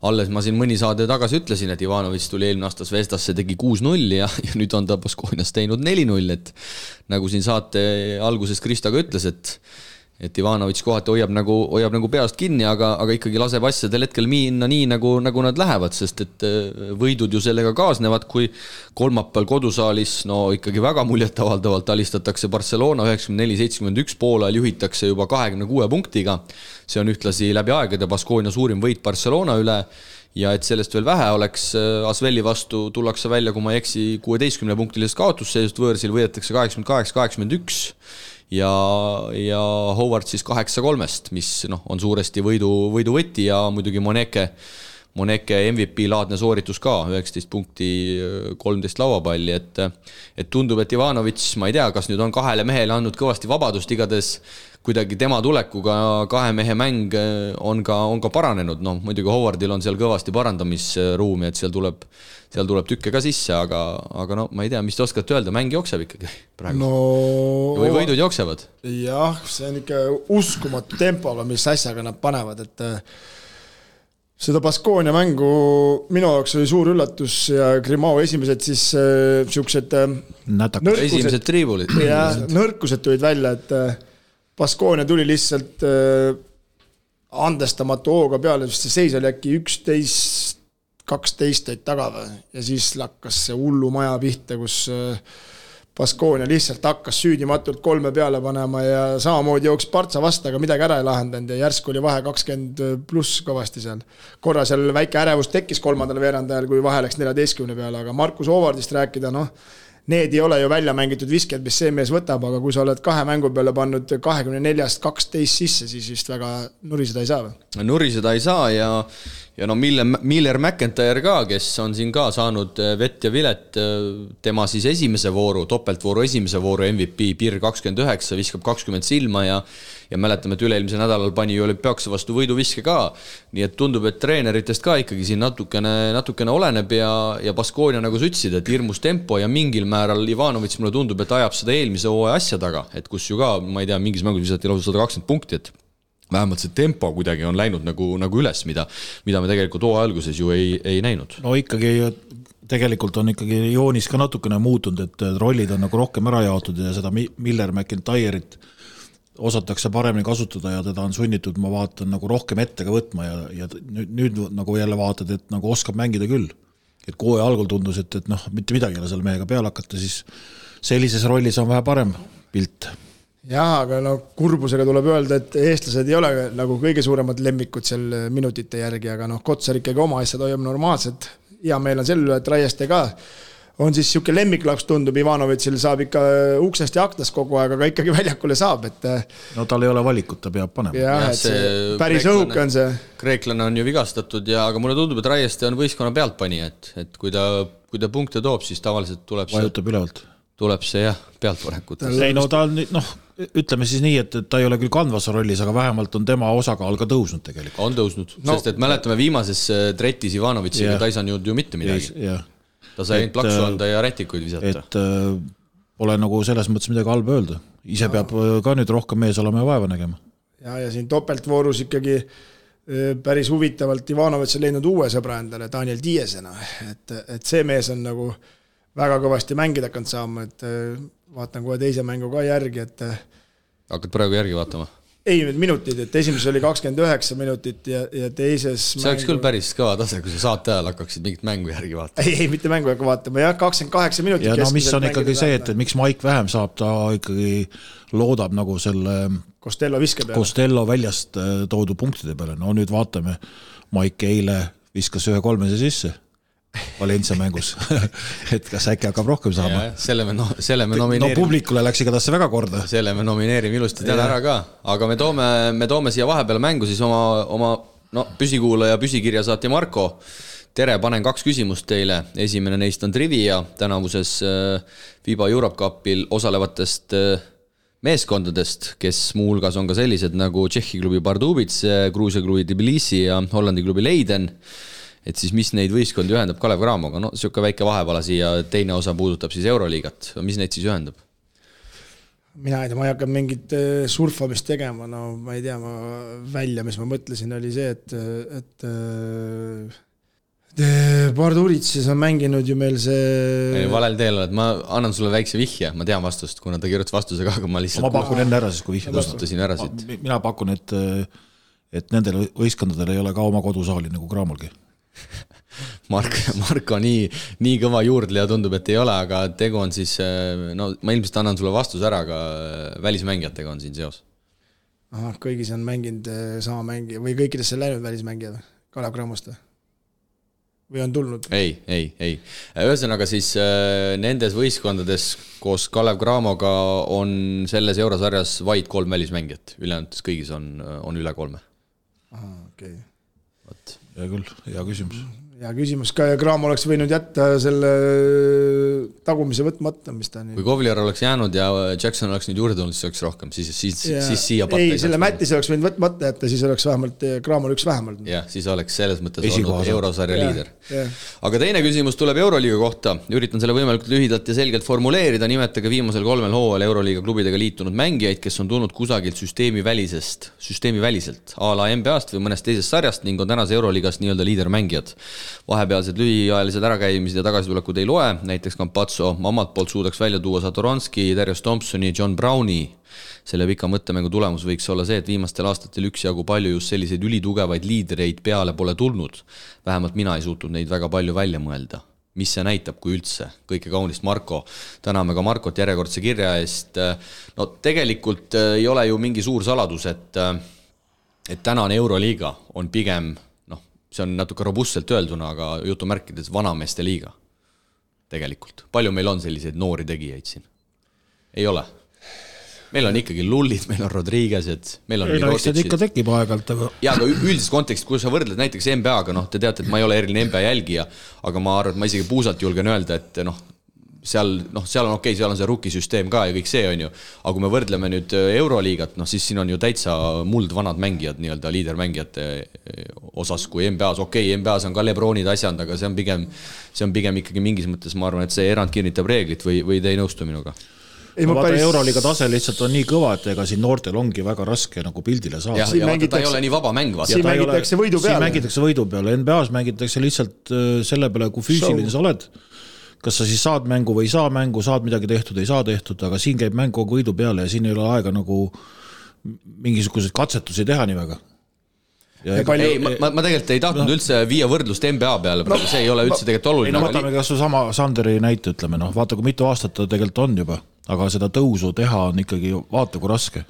alles ma siin mõni saade tagasi ütlesin, et Ivanovitš tuli eelmine aasta Zvezdasse, tegi kuus-null ja, ja nüüd on ta Baskoonias teinud neli-null, et nagu siin saate alguses Krista ka ütles, et et Ivanovitš kohati hoiab nagu, hoiab nagu peast kinni, aga, aga ikkagi laseb asjadel hetkel minna nii, nagu, nagu nad lähevad, sest et äh, võidud ju sellega kaasnevad, kui kolmapäeval kodusaalis no ikkagi väga muljetavaldavalt alistatakse Barcelona üheksakümmend neli, seitsekümmend üks, poolajal juhitakse juba kahekümne kuue punktiga. see on ühtlasi läbi aegade Baskonia suurim võit Barcelona üle ja et sellest veel vähe oleks, äh, Asveli vastu tullakse välja, kui ma ei eksi, kuueteistkümne punktilisest kaotusseisust, võõrsil võidetakse kaheksakümmend kaheksa, kaheksakümmend üks ja, ja Howard siis kaheksa kolmest, mis noh, on suuresti võidu, võiduvõti ja muidugi Moneke, Moneke MVP-laadne sooritus ka, üheksateist punkti, kolmteist lauapalli, et et tundub, et Ivanovitš, ma ei tea, kas nüüd on kahele mehele andnud kõvasti vabadust, igatahes kuidagi tema tulekuga kahe mehe mäng on ka, on ka paranenud, noh muidugi Howardil on seal kõvasti parandamisruumi, et seal tuleb seal tuleb tükke ka sisse, aga, aga no ma ei tea, mis te oskate öelda, mäng jookseb ikkagi praegu no,. või võidud jooksevad? jah, see on ikka uskumatu tempoga, mis asjaga nad panevad, et äh, seda Baskonia mängu minu jaoks oli suur üllatus ja Grimao esimesed siis niisugused äh, äh esimesed triibulid. jah, nõrkused tulid välja, et äh, Baskonia tuli lihtsalt äh, andestamatu hooga peale, sest see seis oli äkki üksteist kaksteist olid taga või, ja siis hakkas see hullumaja pihta, kus Baskonia lihtsalt hakkas süüdimatult kolme peale panema ja samamoodi jooksis Partsa vastu, aga midagi ära ei lahendanud ja järsku oli vahe kakskümmend pluss kõvasti seal. korra seal väike ärevus tekkis kolmandal veerandajal, kui vahe läks neljateistkümne peale, aga Markus Howardist rääkida, noh need ei ole ju välja mängitud visked, mis see mees võtab, aga kui sa oled kahe mängu peale pannud kahekümne neljast kaksteist sisse, siis vist väga nuriseda ei saa või? nuriseda ei saa ja, ja no Miller, Miller McIntyre ka, kes on siin ka saanud äh, vett ja vilet, äh, tema siis esimese vooru, topeltvooru esimese vooru MVP, Pirr kakskümmend üheksa, viskab kakskümmend silma ja ja mäletame, et üle-eelmisel nädalal pani ju olümpiaakse vastu võiduviske ka. nii et tundub, et treeneritest ka ikkagi siin natukene, natukene oleneb ja, ja Baskonia nagu sa ütlesid, et hirmus tempo ja mingil määral Ivanovitš mulle tundub, et ajab seda eelmise hooaja asja taga, et kus ju ka, ma ei tea, mingis mängus visati lausa sada kakskümmend punkti, et vähemalt see tempo kuidagi on läinud nagu, nagu üles, mida, mida me tegelikult hooaja alguses ju ei, ei näinud. no ikkagi tegelikult on ikkagi joonis ka natukene muutunud, et rollid on nagu rohkem ära jaotud ja seda Miller McIntyre'it osatakse paremini kasutada ja teda on sunnitud, ma vaatan, nagu rohkem ette ka võtma ja, ja nüüd, nüüd nagu jälle vaatad, et nagu oskab mängida küll. et kui hooaja algul tundus, et, et noh, mitte midagi ei ole selle mehega peale hakata, siis sellises rollis on vähe parem pilt jah, aga no kurbusega tuleb öelda, et eestlased ei ole nagu kõige suuremad lemmikud seal minutite järgi, aga noh, Kotsar ikkagi oma asjad hoiab normaalselt. hea meel on selle üle, et Raieste ka on siis niisugune lemmiklaps, tundub Ivanovitšil, saab ikka uksest ja aknast kogu aeg, aga ikkagi väljakule saab, et. no tal ei ole valikut, ta peab panema. jah, et see päris õhuke on see. kreeklane on ju vigastatud ja, aga mulle tundub, et Raieste on võistkonna pealtpanija, et, et kui ta, kui ta punkte toob, siis tavaliselt tuleb see. vajutab ülevalt. tuleb see jah, pealtpanekut. ei no ta on noh ütleme siis nii, et, et ta ei ole küll kandvas rollis, aga vähemalt on tema osakaal ka tõusnud tegelikult. on tõusnud no,, sest et mäletame viimases äh, tretis Ivanovitšiga yeah. ta ei saanud ju mitte midagi yeah.. ta sai ainult plaksu anda ja rätikuid visata. et äh, pole nagu selles mõttes midagi halba öelda, ise ja. peab äh, ka nüüd rohkem mees olema ja vaeva nägema. ja, ja siin topeltvoorus ikkagi päris huvitavalt Ivanovitš on leidnud uue sõbra endale, Daniel Diesena, et, et see mees on nagu väga kõvasti mängida hakanud saama, et vaatan kohe teise mängu ka järgi, et. hakkad praegu järgi vaatama? ei, need minutid, et esimeses oli kakskümmend üheksa minutit ja, ja teises. see mängu... oleks küll päris kõva tase, kui sa saate ajal hakkaksid mingit mängu järgi vaatama. ei, ei mitte mängu ei hakka vaatama, jah, kakskümmend kaheksa minutit. ja no mis on ikkagi see, et, et miks Maik vähem saab, ta ikkagi loodab nagu selle. Costello viske peale. Costello väljast äh, toodud punktide peale, no nüüd vaatame, Maik eile viskas ühe kolmese sisse Valencia mängus et kas äkki hakkab rohkem saama? selle me no,, selle me nomineerime. no publikule läks igatahes see väga korda. selle me nomineerime ilusti täna ära ka, aga me toome, me toome siia vahepeale mängu siis oma, oma no püsikuulaja, püsikirjasaatja Marko tere, panen kaks küsimust teile, esimene neist on trivia tänavuses äh, FIBA Europe Cupil osalevatest äh, meeskondadest, kes muuhulgas on ka sellised nagu Tšehhi klubi Pardubits, Gruusia klubi Tbilisi ja Hollandi klubi Leiden. Et siis, mis neid võistkondi ühendab Kalev Cramoga, no niisugune väike vahepala siia, teine osa puudutab siis Euroliigat, mis neid siis ühendab? mina ei tea, ma ei hakka mingit äh, surfamist tegema, no ma ei tea, ma välja, mis ma mõtlesin, oli see, et, et Barduritsis on mänginud ju meil see. valel teel oled, ma annan sulle väikse vihje, ma tean vastust, kuna ta kirjutas vastuse ka, aga ma lihtsalt. ma pakun enne ära siis, kui vihje. kustutasin ära siit. mina pakun, et, et nendel võistkondadel ei ole ka oma kodusaali nagu Cramolgi Mark, Marko nii, nii kõva juurdleja tundub, et ei ole, aga tegu on siis, no ma ilmselt annan sulle vastuse ära, aga välismängijatega on siin seos. ahah, kõigis on mänginud eh, sama mängija või kõikidesse läinud välismängijad, Kalev Cramost või? või on tulnud? ei, ei, ei. ühesõnaga siis äh, nendes võistkondades koos Kalev Cramoga on selles eurosarjas vaid kolm välismängijat, ülejäänutes kõigis on, on üle kolme. ahah, okei okay.. vot. Hea küll, hea küsimus. Hea küsimus, ka Graam oleks võinud jätta selle tagumise võtmata, mis ta nüüd. kui Kovliar oleks jäänud ja Jackson oleks nüüd juurde tulnud, siis oleks rohkem, siis, siis, siis siia patta ei, selle Mättis oleks võinud võtmata jätta, siis oleks vähemalt Graamal üks vähemalt. jah, siis oleks selles mõttes Esikohas. olnud eurosarja liider. aga teine küsimus tuleb Euroliiga kohta, üritan selle võimalikult lühidalt ja selgelt formuleerida, nimetage viimasel kolmel hooajal Euroliiga klubidega liitunud mängijaid, kes on tulnud kusagilt süsteemi välisest, süsteemi väliselt, a la NBA-st või mõnest teisest sarjast ning on tänase Euroliigas nii-öelda liidermängijad vahepealsed lühiajalised ärakäimised ja tagasitulekud ei loe, näiteks Campazzo omalt poolt suudaks välja tuua Satoranski, Darius Thompsoni, John Browni. selle pika mõttemängu tulemus võiks olla see, et viimastel aastatel üksjagu palju just selliseid ülitugevaid liidreid peale pole tulnud. vähemalt mina ei suutnud neid väga palju välja mõelda mis see näitab, kui üldse, kõike kaunist, Marko. täname ka Markot järjekordse kirja eest. no tegelikult äh, ei ole ju mingi suur saladus, et, äh, et tänane Euroliiga on pigem see on natuke robustselt öelduna, aga jutumärkides vanameeste liiga. Tegelikult, palju meil on selliseid noori tegijaid siin? ei ole. meil on ikkagi Lullid, meil on Rodriguez'ed, meil on. ei no eks seda ikka tekib aeg-ajalt, aga. jaa, aga üldises kontekstis, kui sa võrdled näiteks NBA-ga, noh, te teate, et ma ei ole eriline NBA jälgija, aga ma arvan, et ma isegi puusalt julgen öelda, et noh, seal noh, seal on okei okay,, seal on see rookie-süsteem ka ja kõik see on ju, aga kui me võrdleme nüüd äh, Euroliigat, noh siis siin on ju täitsa muldvanad mängijad nii-öelda liidermängijate äh, osas kui NBA-s, okei okay,, NBA-s on ka Lebronid, asjad, aga see on pigem, see on pigem ikkagi mingis mõttes, ma arvan, et see erand kinnitab reeglit või, või te ei nõustu minuga? ei vaata päris..., Euroliiga tase lihtsalt on nii kõva, et ega siin noortel ongi väga raske nagu pildile saada. ja vaata, ta ei ole nii vaba mäng, vaata. siin mängitakse võidu peale. siin mängitakse võidu peale, NBA-s mängitakse lihtsalt äh, selle peale, kui füüsiline sa oled kas sa siis saad mängu või ei saa mängu, saad midagi tehtud, ei saa tehtud, aga siin käib mäng kogu võidu peale ja siin ei ole aega nagu mingisuguseid katsetusi teha nii väga ja palju... ei, ma, ma tegelikult ei tahtnud no. üldse viia võrdlust NBA peale no,, see ei ole üldse tegelikult oluline. ei no võtame kas või sama Sanderi näite, ütleme noh, vaata kui mitu aastat ta tegelikult on juba, aga seda tõusu teha on ikkagi, vaata kui raske.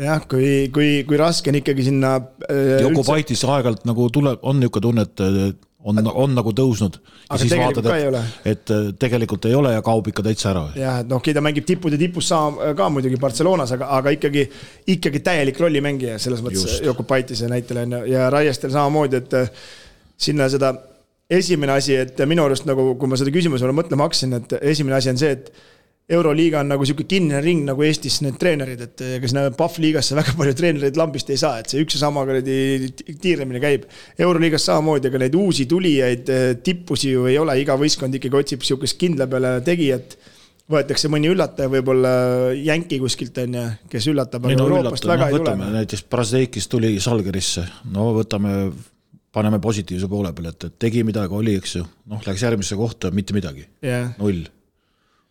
jah, kui, kui, kui raske on ikkagi sinna äh,. Joko üldse... Paitis aeg-ajalt nagu tuleb, on niisugune tunne, et on, on nagu tõusnud. ja siis vaatad, et, et äh, tegelikult ei ole ja kaob ikka täitsa ära. jah, et noh, okei, ta mängib tippude tipus saa-, ka muidugi Barcelonas, aga, aga ikkagi, ikkagi täielik rollimängija selles mõttes Jokupaitise näitel on ju, ja Raiestel samamoodi, et äh, sinna seda esimene asi, et minu arust nagu, kui ma seda küsimuse peale mõtlema hakkasin, et esimene asi on see, et euroliiga on nagu sihuke kinnine ring nagu Eestis need treenerid, et ega sinna Pahv liigasse väga palju treenereid lambist ei saa, et see üks ja sama kuradi tiirlemine käib. euroliigas samamoodi, ega neid uusi tulijaid, eh, tippusi ju ei ole, iga võistkond ikkagi otsib sihukest kindla peale tegijat võetakse mõni üllataja, võib-olla jänki kuskilt on ju, kes üllatab, aga no, Euroopast üllata, väga no, ei tule. näiteks Brasdeikis tuli Salgerisse, no võtame, paneme positiivse poole peale, et, et tegi midagi, oli, eks ju, noh, läks järgmisse kohta, mitte midagi yeah., null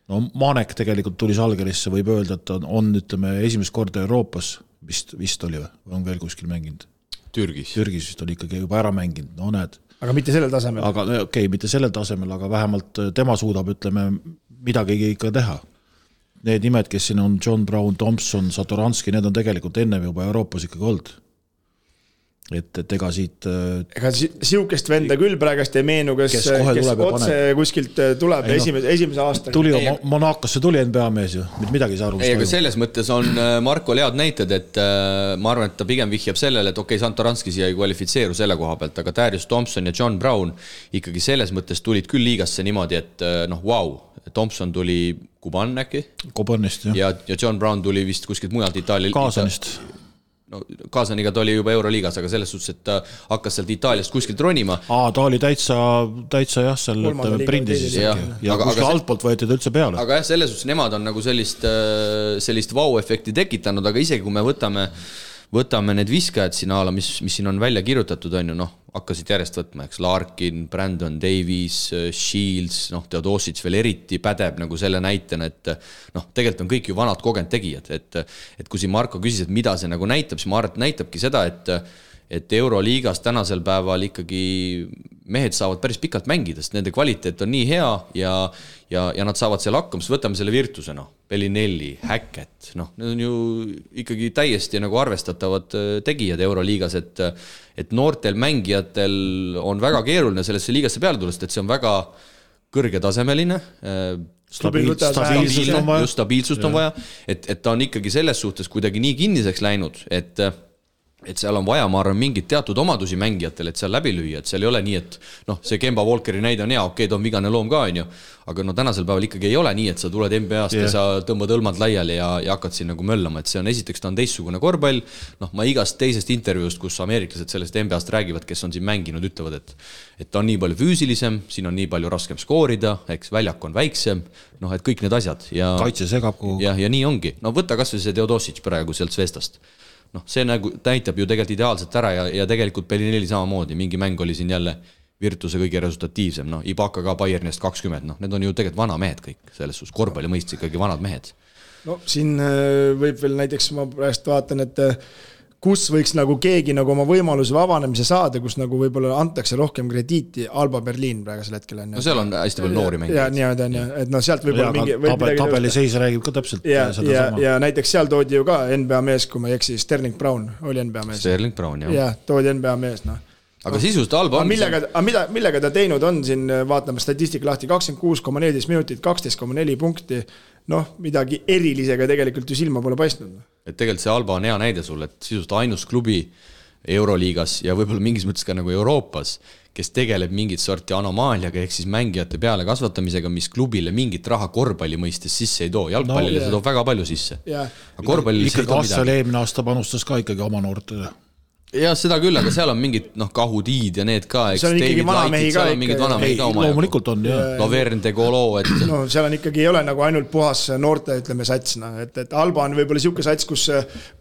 no Manek tegelikult tuli Žalgirisse, võib öelda, et on, on, ütleme, esimest korda Euroopas vist, vist oli või, või on veel kuskil mänginud? Türgis. Türgis vist oli ikkagi juba ära mänginud, no näed. aga mitte sellel tasemel? aga okei okay,, mitte sellel tasemel, aga vähemalt äh, tema suudab, ütleme, midagigi ikka teha. Need nimed, kes siin on, John Brown, Thompson, Satoranski, need on tegelikult ennem juba Euroopas ikkagi olnud et, et ega siit äh, ega si- sihukest venda küll praegust ei meenu, kes, Kes kes, kes otse kuskilt äh, tuleb Ei no, esimese, esimese aastani. tuli ju Mo- Monacosse tuli NBA mees ju, mitte midagi ei saa aru, ei, aga selles mõttes on äh, Markol head näited, et äh, ma arvan, et ta pigem vihjab sellele, et okei okay,, Santoranski siia ei kvalifitseeru selle koha pealt, aga Darius Thompson ja John Brown ikkagi selles mõttes tulid küll liigasse niimoodi, et äh, noh, vau, Thompson tuli Kuban äkki Kobõnist jah ja,, ja, ja John Brown tuli vist kuskilt mujalt Itaalia. Kaasanist. No Kaasaniga ta oli juba Euroliigas, aga selles suhtes, et ta hakkas sealt Itaaliast kuskilt ronima. Aa, ta oli täitsa, täitsa jah, seal prindis isegi. Ja, ja Aga- kuskil altpoolt võeti ta üldse peale. aga jah, selles suhtes nemad on nagu sellist, sellist vau-efekti tekitanud, aga isegi kui me võtame, võtame need viskajad siin a la, mis, mis siin on välja kirjutatud, on ju noh, hakkasid järjest võtma, eks, Larkin, Brandon Davies, Shields, noh, Theodosic veel eriti pädeb nagu selle näitena, et noh, tegelikult on kõik ju vanad kogenud tegijad, et et kui siin Marko küsis, et mida see nagu näitab, siis ma arvan, et näitabki seda, et et Euroliigas tänasel päeval ikkagi mehed saavad päris pikalt mängida, sest nende kvaliteet on nii hea ja ja, ja nad saavad seal hakkama, siis võtame selle Virtuse noh, Bellinelli, Hackett, noh, need on ju ikkagi täiesti nagu arvestatavad äh, tegijad Euroliigas, et et noortel mängijatel on väga keeruline sellesse liigasse peale tulla, sest et see on väga kõrgetasemeline äh, Stabiil- Stabiil- stabiilsust just stabiilsust on vaja, et, et ta on ikkagi selles suhtes kuidagi nii kinniseks läinud, et et seal on vaja, ma arvan, mingeid teatud omadusi mängijatel, et seal läbi lüüa, et seal ei ole nii, et noh, see Kemba Walkeri näide on hea, okei okay,, ta on vigane loom ka, on ju, aga no tänasel päeval ikkagi ei ole nii, et sa tuled NBA-st yeah. ja sa tõmbad õlmad laiali ja, ja hakkad siin nagu möllama, et see on esiteks, ta on teistsugune korvpall, noh, ma igast teisest intervjuust, kus ameeriklased sellest NBA-st räägivad, kes on siin mänginud, ütlevad, et et ta on nii palju füüsilisem, siin on nii palju raskem skoorida, eks väljak on väiksem, noh, et kõik need asjad ja kaitse segab aeg. jah, ja nii ongi, no võta kasvõi see Theodosic praegu sealt Zvestast. noh, see nagu näitab ju tegelikult ideaalselt ära ja, ja tegelikult Bellinelli samamoodi, mingi mäng oli siin jälle Virtuse kõige resultatiivsem, noh, Ibaka ka Bayernist kakskümmend, noh, need on ju tegelikult vanamehed kõik selles suhtes, korvpalli mõistes ikkagi vanad mehed. no siin äh, võib veel näiteks ma praegu vaatan, et äh, kus võiks nagu keegi nagu oma võimaluse vabanemise saada, kus nagu võib-olla antakse rohkem krediiti, Alba Berliin praegusel hetkel on ju. no seal on hästi palju noori ja mängijaid. niimoodi on ju, et noh, sealt võib-olla mingi. tabel, tabeliseis räägib ka täpselt ja, ja, sedasama. ja näiteks seal toodi ju ka NBA mees, kui ma ei eksi, Sterling Brown oli NBA mees. Sterling Brown jah ja.. jah, toodi NBA mees, noh aga sisust halba on. millega, aga mida, millega ta teinud on siin, vaatame statistika lahti, kakskümmend kuus koma neliteist minutit, kaksteist koma neli punkti. noh, midagi erilisega tegelikult ju silma pole paistnud. et tegelikult see Alba on hea näide sul, et sisuliselt ainus klubi Euroliigas ja võib-olla mingis mõttes ka nagu Euroopas, kes tegeleb mingit sorti anomaaliaga ehk siis mängijate pealekasvatamisega, mis klubile mingit raha korvpalli mõistes sisse ei too, jalgpallile No, no, see toob väga palju sisse. jah, aga korvpallile see ei ikkagi too midagi. eelmine aasta panustas ka ikkagi oma noortele. jah, seda küll, aga seal on mingid noh, kahutiid ja need ka, eks. Seal on ikkagi vanamehi ka ikka- loomulikult on jah. Laverne de Golo, et no seal on ikkagi, ei ole nagu ainult puhas noorte, ütleme, sats, noh, et, et Alba on võib-olla niisugune sats, kus,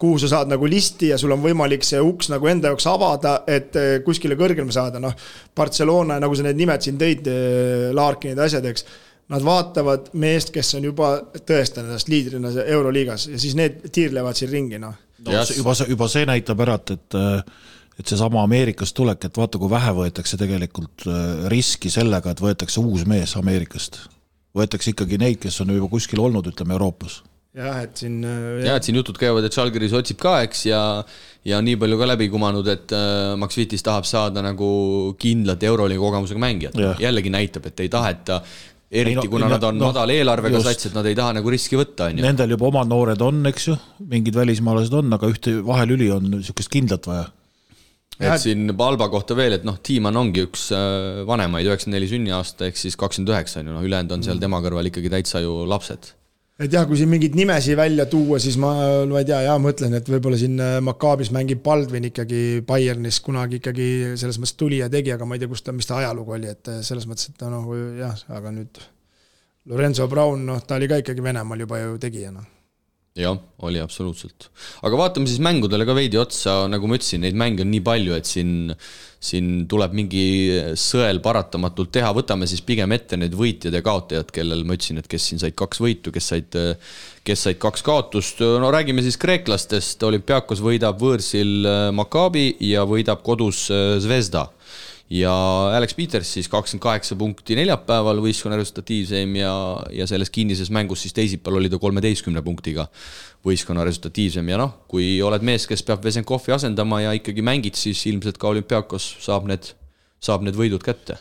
kuhu sa saad nagu listi ja sul on võimalik see uks nagu enda jaoks avada, et eh, kuskile kõrgele saada, noh. Barcelona, nagu sa need nimed siin tõid, Larkinid, asjad, eks. Nad vaatavad meest, kes on juba tõestanud ennast liidrina Euroliigas ja siis need tiirlevad siin ringi, noh no, see- juba see, juba see näitab ära, et, et et seesama Ameerikast tulek, et vaata, kui vähe võetakse tegelikult äh, riski sellega, et võetakse uus mees Ameerikast. võetakse ikkagi neid, kes on juba kuskil olnud, ütleme Euroopas. jah, et siin äh, ja et siin jutud käivad, et Žalgiris otsib ka, eks, ja ja nii palju ka läbi kumanud, et äh, Max Vitis tahab saada nagu kindlat Euroliiga kogemusega mängijat jällegi näitab, et ei taheta, eriti Ei no- kuna nad on no, madala eelarvega just. sats, et nad ei taha nagu riski võtta, on ju. Nendel juba omad noored on, eks ju, mingid välismaalased on, aga ühte vahelüli on niisugust kindlat vaja. et siin Alba kohta veel, et noh, Tiimann ongi üks äh, vanemaid, üheksakümmend neli sünniaasta ehk siis kakskümmend üheksa on ju, noh, ülejäänud on Mm. seal tema kõrval ikkagi täitsa ju lapsed et jah, kui siin mingeid nimesi välja tuua, siis ma, ma ei tea, jaa, mõtlen, et võib-olla siin äh, Makaabis mängib Baldwin ikkagi Bayernis kunagi ikkagi selles mõttes tuli ja tegi, aga ma ei tea, kus ta, mis ta ajalugu oli, et äh, selles mõttes, et ta noh, jah, aga nüüd Lorenzo Brown, noh, ta oli ka ikkagi Venemaal juba ju tegija, noh. jah, oli absoluutselt. aga vaatame siis mängudele ka veidi otsa, nagu ma ütlesin, neid mänge on nii palju, et siin, siin tuleb mingi sõel paratamatult teha, võtame siis pigem ette need võitjad ja kaotajad, kellel ma ütlesin, et kes siin said kaks võitu, kes said, kes said kaks kaotust, no räägime siis kreeklastest, olümpiaakos võidab võõrsil Maccabi ja võidab kodus Zvezda ja Alex Peters siis kakskümmend kaheksa punkti neljapäeval, võistkonna resultatiivseim ja, ja selles kinnises mängus siis teisipäeval oli ta kolmeteistkümne punktiga võistkonna resultatiivsem. Ja noh, kui oled mees, kes peab Vesenkovi asendama ja ikkagi mängid, siis ilmselt ka olümpiaakos saab need, saab need võidud kätte.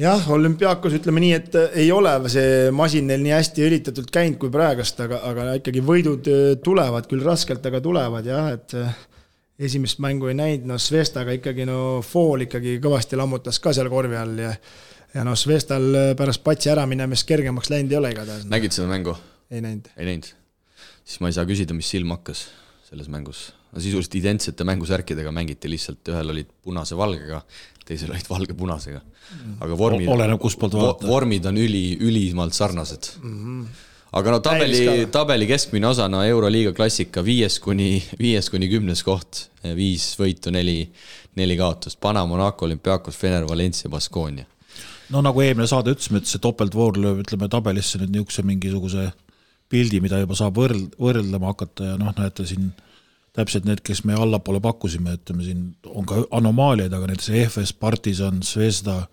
Jah, olümpiaakos ütleme nii, et ei ole see masin neil nii hästi õlitatult käinud kui praegust, aga, aga ikkagi võidud tulevad küll raskelt, aga tulevad jah, et esimest mängu ei näinud, no Svestaga ikkagi no Fool ikkagi kõvasti lammutas ka seal korvi all ja ja noh, Svestal pärast patsi äraminemist kergemaks läinud ei ole igatahes. nägid seda mängu? ei näinud. ei näinud? siis ma ei saa küsida, mis silma hakkas selles mängus. no sisuliselt identsete mängusärkidega mängiti lihtsalt, ühel olid punase-valgega, teisel olid valge-punasega. aga vormid, oleneb, kustpoolt vaadata. vormid on üli, ülimalt sarnased mm. -hmm aga no tabeli, tabeli keskmine osa, no Euroliiga klassika viies kuni, viies kuni kümnes koht, viis võitu, neli, neli kaotust, Pana, Monaco, Olümpiakos, Fener, Valencia, Baskonia. no nagu eelmine saade ütlesime, et see topeltvoor lööb, ütleme tabelisse nüüd niisuguse mingisuguse pildi, mida juba saab võrd-, võrdlema hakata ja noh, näete siin täpselt need, kes me allapoole pakkusime, ütleme siin on ka anomaaliaid, aga näiteks EFS, Partisan, Zvezda,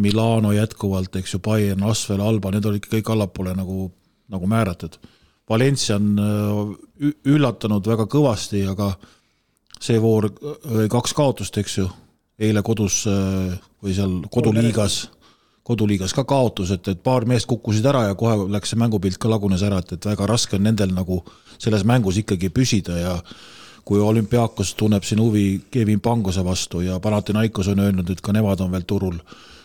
Milano jätkuvalt, eks ju, Bayern, Asvel, Alba, need olid kõik allapoole nagu nagu määratud. Valencia on äh, üllatanud väga kõvasti, aga see voor äh, kaks kaotust, eks ju, eile kodus äh, või seal koduliigas, koduliigas ka kaotus, et, et paar meest kukkusid ära ja kohe läks see mängupilt ka lagunes ära, et, et väga raske on nendel nagu selles mängus ikkagi püsida ja kui olümpiaakos tunneb siin huvi Kevin Pangose vastu ja Panathinaikos on öelnud, et ka nemad on veel turul,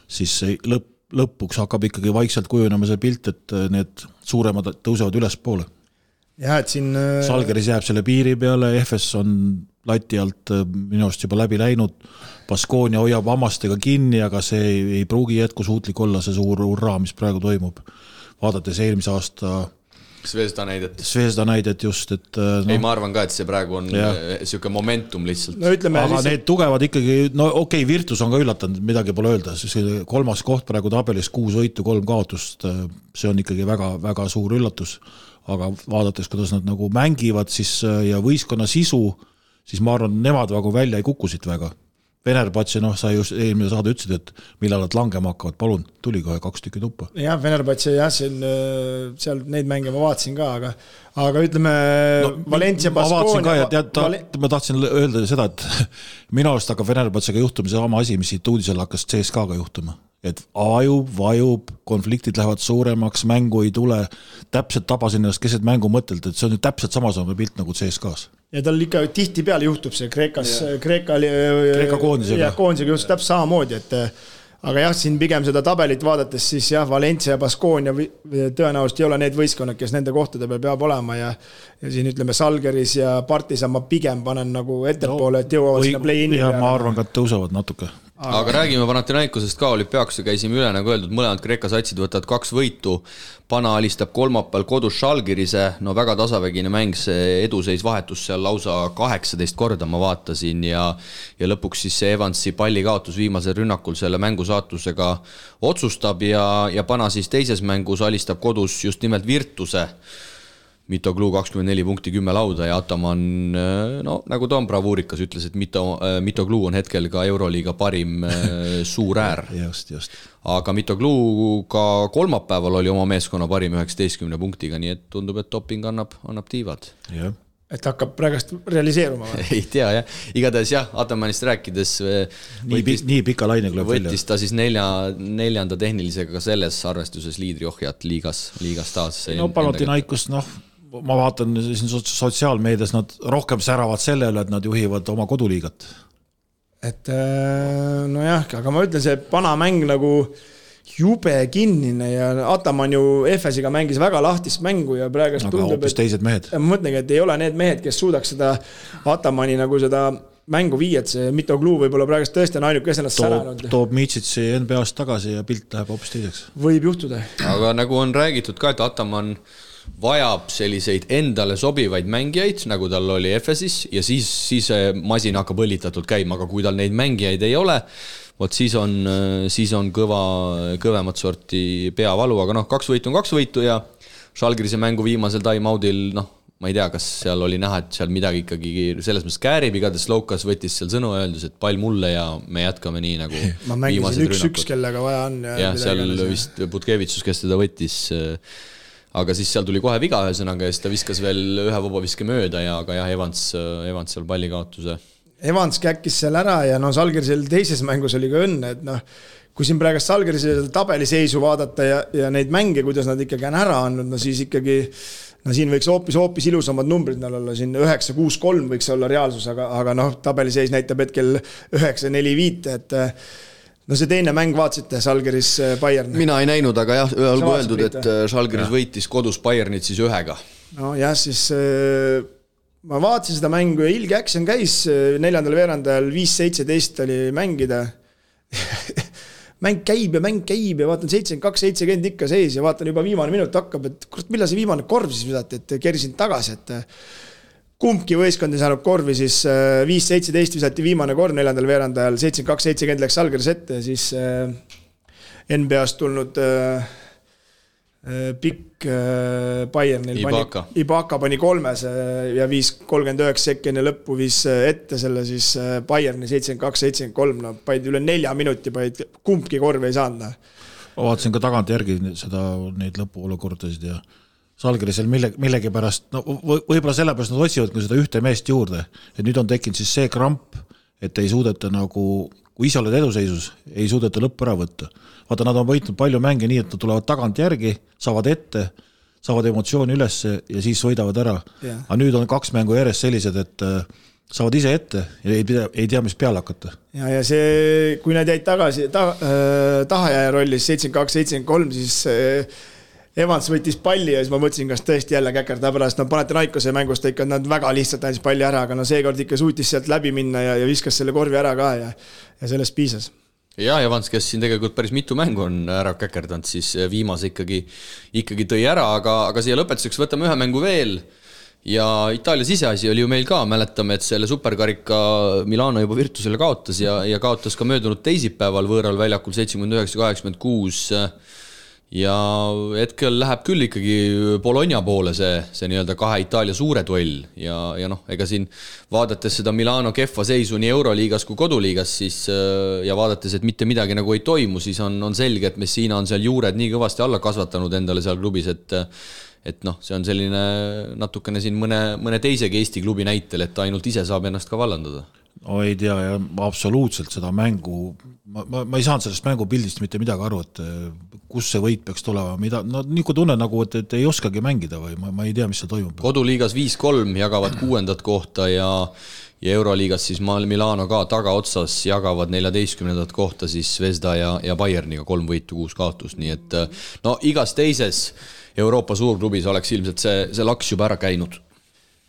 siis lõpp, lõpuks hakkab ikkagi vaikselt kujunema see pilt, et äh, need suuremad tõusevad ülespoole. jah, et siin äh, Salgeris jääb selle piiri peale, EFS on lati alt äh, minu arust juba läbi läinud, Baskonia hoiab hammastega kinni, aga see ei, ei pruugi jätkusuutlik olla, see suur hurraa, mis praegu toimub. vaadates eelmise aasta Zvezda näidet. Zvezda näidet just, et no, ei, ma arvan ka, et see praegu on niisugune momentum lihtsalt. no ütleme aga lihtsalt... need tugevad ikkagi, no okei okay,, Virtus on ka üllatanud, midagi pole öelda, see kolmas koht praegu tabelis, kuus võitu, kolm kaotust, see on ikkagi väga-väga suur üllatus. aga vaadates, kuidas nad nagu mängivad, siis ja võistkonna sisu, siis ma arvan, nemad nagu välja ei kuku siit väga Venerbatsi, noh, sa just eelmine saade ütlesid, et millal nad langema hakkavad, palun, tuli kohe kaks tükki tuppa. jah, Venerbatsi jah, siin äh, seal neid mänge ma vaatasin ka, aga, aga ütleme no, Valencia, ma vaatasin ka ja tead, ta, ma tahtsin öelda seda, et minu arust hakkab Venerbatsiga juhtuma seesama asi, mis siit uudisel hakkas CSKA-ga juhtuma et vajub, vajub, konfliktid lähevad suuremaks, mängu ei tule. täpselt tabasin ennast keset mängu mõttelt, et see on ju täpselt samasugune pilt nagu CSKA-s ja tal ikka tihtipeale juhtub see Kreekas, Kreeka, Kreeka koondisega. koondisega just täpselt samamoodi, et aga jah, siin pigem seda tabelit vaadates siis jah, Valencia ja Baskonia tõenäoliselt ei ole need võistkonnad, kes nende kohtade peal peab olema ja ja siin ütleme, Salgeris ja Partisan ma pigem panen nagu ettepoole no,, et jõuavad või, sinna play-in'i ma arvan ka, et tõusevad natuke aga, aga räägime Panathinaikosest ka, olümpiaakose käisime üle, nagu öeldud, mõlemad Kreeka satsid võtavad kaks võitu. Pana alistab kolmapäeval kodus Žalgirise, no väga tasavägine mäng, see eduseis vahetus seal lausa kaheksateist korda, ma vaatasin ja ja lõpuks siis see Evansi pallikaotus viimasel rünnakul selle mängu saatusega otsustab ja, ja Pana siis teises mängus alistab kodus just nimelt Virtuse Mitoglu kakskümmend neli punkti, kümme lauda ja Ataman, äh, no nagu Tom Bravuurikas ütles, et Mito, äh, Mitoglu on hetkel ka Euroliiga parim äh, suur äär. just, just. aga Mitoglu ka kolmapäeval oli oma meeskonna parim üheksateistkümne punktiga, nii et tundub, et doping annab, annab tiivad. jah et hakkab praegust realiseeruma või? ei tea jah, igatahes jah, Atamanist rääkides nii võttis, nii pika laine tuleb välja. võttis ta siis nelja, neljanda tehnilisega ka selles arvestuses liidriohjat liigas, liigas taas. no Panathinaikos noh, ma vaatan siin sotsiaalmeedias, nad rohkem säravad selle üle, et nad juhivad oma koduliigat. et äh, nojah, aga ma ütlen, see vanamäng nagu jube kinnine ja Ataman ju EFS-iga mängis väga lahtist mängu ja praegu tundub, et teised mehed. ma mõtlengi, et ei ole need mehed, kes suudaks seda Atamani nagu seda mängu viia, et see Mitoglu võib-olla praegu tõesti on ainuke, kes ennast säranud. toob Mitsitsi NBA-st tagasi ja pilt läheb hoopis teiseks. võib juhtuda. aga nagu on räägitud ka, et Ataman vajab selliseid endale sobivaid mängijaid, nagu tal oli Efesis ja siis, siis masin hakkab õlitatult käima, aga kui tal neid mängijaid ei ole, vot siis on, siis on kõva, kõvemat sorti peavalu, aga noh, kaks võitu on kaks võitu ja Žalgirise mängu viimasel time-out'il noh, ma ei tea, kas seal oli näha, et seal midagi ikkagi selles mõttes käärib, igatahes Loukas võttis seal sõnu ja öeldes, et pall mulle ja me jätkame nii nagu ma mängisin üks-üks, kellega vaja on. jah, seal vist Butkevitsus, kes teda võttis. Aga siis seal tuli kohe viga, ühesõnaga, ja siis ta viskas veel ühe vabaviske mööda ja, aga jah, Evans, Evans seal pallikaotuse. Evans käkkis seal ära ja no Salgerisel teises mängus oli ka õnne, et noh kui siin praegu Salgerise tabeliseisu vaadata ja, ja neid mänge, kuidas nad ikkagi on ära andnud, no siis ikkagi no siin võiks hoopis, hoopis ilusamad numbrid neil olla, siin üheksa, kuus, kolm võiks olla reaalsus, aga, aga noh, tabeliseis näitab hetkel üheksa, neli, viite, et no see teine mäng vaatasite, Žalgiris äh, Bayern? mina ei näinud, aga jah, olgu öeldud, et äh, Žalgiris võitis kodus Bayernit siis ühega. nojah, siis äh, ma vaatasin seda mängu ja ilge action käis, neljandal veerandajal viis seitseteist oli mängida mäng käib ja mäng käib ja vaatan seitsekümmend kaks, seitsekümmend ikka sees ja vaatan juba viimane minut hakkab, et kurat, millal see viimane korv siis visati, et kerisin tagasi, et kumbki võistkond ei saanud korvi, siis äh, viis seitseteist visati viimane korv neljandal veerandajal, seitsekümmend kaks, seitsekümmend läks Algeris ette ja siis äh, NBA-st tulnud äh, pikk Bayernil Ibaka. pani, Ibaka pani kolmes ja viis kolmkümmend üheksa sekki enne lõppu viis ette selle siis Bayerni seitsekümmend kaks, seitsekümmend kolm, no panid üle nelja minuti, panid, kumbki korvi ei saanud. Noh. ma vaatasin ka tagantjärgi seda, neid lõpuolukordasid ja Salgerisel mille, millegipärast, no võib-olla sellepärast nad otsivadki seda ühte meest juurde, et nüüd on tekkinud siis see kramp, et ei suudeta nagu, kui ise oled eduseisus, ei suudeta lõppu ära võtta vaata, nad on võitnud palju mänge nii, et nad tulevad tagantjärgi, saavad ette, saavad emotsiooni ülesse ja siis võidavad ära. aga nüüd on kaks mängu järjest sellised, et äh, saavad ise ette ja ei tea, ei tea, mis peale hakata. ja, ja see, kui nad jäid tagasi ta, äh, tahajääja rollis seitsekümmend kaks, seitsekümmend kolm, siis äh, Evans võttis palli ja siis ma mõtlesin, kas tõesti jälle käkerdab pärast, no Panathinaikose mängust ta ikka, nad väga lihtsalt andis palli ära, aga no seekord ikka suutis sealt läbi minna ja, ja viskas selle korvi ära ka ja, ja sellest piisas ja Evans, kes siin tegelikult päris mitu mängu on ära käkerdanud, siis viimase ikkagi, ikkagi tõi ära, aga, aga siia lõpetuseks võtame ühe mängu veel. ja Itaalia siseasi oli ju meil ka, mäletame, et selle superkarika Milano juba Virtusele kaotas ja, ja kaotas ka möödunud teisipäeval võõral väljakul seitsekümmend üheksa, kaheksakümmend kuus ja hetkel läheb küll ikkagi Bologna poole see, see nii-öelda kahe Itaalia suure duell. Ja, ja noh, ega siin vaadates seda Milano kehva seisu nii Euroliigas kui koduliigas, siis ja vaadates, et mitte midagi nagu ei toimu, siis on, on selge, et Messina on seal juured nii kõvasti alla kasvatanud endale seal klubis, et et noh, see on selline natukene siin mõne, mõne teisegi Eesti klubi näitel, et ainult ise saab ennast ka vallandada no ei tea ja absoluutselt seda mängu, ma, ma, ma ei saanud sellest mängupildist mitte midagi aru, et eh, kus see võit peaks tulema, mida, no niisugune tunne nagu, et, et ei oskagi mängida või ma, ma ei tea, mis seal toimub. koduliigas viis-kolm jagavad kuuendat kohta ja ja Euroliigas siis Milano ka tagaotsas jagavad neljateistkümnendat kohta siis Zvezda ja, ja Bayerniga kolm võitu, kuus kaotust, nii et eh, no igas teises Euroopa suurklubis oleks ilmselt see, see laks juba ära käinud.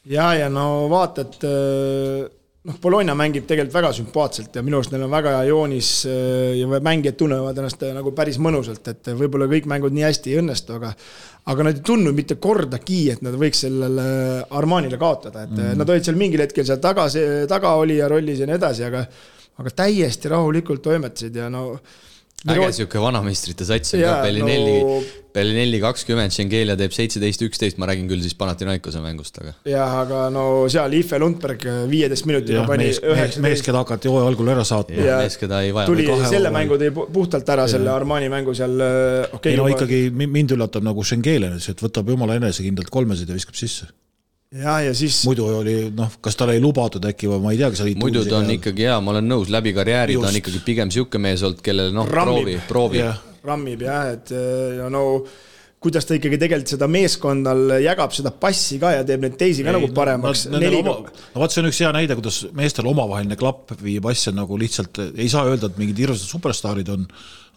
ja, ja no vaatad äh noh, Bologna mängib tegelikult väga sümpaatselt ja minu arust neil on väga hea joonis äh, ja mängijad tunnevad ennast äh, nagu päris mõnusalt, et võib-olla kõik mängud nii hästi ei õnnestu, aga aga nad ei tundnud mitte kordagi, et nad võiks sellele Armanile kaotada, et mm -hmm. nad olid seal mingil hetkel seal taga, tagaolija rollis ja nii edasi, aga aga täiesti rahulikult toimetasid ja no äge sihuke vanameistrite sats on ka Bellinelli no,, Bellinelli kakskümmend, Schengelia teeb seitseteist, üksteist, ma räägin küll siis Panathinaikose mängust, aga. jah, aga no seal Ife Lundberg viieteist minutiga pani üheksateist. mees, keda hakati hooaja algul ära saatma. mees, keda ei vaja. tuli selle mängu tõi puhtalt ära, selle Armani mängu seal, okay,. ei no juba... ikkagi mind üllatab nagu Schengelia, et võtab jumala enesekindlalt kolmesid ja viskab sisse ja, ja siis. muidu oli noh, kas talle ei lubatud äkki või ma ei tea, kas oli. muidu ta on ja... ikkagi hea, ma olen nõus, läbi karjääri Just. ta on ikkagi pigem sihuke mees olnud, kellel noh, proovi, proovi. rammib jah, et ja no kuidas ta ikkagi tegelikult seda meeskonnal jagab seda passi ka ja teeb neid teisi ka nagu paremaks no,. no vot, see on üks hea näide, kuidas meestel omavaheline klapp viib asja nagu lihtsalt, ei saa öelda, et mingid hirmsad superstaarid on,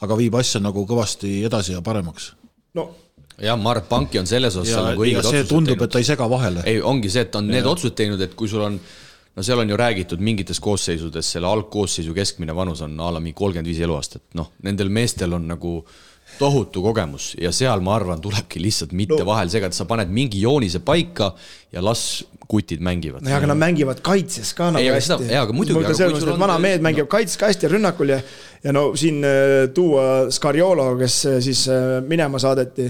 aga viib asja nagu kõvasti edasi ja paremaks. no jah, Mart Panki on selles osas ja, nagu õiged otsused tundub, teinud. et ta ei sega vahele. ei, ongi see, et ta on ja. need otsused teinud, et kui sul on no seal on ju räägitud mingites koosseisudes, selle algkoosseisu keskmine vanus on a la mingi kolmkümmend viis eluaastat, noh, nendel meestel on nagu tohutu kogemus ja seal ma arvan, tulebki lihtsalt mitte no. vahel segada, sa paned mingi joonise paika ja las kutid mängivad. nojah, aga nad mängivad kaitses ka nagu ei, hästi. jaa, aga muidugi. selles mõttes, et vana mehed mängivad no. kaitses ka hästi ja rünnakul ja ja no siin äh, tuua Scariolo, kes äh, siis äh, minema saadeti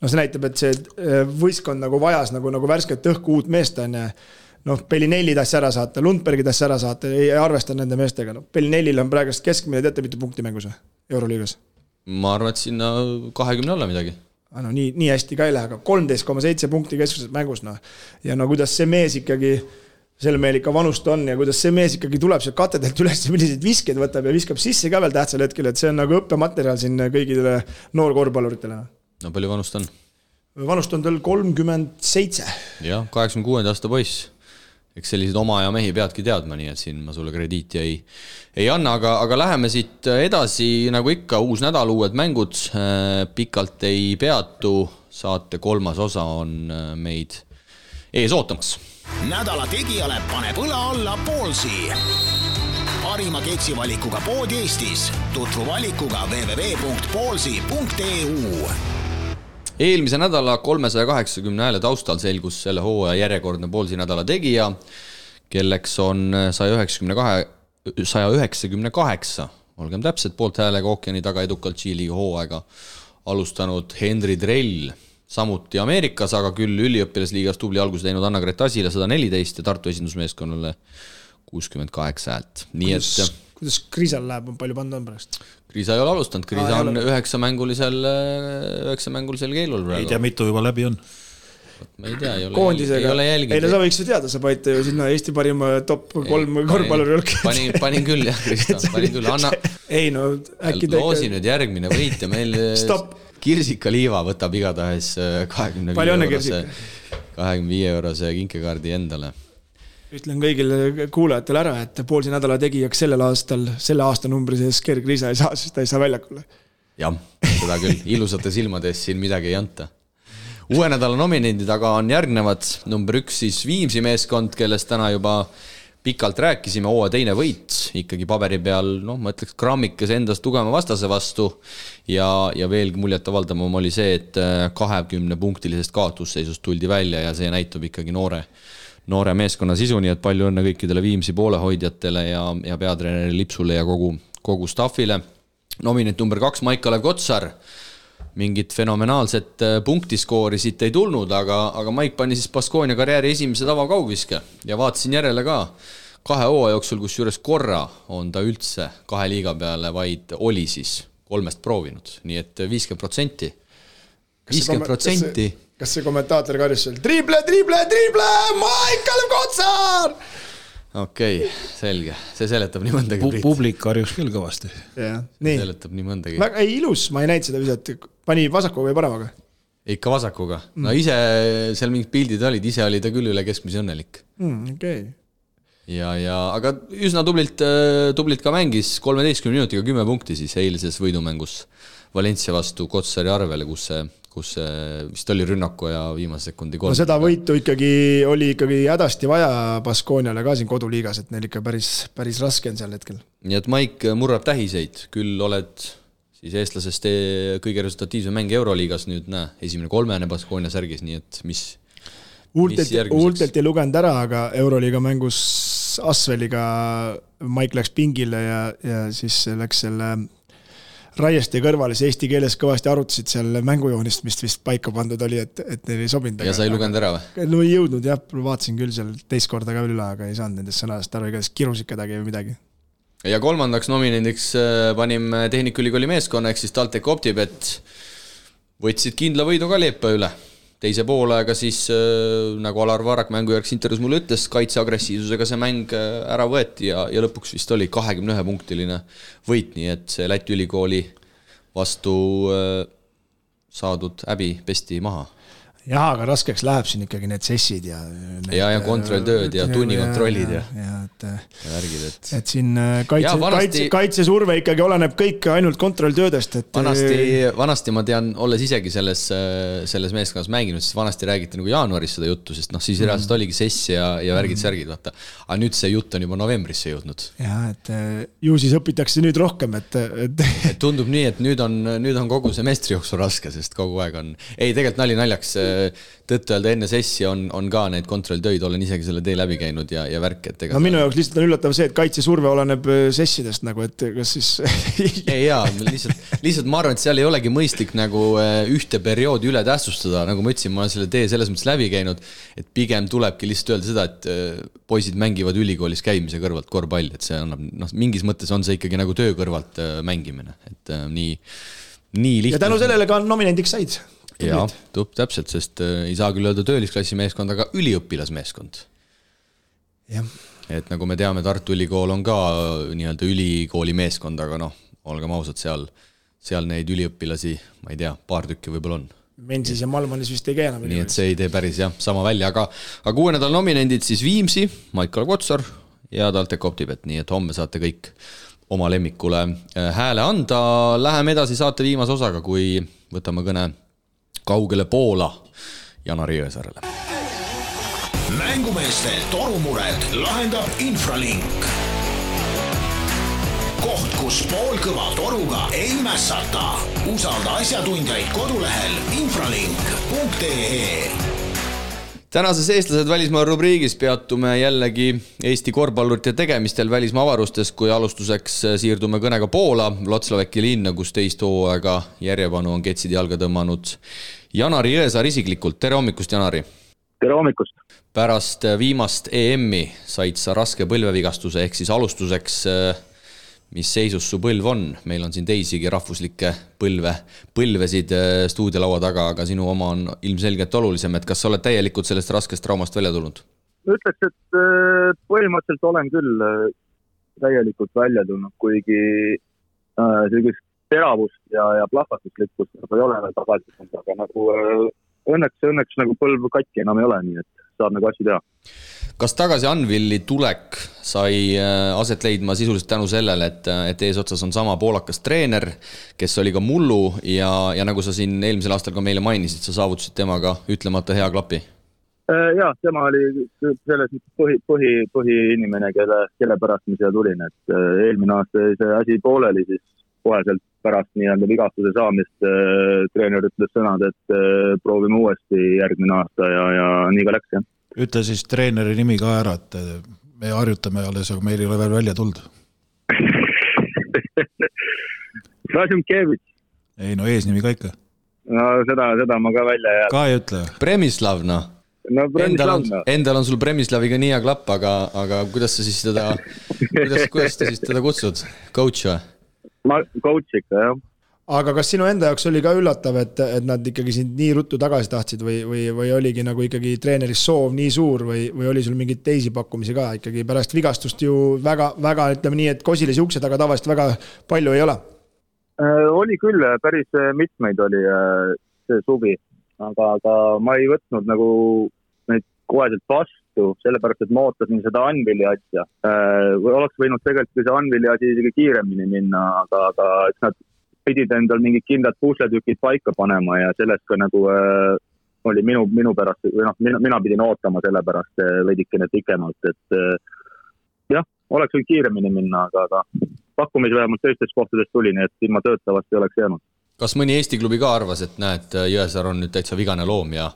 no see näitab, et see äh, võistkond nagu vajas nagu, nagu värsket õhku, uut meest on ju noh, Bellinelli tahtis ära saata, Lundbergi tahtis ära saata, ei arvesta nende meestega, noh. Bellinellil on praegust keskmine, teate mitu punkti mängus või, Euroliigas? ma arvan, et sinna kahekümne alla midagi. no nii, nii hästi ka ei lähe, aga kolmteist koma seitse punkti keskmiselt mängus, noh. ja no kuidas see mees ikkagi, sel mehel ikka vanust on ja kuidas see mees ikkagi tuleb sealt katedelt üles, milliseid viskeid võtab ja viskab sisse ka veel tähtsal hetkel, et see on nagu õppematerjal siin kõigile noorkorvpalluritele. No palju vanust on? vanust on tal kolmkümmend seitse. jah, kaheksakümne kuuenda aasta poiss eks selliseid oma aja mehi peadki teadma, nii et siin ma sulle krediiti ei, ei anna, aga, aga läheme siit edasi, nagu ikka, uus nädal, uued mängud, äh, pikalt ei peatu, saate kolmas osa on äh, meid ees ootamas. nädala tegijale paneb õla alla Poolsi parima keksivalikuga pood Eestis. tutvu valikuga www.poolsi.eu eelmise nädala kolmesaja kaheksakümne hääle taustal selgus selle hooaja järjekordne poolsi nädala tegija, kelleks on saja üheksakümne kahe, saja üheksakümne kaheksa, olgem täpsed, poolt häälega ookeani taga edukalt Tšiiliga hooaega alustanud Henri Drell, samuti Ameerikas, aga küll üliõpilasliigas tubli alguse teinud Anna-Grete Asile sada neliteist ja Tartu esindusmeeskonnale kuuskümmend kaheksa häält, nii et kuidas Kriisal läheb, palju pannud on pärast? Kriisa ei ole alustanud, Kriisa on üheksamängulisel, üheksamängulisel keelul praegu. ei tea, mitu juba läbi on. ma ei tea, ei ole, ei ole jälginud. ei no sa võiks ju teada, sa panid ju sinna Eesti parima top kolm korvpalluri hulka. panin, panin küll jah, Krista, panin küll, anna. ei no äkki. loosi nüüd järgmine võit ja meil Kirsika Liiva võtab igatahes äh, kahekümne viie eurose, kahekümne viie eurose kinkekaardi endale ütlen kõigile kuulajatele ära, et poolse nädala tegijaks sellel aastal, selle aastanumbri sees Gerg Riisa ei saa, sest ta ei saa väljakule. jah, seda küll, ilusate silmade eest siin midagi ei anta. uue nädala nominendid aga on järgnevad, number üks siis Viimsi meeskond, kellest täna juba pikalt rääkisime, hooaja teine võit, ikkagi paberi peal, noh, ma ütleks grammikese endast tugeva vastase vastu ja, ja veelgi muljetavaldavam oli see, et kahekümne punktilisest kaotusseisust tuldi välja ja see näitab ikkagi noore noore meeskonna sisu, nii et palju õnne kõikidele Viimsi poolehoidjatele ja, ja peatreeneri Lipsule ja kogu, kogu staffile. nominent number kaks, Maik-Kalev Kotsar. mingit fenomenaalset äh, punktiskoori siit ei tulnud, aga, aga Maik pani siis Baskonia karjääri esimese tavakaugviske ja vaatasin järele ka kahe hooaja jooksul, kusjuures korra on ta üldse kahe liiga peale vaid oli siis kolmest proovinud, nii et viiskümmend protsenti. viiskümmend protsenti kas see kommentaator karjus seal triible, triible, triible, Maicel Kotsar? okei okay,, selge, see seletab nii mõndagi Pu. publik karjus küll kõvasti. jah, nii. seletab nii mõndagi. väga, ei ilus, ma ei näinud seda viset, pani vasakuga või paremaga? ikka vasakuga, no ise seal mingid pildid olid, ise oli ta küll üle keskmise õnnelik mm,. okei okay. ja, ja aga üsna tublilt, äh, tublilt ka mängis, kolmeteistkümne minutiga kümme punkti siis eilses võidumängus Valencia vastu Kotsari arvele, kus see kus vist oli rünnaku ja viimase sekundi kolm. no seda võitu ikkagi oli ikkagi hädasti vaja Baskooniale ka siin koduliigas, et neil ikka päris, päris raske on sel hetkel. nii et Maik murrab tähiseid, küll oled siis eestlasest kõige resultatiivsem mängija Euroliigas nüüd näe, esimene kolmene Baskoonia särgis, nii et mis huultelt, huultelt ei lugenud ära, aga Euroliiga mängus Asveliga Maik läks pingile ja, ja siis läks selle Raieste kõrval, siis eesti keeles kõvasti arutasid seal mängujoonist, mis vist paika pandud oli, et, et neil ei sobinud. ja sa ei lugenud ära või? no ei jõudnud jah, vaatasin küll seal teist korda ka veel üle, aga ei saanud nendest sõnadest aru, igatahes kirusid kedagi või midagi. ja kolmandaks nominendiks äh, panime Tehnikaülikooli meeskonna ehk siis TalTech Optibet. võtsid kindla võidu ka Leepa üle teise poolaega siis äh, nagu Alar Varrak mängujärgses intervjuus mulle ütles, kaitseagressiivsusega see mäng äh, ära võeti ja, ja lõpuks vist oli kahekümne ühe punktiline võit, nii et see Läti ülikooli vastu äh, saadud häbi pesti maha jah, aga raskeks läheb siin ikkagi need sessid ja. ja, ja kontrolltööd ja tunnikontrollid ja, ja, ja, et. ja värgid, et. et siin äh, kaitse, kaitse, kaitsesurve ikkagi oleneb kõik ainult kontrolltöödest, et. vanasti, vanasti ma tean, olles isegi selles, äh, selles meeskonnas mänginud, siis vanasti räägiti nagu jaanuaris seda juttu, sest noh, siis mm. reaalselt oligi sess ja, ja värgid-särgid, vaata. aga nüüd see jutt on juba novembrisse jõudnud. jah, et äh, ju siis õpitakse nüüd rohkem, et, et. tundub nii, et nüüd on, nüüd on kogu semestrijooksul raske, sest kogu aeg on, ei tegelikult nali naljaks tõtt-öelda enne sessi on, on ka neid kontrolltöid, olen isegi selle tee läbi käinud ja, ja värk, et ega. no minu jaoks lihtsalt on üllatav see, et kaitsesurve oleneb äh, sessidest nagu, et kas siis ei jaa, lihtsalt, lihtsalt ma arvan, et seal ei olegi mõistlik nagu äh, ühte perioodi üle tähtsustada, nagu ma ütlesin, ma olen selle tee selles mõttes läbi käinud, et pigem tulebki lihtsalt öelda seda, et äh, poisid mängivad ülikoolis käimise kõrvalt korvpalli, et see annab, noh, mingis mõttes on see ikkagi nagu töö kõrvalt mängimine, et nii, nii lihtne. ja tänu sellele ka nominendiks said jaa, täpselt, sest äh, ei saa küll öelda töölisklassi meeskond, aga üliõpilasmeeskond. et nagu me teame, Tartu Ülikool on ka äh, nii-öelda ülikooli meeskond, aga noh, olgem ausad, seal, seal neid üliõpilasi, ma ei tea, paar tükki võib-olla on Mensis ja Malmanis vist ei käi enam. nii et see ei tee päris jah, sama välja, aga, aga uue nädala nominendid siis Viimsi, Maicel Kotsar ja TalTech Optibet, nii et homme saate kõik oma lemmikule äh, hääle anda. Läheme edasi saate viimase osaga, kui võtame kõne kaugele Poola Janar Jõesaarele. mängumeeste torumured lahendab Infralink. koht, kus poolkõva toruga ei mässata. usalda asjatundjaid kodulehel infralink.ee tänases Eestlased välismaa rubriigis peatume jällegi Eesti korvpallurite tegemistel välismaa avarustes, kui alustuseks siirdume kõnega Poola, Vlotslaweki linna, kus teist hooaega järjepanu on ketsid jalga tõmmanud Janari Jõesaar isiklikult, tere hommikust, Janari! tere hommikust! pärast viimast EM-i said sa raske põlvevigastuse, ehk siis alustuseks, mis seisus su põlv on, meil on siin teisigi rahvuslikke põlve, põlvesid äh, stuudiolaua taga, aga sinu oma on ilmselgelt olulisem, et kas sa oled täielikult sellest raskest traumast välja tulnud? ütleks, et äh, põhimõtteliselt olen küll äh, täielikult välja tulnud, kuigi sellist teravust ja, ja plahvatuslikkust nagu ei ole veel tagasi tulnud, aga nagu õnneks, õnneks nagu põlv katki enam ei ole, nii et saab nagu asju teha. Kas tagasi Anvilli tulek sai äh, aset leidma sisuliselt tänu sellele, et, et eesotsas on sama poolakas treener, kes oli ka mullu ja, ja nagu sa siin eelmisel aastal ka meile mainisid, sa saavutasid temaga ütlemata hea klapi? Äh, jah, tema oli selles mõttes põhi, põhi, põhiinimene, kelle, kelle pärast ma siia tulin, et eelmine aasta jäi see asi pooleli, siis koheselt pärast nii-öelda vigastuse saamist äh, treener ütles sõnad, et äh, proovime uuesti järgmine aasta ja, ja nii ka läks, jah. Ütle siis treeneri nimi ka ära, et me harjutame alles, aga meil ei ole veel välja tulnud Razumkevitš. ei no eesnimi ka ikka. no seda, seda ma ka välja ei jää. ka ei ütle? Premislav, noh no endal on, endal on sul Premislaviga nii hea klapp, aga, aga kuidas sa siis teda, kuidas, kuidas sa siis teda kutsud, coach või? ma, coach ikka, jah aga kas sinu enda jaoks oli ka üllatav, et, et nad ikkagi sind nii ruttu tagasi tahtsid või, või, või oligi nagu ikkagi treenerist soov nii suur või, või oli sul mingeid teisi pakkumisi ka ikkagi pärast vigastust ju väga, väga ütleme nii, et kosilise ukse taga tavaliselt väga palju ei ole äh,? oli küll, päris mitmeid oli äh, see suvi, aga, aga ma ei võtnud nagu neid koheselt vastu, sellepärast et ma ootasin seda Anvili asja äh,. oleks võinud tegelikult see Anvili asi isegi kiiremini minna, aga, aga eks nad pidid endal mingid kindlad pusletükid paika panema ja sellest ka nagu äh, oli minu, minu pärast või noh, mina, mina pidin ootama selle pärast äh, veidikene pikemalt, et äh, jah, oleks võinud kiiremini minna, aga, aga pakkumisi vähemalt teistest kohtadest tuli, nii et ilma tööta vast ei oleks jäänud. kas mõni Eesti klubi ka arvas, et näed, Jõesaar on nüüd täitsa vigane loom ja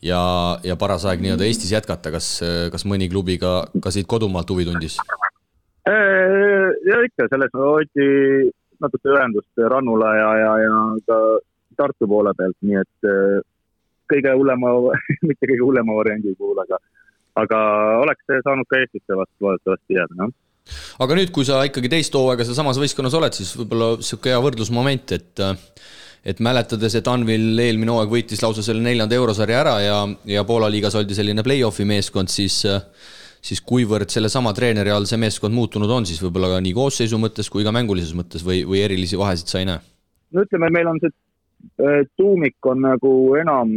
ja, ja paras aeg nii-öelda Eestis jätkata, kas, kas mõni klubi ka, ka siit kodumaalt huvi tundis? ja ikka, selles hoiti natuke ühendust Rannula ja, ja, ja ka Tartu poole pealt, nii et kõige hullema mitte kõige hullema variandi puhul, aga, aga oleks saanud ka Eestisse vast loodetavasti jääda, jah. Aga nüüd, kui sa ikkagi teist hooaega sealsamas võistkonnas oled, siis võib-olla sihuke hea võrdlusmoment, et et mäletades, et Anvil eelmine hooaeg võitis lausa selle neljanda eurosarja ära ja, ja Poola liigas oldi selline play-off'i meeskond, siis siis kuivõrd sellesama treeneri all see meeskond muutunud on, siis võib-olla ka nii koosseisu mõttes kui ka mängulises mõttes või, või erilisi vahesid sa ei näe? no ütleme, meil on see äh, tuumik on nagu enam,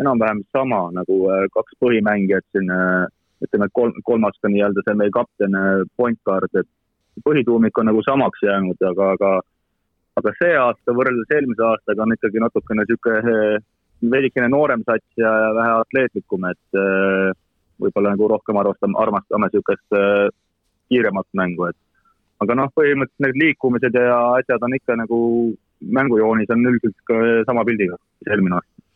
enam-vähem sama nagu äh, kaks põhimängijat siin, äh, ütleme, kolm, kolmas ka nii-öelda see meie kapten, point guard, et põhituumik on nagu samaks jäänud, aga, aga aga see aasta võrreldes eelmise aastaga on ikkagi natukene niisugune veidikene noorem sats ja vähe atleetlikum, et võib-olla nagu rohkem arvastame, armastame niisugust eh, kiiremat mängu, et. aga noh, põhimõtteliselt need liikumised ja asjad on ikka nagu mängujoonis on üldiselt sama pildiga, mis eelmine aasta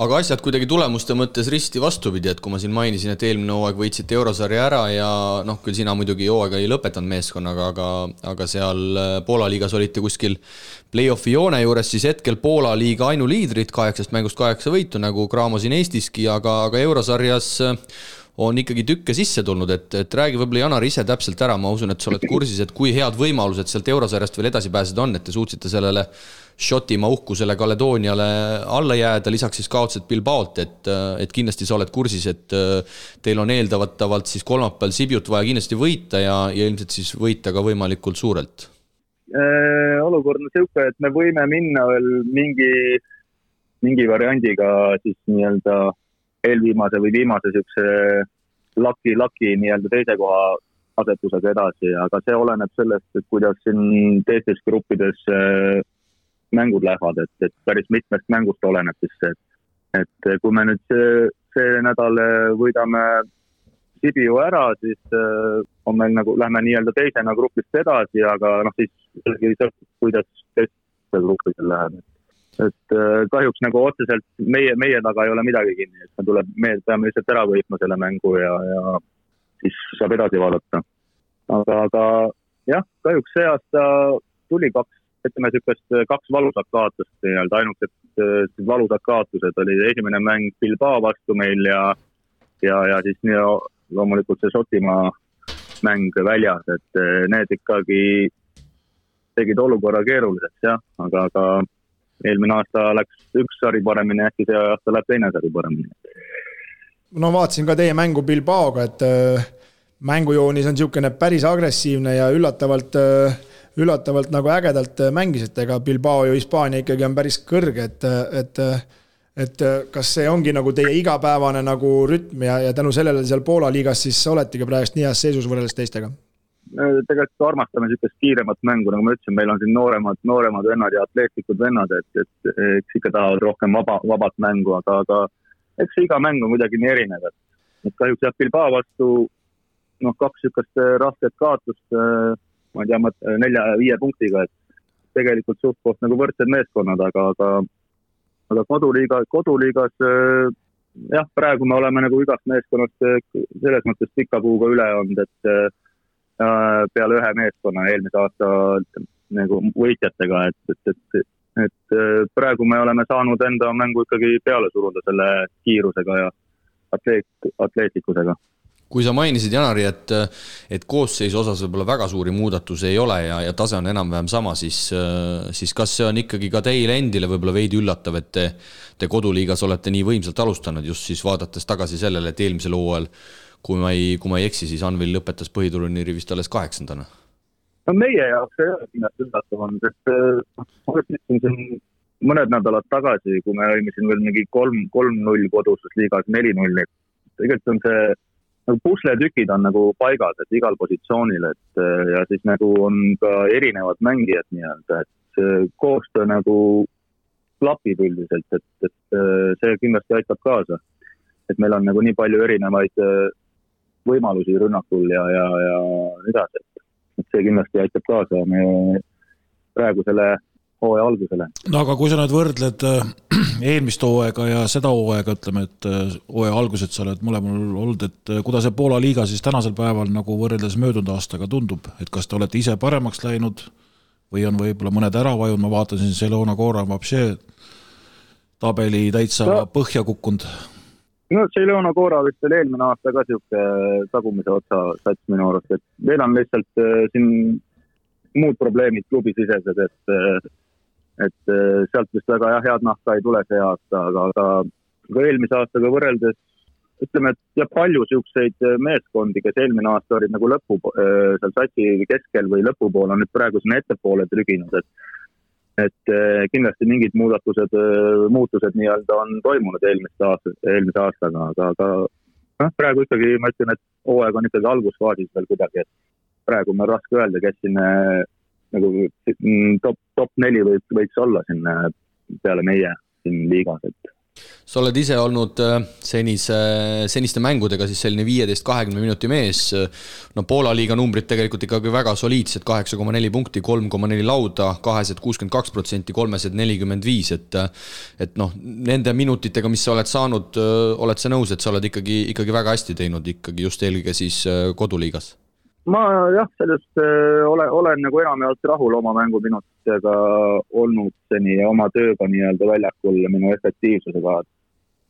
aga asjad kuidagi tulemuste mõttes risti vastupidi, et kui ma siin mainisin, et eelmine hooaeg võitsite eurosarja ära ja noh, küll sina muidugi hooaega ei lõpetanud meeskonnaga, aga, aga seal äh, Poola liigas olite kuskil play-off'i joone juures, siis hetkel Poola liiga ainuliidrid, kaheksast mängust kaheksa võitu, nagu Cramo siin Eestiski, aga, aga eurosarjas äh, on ikkagi tükke sisse tulnud, et, et räägi võib-olla Janar ise täpselt ära, ma usun, et sa oled kursis, et kui head võimalused sealt eurosarjast veel edasi pääseda on, et te suutsite sellele Šotimaa uhkusele Kaledooniale alla jääda, lisaks siis kaotasid Bilbaot, et, et kindlasti sa oled kursis, et äh, teil on eeldavatavalt siis kolmapäeval Sibiut vaja kindlasti võita ja, ja ilmselt siis võita ka võimalikult suurelt. Äh, olukord on niisugune, et me võime minna veel mingi, mingi variandiga siis nii-öelda eelviimase või viimase niisuguse laki, laki nii-öelda teise koha asetusega edasi, aga see oleneb sellest, et kuidas siin teistes gruppides äh, mängud lähevad, et, et päris mitmest mängust oleneb siis see, et, et kui me nüüd see, see nädal võidame Sibiu ära, siis äh, on meil nagu, lähme nii-öelda teisena grupist edasi, aga noh, siis sõltub, kuidas teistel gruppidel läheb. et äh, kahjuks nagu otseselt meie, meie taga ei ole midagi kinni, et me tuleb, me peame lihtsalt ära võitma selle mängu ja, ja siis saab edasi vaadata. aga, aga jah, kahjuks see aasta tuli kaks ütleme niisugust äh, kaks valusat kaotust nii-öelda, ainukesed äh, valusad kaotused oli esimene mäng Bilbao vastu meil ja, ja, ja siis nii, loomulikult see Šotimaa mäng väljas, et äh, need ikkagi tegid olukorra keeruliseks jah, aga, aga eelmine aasta läks üks sari paremini, äkki see aasta läheb teine sari paremini. no vaatasin ka teie mängu Bilbaoga, et mängujoonis on niisugune päris agressiivne ja üllatavalt äh, üllatavalt nagu ägedalt äh, mängisite, ega Bilbao ju Hispaania ikkagi on päris kõrge, et, et et kas see ongi nagu teie igapäevane nagu rütm ja, ja tänu sellele seal Poola liigas siis oletegi praegust nii heas seisus võrreldes teistega? tegelikult armastame niisugust kiiremat mängu, nagu ma ütlesin, meil on siin nooremad, nooremad vennad ja atleetlikud vennad, et, et eks ikka tahavad rohkem vaba, vabat mängu, aga, aga eks iga mäng on kuidagi nii erinev, et, et kahjuks jah, Bilbao vastu noh, kaks niisugust rasket kaotust ma ei tea, nelja-viie punktiga, et tegelikult suht-koht nagu võrdsed meeskonnad, aga, aga, aga koduliiga, koduliigas jah, praegu me oleme nagu igast meeskonnast selles mõttes pika puuga üle olnud, et äh, peale ühe meeskonna eelmise aasta nagu võitjatega, et, et, et, et praegu me oleme saanud enda mängu ikkagi peale suruda selle kiirusega ja atleet, atleetlikkusega kui sa mainisid, Janari, et, et koosseisu osas võib-olla väga suuri muudatusi ei ole ja, ja tase on enam-vähem sama, siis, siis kas see on ikkagi ka teile endile võib-olla veidi üllatav, et te, te koduliigas olete nii võimsalt alustanud, just siis vaadates tagasi sellele, et eelmisel hooajal, kui ma ei, kui ma ei eksi, siis Anvil lõpetas põhiturniiri vist alles kaheksandana? no meie jaoks ei ole kindlasti üllatav olnud, et noh, ma ütlesin siin mõned nädalad tagasi, kui me olime siin veel mingi kolm, kolm-null koduses liigas, neli-null, et tegelikult on see nagu pusletükid on nagu paigas, et igal positsioonil, et äh, ja siis nagu on ka erinevad mängijad nii-öelda, et see koostöö nagu klapib üldiselt, et, et äh, see kindlasti aitab kaasa. et meil on nagu nii palju erinevaid võimalusi rünnakul ja, ja, ja nii edasi, et see kindlasti aitab kaasa meie praegusele hooaja algusele. no aga kui sa nüüd võrdled äh, eelmist hooaega ja seda hooaega, ütleme, et äh, hooaja alguses sa oled mõlemal olnud, et äh, kuidas see Poola liiga siis tänasel päeval nagu võrreldes möödunud aastaga tundub, et kas te olete ise paremaks läinud või on võib-olla mõned ära vajunud, ma vaatasin, Selona Cora Vapše tabeli täitsa no. põhja kukkunud. no Selona Cora vist oli eelmine aasta ka niisugune tagumise otsa sats minu arust, et meil on lihtsalt siin muud probleemid klubisisesed, et et äh, sealt vist väga jah, head nahka ei tule see aasta, aga, aga, aga eelmise aastaga võrreldes ütleme, et jah, palju niisuguseid äh, meeskondi, kes eelmine aasta olid nagu lõpu, äh, seal satsi keskel või lõpupoole, on nüüd praegu sinna ettepoole trüginud, et et kindlasti mingid muudatused, muutused nii-öelda on toimunud eelmist aasta, eelmise aastaga, aga, aga noh, praegu ikkagi ma ütlen, et hooaeg on ikkagi algusfaasis veel kuidagi, et praegu on raske öelda, kes siin nagu mm, top, top neli võib, võiks olla siin peale meie siin liigas, et sa oled ise olnud äh, senise, seniste mängudega siis selline viieteist, kahekümne minuti mees. no Poola liiga numbrid tegelikult ikkagi väga soliidsed, kaheksa koma neli punkti, kolm koma neli lauda, kahesed kuuskümmend kaks protsenti, kolmesed nelikümmend viis, et et noh, nende minutitega, mis sa oled saanud, oled sa nõus, et sa oled ikkagi, ikkagi väga hästi teinud ikkagi just eelkõige siis koduliigas? Ma jah, sellest äh, ole, olen nagu enamjaolt rahul oma mänguminutitega olnud seni ja oma tööga nii-öelda väljakul ja minu efektiivsusega.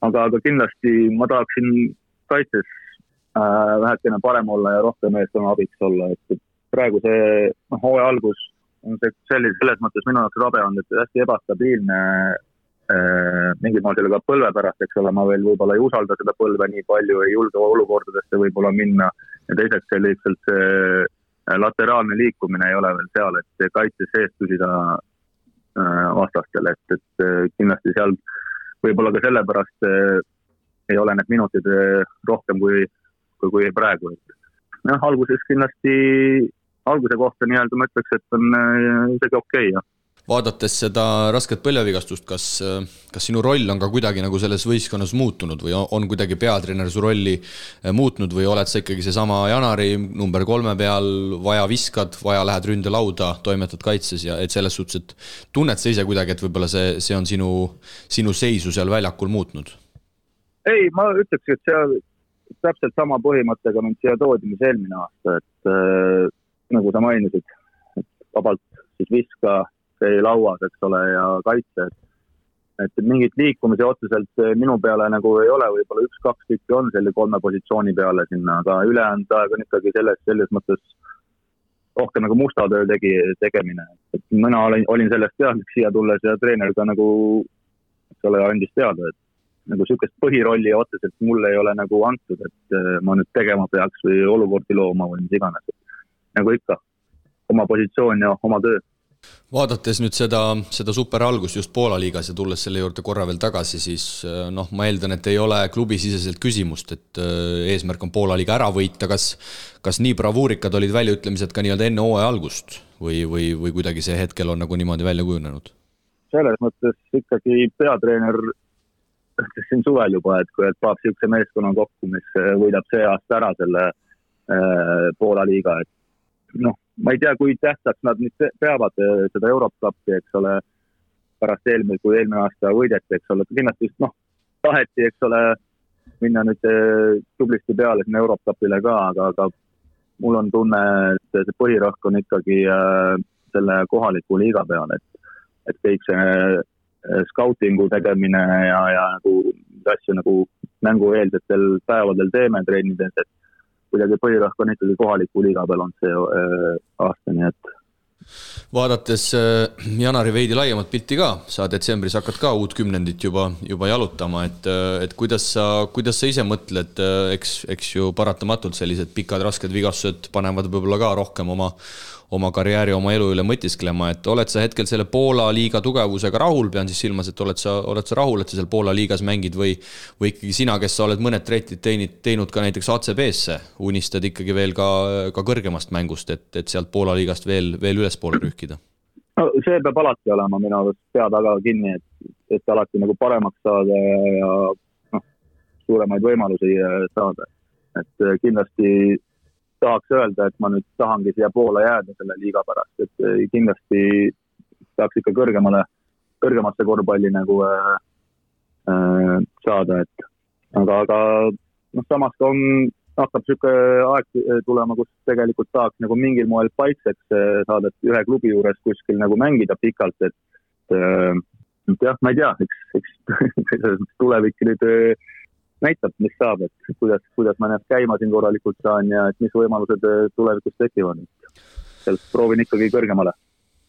aga, aga kindlasti ma tahaksin kaitses äh, vähekene parem olla ja rohkem meeskonna abiks olla, et praegu see noh, hooaja algus on see selline, selles mõttes minu jaoks rabe olnud, et hästi ebastabiilne mingil moel sellega põlve pärast, eks ole, ma veel võib-olla ei usalda seda põlve nii palju, ei julge olukordadesse võib-olla minna. Ja teiseks see lihtsalt see äh, lateraalne liikumine ei ole veel seal, et kaitse sees püsida äh, vastastel, et, et äh, kindlasti seal võib-olla ka sellepärast ei ole need minutid rohkem kui, kui, kui praegu. noh, alguses kindlasti, alguse kohta nii-öelda ma ütleks, et on isegi okei okay,, jah vaadates seda rasket põlvevigastust, kas, kas sinu roll on ka kuidagi nagu selles võistkonnas muutunud või on kuidagi peatreener su rolli eh, muutnud või oled sa ikkagi seesama Janari number kolme peal, vaja viskad, vaja lähed ründelauda, toimetad kaitses ja et selles suhtes, et tunned sa ise kuidagi, et võib-olla see, see on sinu, sinu seisu seal väljakul muutnud? ei, ma ütleks, et see täpselt sama põhimõttega mind siia toodi, mis eelmine aasta, et äh, nagu sa mainisid, vabalt siis viska politsei lauas, eks ole, ja kaitses. et mingit liikumisi otseselt eh, minu peale nagu ei ole, võib-olla üks-kaks tükki on selle kolme positsiooni peale sinna, aga ülejäänud aeg on ikkagi selles, selles mõttes rohkem nagu musta töö tegi, tegemine. et mina olin, olin sellest teadlik siia tulles ja treener ka nagu, eks ole, andis teada, et nagu niisugust põhirolli otseselt mulle ei ole nagu antud, et eh, ma nüüd tegema peaks või olukordi looma või mis iganes. nagu ikka, oma positsioon ja oma töö vaadates nüüd seda, seda superalgust just Poola liigas ja tulles selle juurde korra veel tagasi, siis äh, noh, ma eeldan, et ei ole klubisiseselt küsimust, et äh, eesmärk on Poola liiga ära võita, kas kas nii bravuurikad olid väljaütlemised ka nii-öelda enne hooaja algust või, või, või kuidagi see hetkel on nagu niimoodi välja kujunenud? selles mõttes ikkagi peatreener ütles siin suvel juba, et kui, et paneb niisuguse meeskonna kokku, mis äh, võidab see aasta ära selle äh, Poola liiga, et noh, ma ei tea, kui tähtsaks nad nüüd peavad eh, seda Eurocup'i, eks ole, pärast eelmine, kui eelmine aasta võideti, eks ole, kindlasti noh, taheti, eks ole, minna nüüd eh, tublisti peale sinna Eurocupile ka, aga, aga mul on tunne, et see põhirõhk on ikkagi äh, selle kohaliku liiga peal, et, et kõik see skautingu tegemine ja, ja nagu asju nagu mängueelsetel päevadel teeme trennides, et kuidagi põhirõhk on ikkagi kohaliku liiga peal olnud see äh, aasta, nii et. Vaadates äh, Janari veidi laiemat pilti ka, sa detsembris hakkad ka uut kümnendit juba, juba jalutama, et, äh, et kuidas sa, kuidas sa ise mõtled, eks, eks ju paratamatult sellised pikad rasked vigastused panevad võib-olla ka rohkem oma, oma karjääri, oma elu üle mõtisklema, et oled sa hetkel selle Poola liiga tugevusega rahul, pean siis silmas, et oled sa, oled sa rahul, et sa seal Poola liigas mängid või või ikkagi sina, kes sa oled mõned tretid teinud, teinud ka näiteks ACB-sse, unistad ikkagi veel ka, ka kõrgemast mängust, et, et sealt Poola liigast veel, veel ülespoole rühkida? no see peab alati olema minu arust pea taga kinni, et, et alati nagu paremaks saada ja, ja noh, suuremaid võimalusi saada. et kindlasti tahaks öelda, et ma nüüd tahangi siia poole jääda selle liiga pärast, et eh, kindlasti tahaks ikka kõrgemale, kõrgemasse korvpalli nagu äh, äh, saada, et aga, aga noh, samas ka on, hakkab niisugune aeg tulema, kus tegelikult tahaks nagu mingil moel paikseks saada, et ühe klubi juures kuskil nagu mängida pikalt, et äh, jah, ma ei tea, eks, eks tulevik nüüd näitab, mis saab, et kuidas, kuidas ma ennast käima siin korralikult saan ja et mis võimalused äh, tulevikus tekivad. proovin ikkagi kõrgemale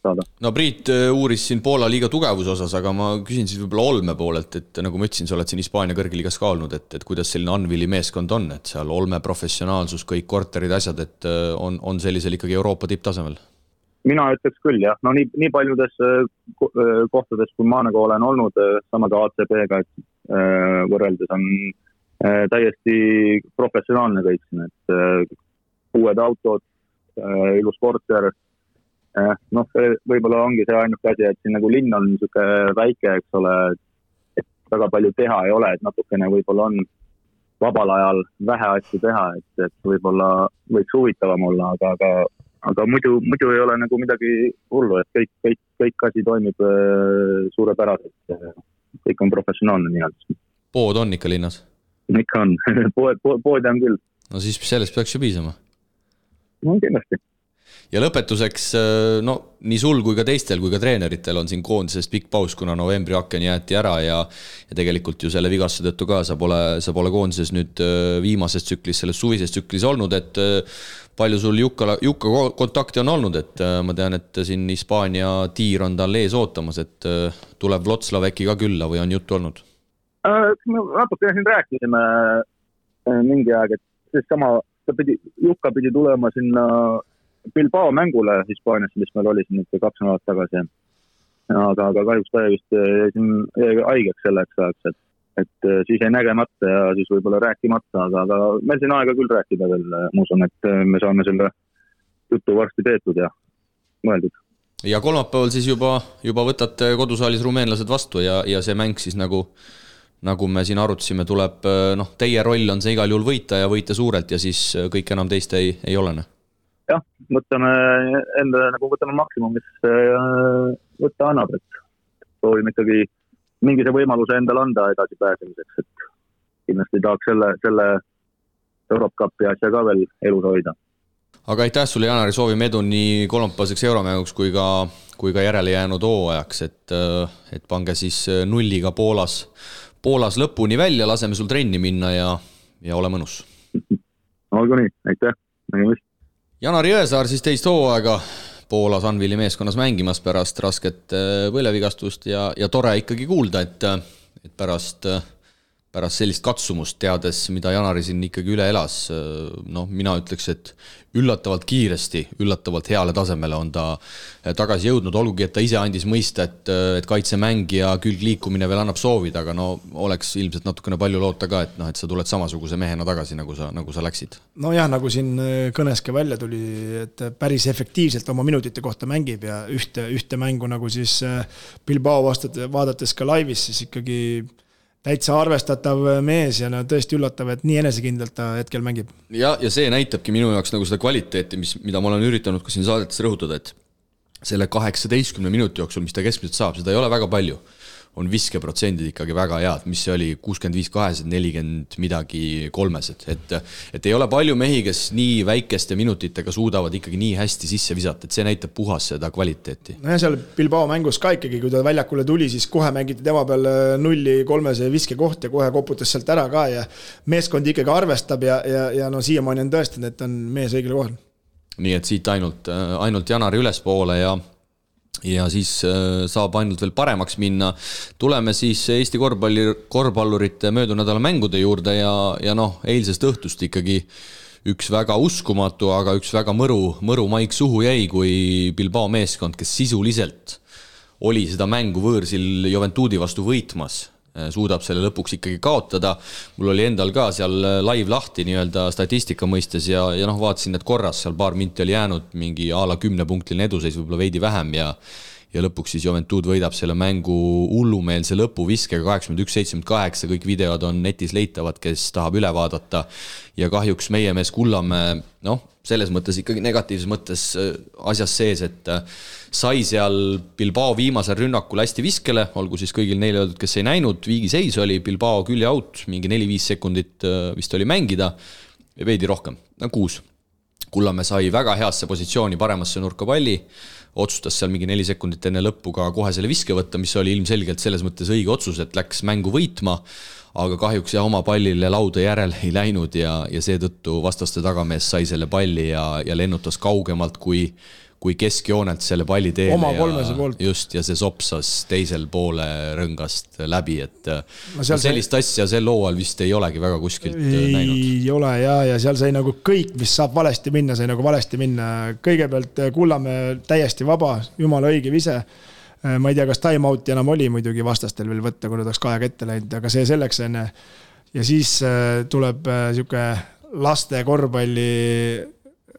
saada. no Priit äh, uuris siin Poola liiga tugevuse osas, aga ma küsin siis võib-olla Olme poolelt, et nagu ma ütlesin, sa oled siin Hispaania kõrgliigas ka olnud, et, et kuidas selline Anvili meeskond on, et seal Olme professionaalsus, kõik korterid, asjad, et äh, on, on sellisel ikkagi Euroopa tipptasemel? Mina ütleks küll jah, no nii, nii paljudes kohtades, kui ma nagu olen olnud, sama ka ACB-ga, et võrreldes on Äh, täiesti professionaalne kõik siin, et äh, uued autod, äh, ilus korter. noh, võib-olla ongi see ainuke asi, et siin nagu linn on niisugune väike, eks ole, et väga palju teha ei ole, et natukene võib-olla on vabal ajal vähe asju teha, et, et võib-olla võiks huvitavam olla, aga, aga, aga muidu, muidu ei ole nagu midagi hullu, et kõik, kõik, kõik asi toimib äh, suurepäraselt. kõik on professionaalne nii-öelda. pood on ikka linnas? ikka on pood, pood, poodi on küll. no siis sellest peaks ju piisama. no kindlasti ja lõpetuseks, äh, no nii sul kui ka teistel kui ka treeneritel on siin koondisest pikk paus, kuna novembri aken jäeti ära ja ja tegelikult ju selle vigastuse tõttu ka sa pole, sa pole koondises nüüd äh, viimases tsüklis, selles suvises tsüklis olnud, et äh, palju sul Jukka, Jukka kontakti on olnud, et ma tean, et siin Hispaania tiir on tal ees ootamas, et tuleb Vlotslav äkki ka külla või on juttu olnud? natukene siin rääkisime mingi aeg, et seesama, ta pidi, Jukka pidi tulema sinna Bilbao mängule Hispaaniasse, mis meil oli siin nüüd kaks nädalat tagasi. aga, aga kahjuks ta vist jäi siin haigeks selleks ajaks, et, et äh, siis jäi nägemata ja siis võib-olla rääkimata, aga, aga meil siin aega küll rääkida veel, ma usun, et me saame selle jutu varsti peetud ja mõeldud. ja kolmapäeval siis juba, juba võtate kodusaalis rumeenlased vastu ja, ja see mäng siis nagu nagu me siin arutasime, tuleb noh, teie roll on see igal juhul võita ja võita suurelt ja siis kõik enam teist ei, ei olene jah, võtame enda nagu võtame maksimum, mis äh, võtta annab, et soovime ikkagi mingise võimaluse endale anda edasipääsemiseks, et kindlasti tahaks selle, selle Eurocupi asja ka veel elus hoida. aga aitäh sulle, Janari, soovime edu nii kolmapäevaseks euromänguks kui ka, kui ka järele jäänud hooajaks, et, äh, et pange siis nulliga Poolas, Poolas lõpuni välja, laseme sul trenni minna ja, ja ole mõnus olgu nii, aitäh, nägemist Janar Jõesaar siis teist hooaega Poolas Anvili meeskonnas mängimas pärast rasket äh, põlevigastust ja, ja tore ikkagi kuulda, et, et pärast äh, pärast sellist katsumust, teades, mida Janari siin ikkagi üle elas, noh, mina ütleks, et üllatavalt kiiresti, üllatavalt heale tasemele on ta tagasi jõudnud, olgugi et ta ise andis mõista, et, et kaitsemäng ja külgliikumine veel annab soovida, aga no oleks ilmselt natukene palju loota ka, et noh, et sa tuled samasuguse mehena tagasi, nagu sa, nagu sa läksid. nojah, nagu siin kõnes ka välja tuli, et päris efektiivselt oma minutite kohta mängib ja ühte, ühte mängu nagu siis Bilbao vastat-, vaadates ka laivis, siis ikkagi täitsa arvestatav mees ja no tõesti üllatav, et nii enesekindlalt ta hetkel mängib. ja, ja see näitabki minu jaoks nagu seda kvaliteeti, mis, mida ma olen üritanud ka siin saadetes rõhutada, et selle kaheksateistkümne minuti jooksul, mis ta keskmiselt saab, seda ei ole väga palju on viskeprotsendid ikkagi väga head, mis see oli, kuuskümmend viis kahesed, nelikümmend midagi kolmesed, et et ei ole palju mehi, kes nii väikeste minutitega suudavad ikkagi nii hästi sisse visata, et see näitab puhas seda kvaliteeti. nojah, seal Bilbao mängus ka ikkagi, kui ta väljakule tuli, siis kohe mängiti tema peal äh, nulli kolmese viskekoht ja kohe koputas sealt ära ka ja meeskond ikkagi arvestab ja, ja, ja no siiamaani on tõestanud, et on mees õigel kohal. nii et siit ainult, äh, ainult Janari ülespoole ja ja siis äh, saab ainult veel paremaks minna. tuleme siis Eesti korvpalli, korvpallurite möödunud nädala mängude juurde ja, ja noh, eilsest õhtust ikkagi üks väga uskumatu, aga üks väga mõru, mõru maik suhu jäi, kui Bilbao meeskond, kes sisuliselt oli seda mängu võõrsil Juventudi vastu võitmas, suudab selle lõpuks ikkagi kaotada. mul oli endal ka seal äh, live lahti nii-öelda statistika mõistes ja, ja noh, vaatasin need korras, seal paar minti oli jäänud, mingi a la kümnepunktiline eduseis, võib-olla veidi vähem ja ja lõpuks siis Juventud võidab selle mängu hullumeelse lõpuviskega kaheksakümmend üks, seitsekümmend kaheksa, kõik videod on netis leitavad, kes tahab üle vaadata. ja kahjuks meie mees Kullamäe, noh, selles mõttes ikkagi negatiivses mõttes äh, asjas sees, et äh, sai seal Bilbao viimasel rünnakul hästi viskele, olgu siis kõigil neile öeldud, kes ei näinud, viigiseis oli, Bilbao külje out, mingi neli-viis sekundit äh, vist oli mängida, veidi rohkem, kuus. Kullamäe sai väga heasse positsiooni, paremasse nurka palli otsustas seal mingi neli sekundit enne lõppu ka kohe selle viske võtta, mis oli ilmselgelt selles mõttes õige otsus, et läks mängu võitma, aga kahjuks jah, oma pallile lauda järele ei läinud ja, ja seetõttu vastaste tagamees sai selle palli ja, ja lennutas kaugemalt, kui kui keskjoonelt selle palli teele. oma kolmese poolt. just, ja see sopsas teisel poole rõngast läbi, et no sellist sai... asja sel hooajal vist ei olegi väga kuskilt äh, ei näinud. ei ole ja, ja seal sai nagu kõik, mis saab valesti minna, sai nagu valesti minna. kõigepealt äh, Kullamäe täiesti vaba, jumala õige vise ma ei tea, kas time-out'i enam oli muidugi vastastel veel võtta, kui nad oleks ka aega ette läinud, aga see selleks onju. ja siis tuleb sihuke laste korvpalli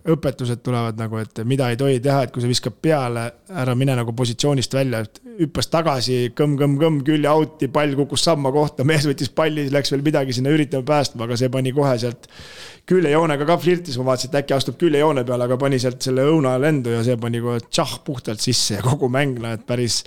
õpetused tulevad nagu, et mida ei tohi teha, et kui sa viskad peale, ära mine nagu positsioonist välja, et hüppas tagasi kõmm, kõmm, kõmm külje out'i, pall kukkus samma kohta, mees võttis palli, läks veel midagi sinna üritama päästma, aga see pani kohe sealt küljejoonega ka flirtis, ma vaatasin, et äkki astub küljejoone peale, aga pani sealt selle õuna lendu ja see pani kohe tšah puhtalt sisse ja kogu mäng, no et päris,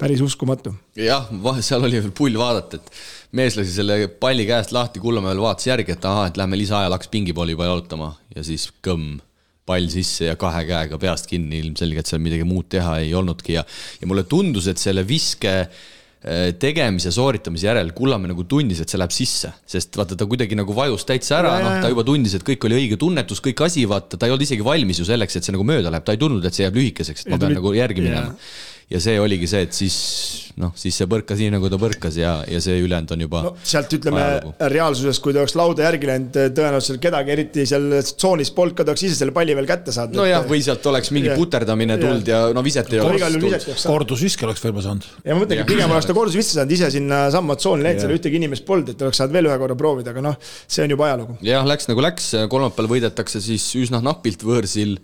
päris uskumatu. jah, seal oli veel pull vaadata, et mees lasi selle palli käest lahti, Kullamäel vaatas järgi, et ahah, et lähme lisaajal hakkas pingipooli juba jalutama ja siis kõmm pall sisse ja kahe käega peast kinni, ilmselgelt seal midagi muud teha ei olnudki. Ja, ja mulle tundus, et selle viske äh, tegemise, sooritamise järel Kullamäe nagu tundis, et see läheb sisse, sest vaata, ta kuidagi nagu vajus täitsa ära, noh, ta juba tundis, et kõik oli õige tunnetus, kõik asi, vaata, ta ei olnud isegi valmis ju selleks, et see nagu mööda läheb, ta ei tundnud, et see jääb lühikeseks, et ma pean nagu järgi minema ja see oligi see, et siis noh, siis see põrkas nii, nagu ta põrkas ja, ja see ülejäänud on juba no,. sealt ütleme ajalugu. reaalsuses, kui ta oleks lauda järgi läinud, tõenäoliselt kedagi eriti seal tsoonis polnud, ka ta oleks ise selle palli veel kätte saanud. nojah, või sealt oleks mingi ja, puterdamine tulnud ja, ja no viset ei oleks tulnud. kordusviske oleks veel saanud. ja ma mõtlengi, pigem oleks ta kordusviske saanud, ise sinna samma tsooni läinud, seal ühtegi inimest polnud, et oleks saanud veel ühe korra proovida, aga noh, see on juba ajalugu. jah, läks nagu läks, kolmapäeval võidetakse siis üsna napilt võõrsil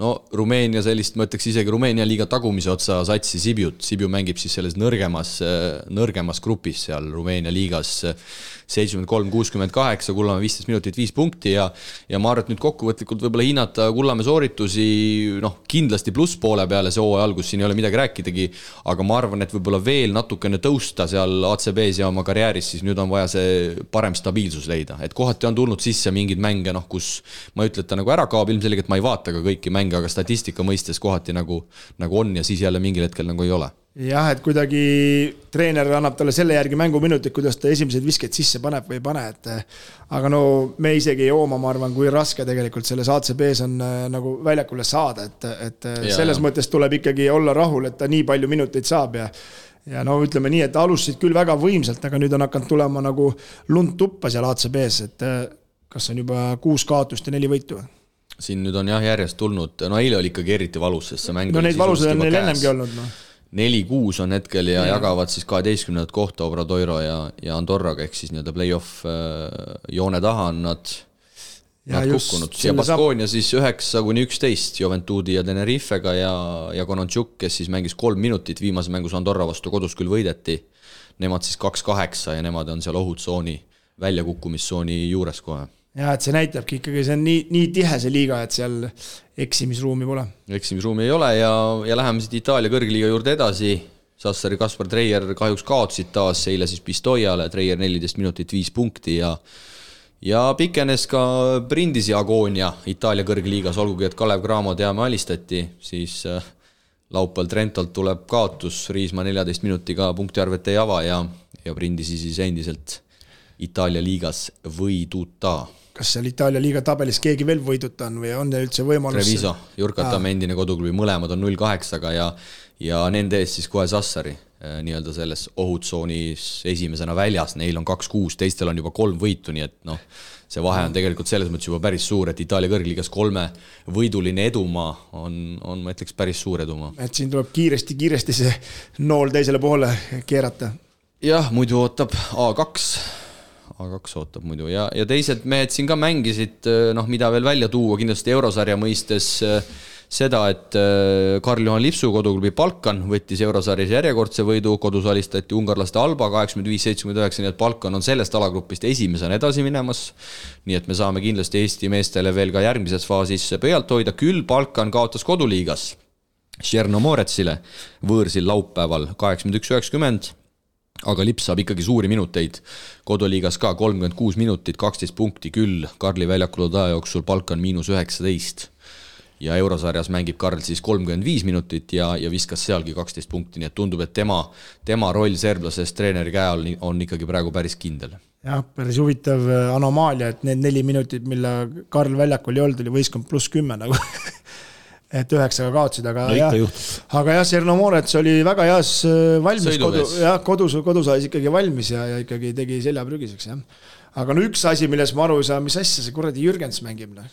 no Rumeenia sellist, ma ütleks isegi Rumeenia liiga tagumise otsa satsi Sibiut, Sibiu mängib siis selles nõrgemas, nõrgemas grupis seal Rumeenia liigas seitsekümmend kolm, kuuskümmend kaheksa, Kullamäe viisteist minutit, viis punkti ja ja ma arvan, et nüüd kokkuvõtlikult võib-olla hinnata Kullamäe sooritusi noh, kindlasti plusspoole peale see hooaja algus, siin ei ole midagi rääkidagi, aga ma arvan, et võib-olla veel natukene tõusta seal ACB-s ja oma karjääris, siis nüüd on vaja see parem stabiilsus leida, et kohati on tulnud sisse mingeid mänge, noh, kus ma ei ütle, et ta nagu ära kaob, ilmselgelt ma ei vaata ka kõiki mänge, aga statistika mõistes kohati nagu, nagu on ja siis jälle mingil hetkel nagu ei ole jah, et kuidagi treener annab talle selle järgi mänguminutid, kuidas ta esimesed visked sisse paneb või ei pane, et aga no me isegi ei hooma, ma arvan, kui raske tegelikult selles ACB-s on äh, nagu väljakule saada, et, et äh, ja, selles ja. mõttes tuleb ikkagi olla rahul, et ta nii palju minuteid saab ja ja no ütleme nii, et alustasid küll väga võimsalt, aga nüüd on hakanud tulema nagu lund tuppa seal ACB-s, et kas on juba kuus kaotust ja neli võitu või? siin nüüd on jah, järjest tulnud, no eile oli ikkagi eriti valus, sest see mäng no neid valusaid on neil ennemgi olnud, noh neli-kuus on hetkel ja, ja jagavad siis kaheteistkümnendat kohta Obradoiro ja, ja Andorraga, ehk siis nii-öelda play-off äh, joone taha on nad, nad kukkunud. ja Baskonia saab... siis üheksa kuni üksteist Juventudi ja Tenerifega ja, ja Konontšuk, kes siis mängis kolm minutit, viimases mängus Andorra vastu kodus küll võideti. Nemad siis kaks-kaheksa ja nemad on seal ohutsooni, väljakukkumistsooni juures kohe ja et see näitabki ikkagi, see on nii, nii tihe see liiga, et seal eksimisruumi pole. eksimisruumi ei ole ja, ja läheme siit Itaalia kõrgliiga juurde edasi. Sassari Kaspar Treier kahjuks kaotasid taas eile siis Pistoiale, Treier neliteist minutit, viis punkti ja ja pikenes ka Brindisi agoonia Itaalia kõrgliigas, olgugi et Kalev Cramo teame alistati, siis äh, laupäeval Trentolt tuleb kaotus, Riismaa neljateist minutiga punktiarvet ei ava ja, ja Brindisi siis endiselt Itaalia liigas võiduta kas seal Itaalia liiga tabelis keegi veel võiduta on või on üldse võimalus? Treviso, Jurkatamme endine koduklubi, mõlemad on null kaheksaga ja, ja nende ees siis kohe Sassari eh, nii-öelda selles ohutsoonis esimesena väljas, neil on kaks-kuus, teistel on juba kolm võitu, nii et noh, see vahe on tegelikult selles mõttes juba päris suur, et Itaalia kõrgliigas kolme võiduline edumaa on, on, ma ütleks, päris suur edumaa. et siin tuleb kiiresti-kiiresti see nool teisele poole keerata. jah, muidu ootab A2 A2 ootab muidu. Ja, ja teised mehed siin ka mängisid, äh, noh, mida veel välja tuua, kindlasti eurosarja mõistes äh, seda, et äh, Karl-Juhan Lipsu koduklubi Balkan võttis eurosarjas järjekordse võidu, kodus alistati ungarlaste Alba kaheksakümmend viis, seitsekümmend üheksa, nii et Balkan on sellest alagrupist esimesena edasi minemas. nii et me saame kindlasti Eesti meestele veel ka järgmises faasis pöialt hoida, küll Balkan kaotas koduliigas Tšernomoretsile võõrsil laupäeval kaheksakümmend üks, üheksakümmend aga Lips saab ikkagi suuri minuteid, koduliigas ka kolmkümmend kuus minutit, kaksteist punkti küll, Karli väljakul olnud aja jooksul palk on miinus üheksateist. ja eurosarjas mängib Karl siis kolmkümmend viis minutit ja, ja viskas sealgi kaksteist punkti, nii et tundub, et tema, tema roll serblases treeneri käe all on ikkagi praegu päris kindel. Jah, päris huvitav anomaalia, et need neli minutit, mille Karl väljakul ei olnud, oli võistkond pluss kümme nagu et üheksaga kaotasid, aga no, jah, aga jah, Sernomorets oli väga heas äh, valmis, kodu, jah, kodus, kodusais ikkagi valmis ja, ja ikkagi tegi selja prügiseks, jah. aga no üks asi, milles ma aru ei saa, mis asja see kuradi Jürgens mängib, noh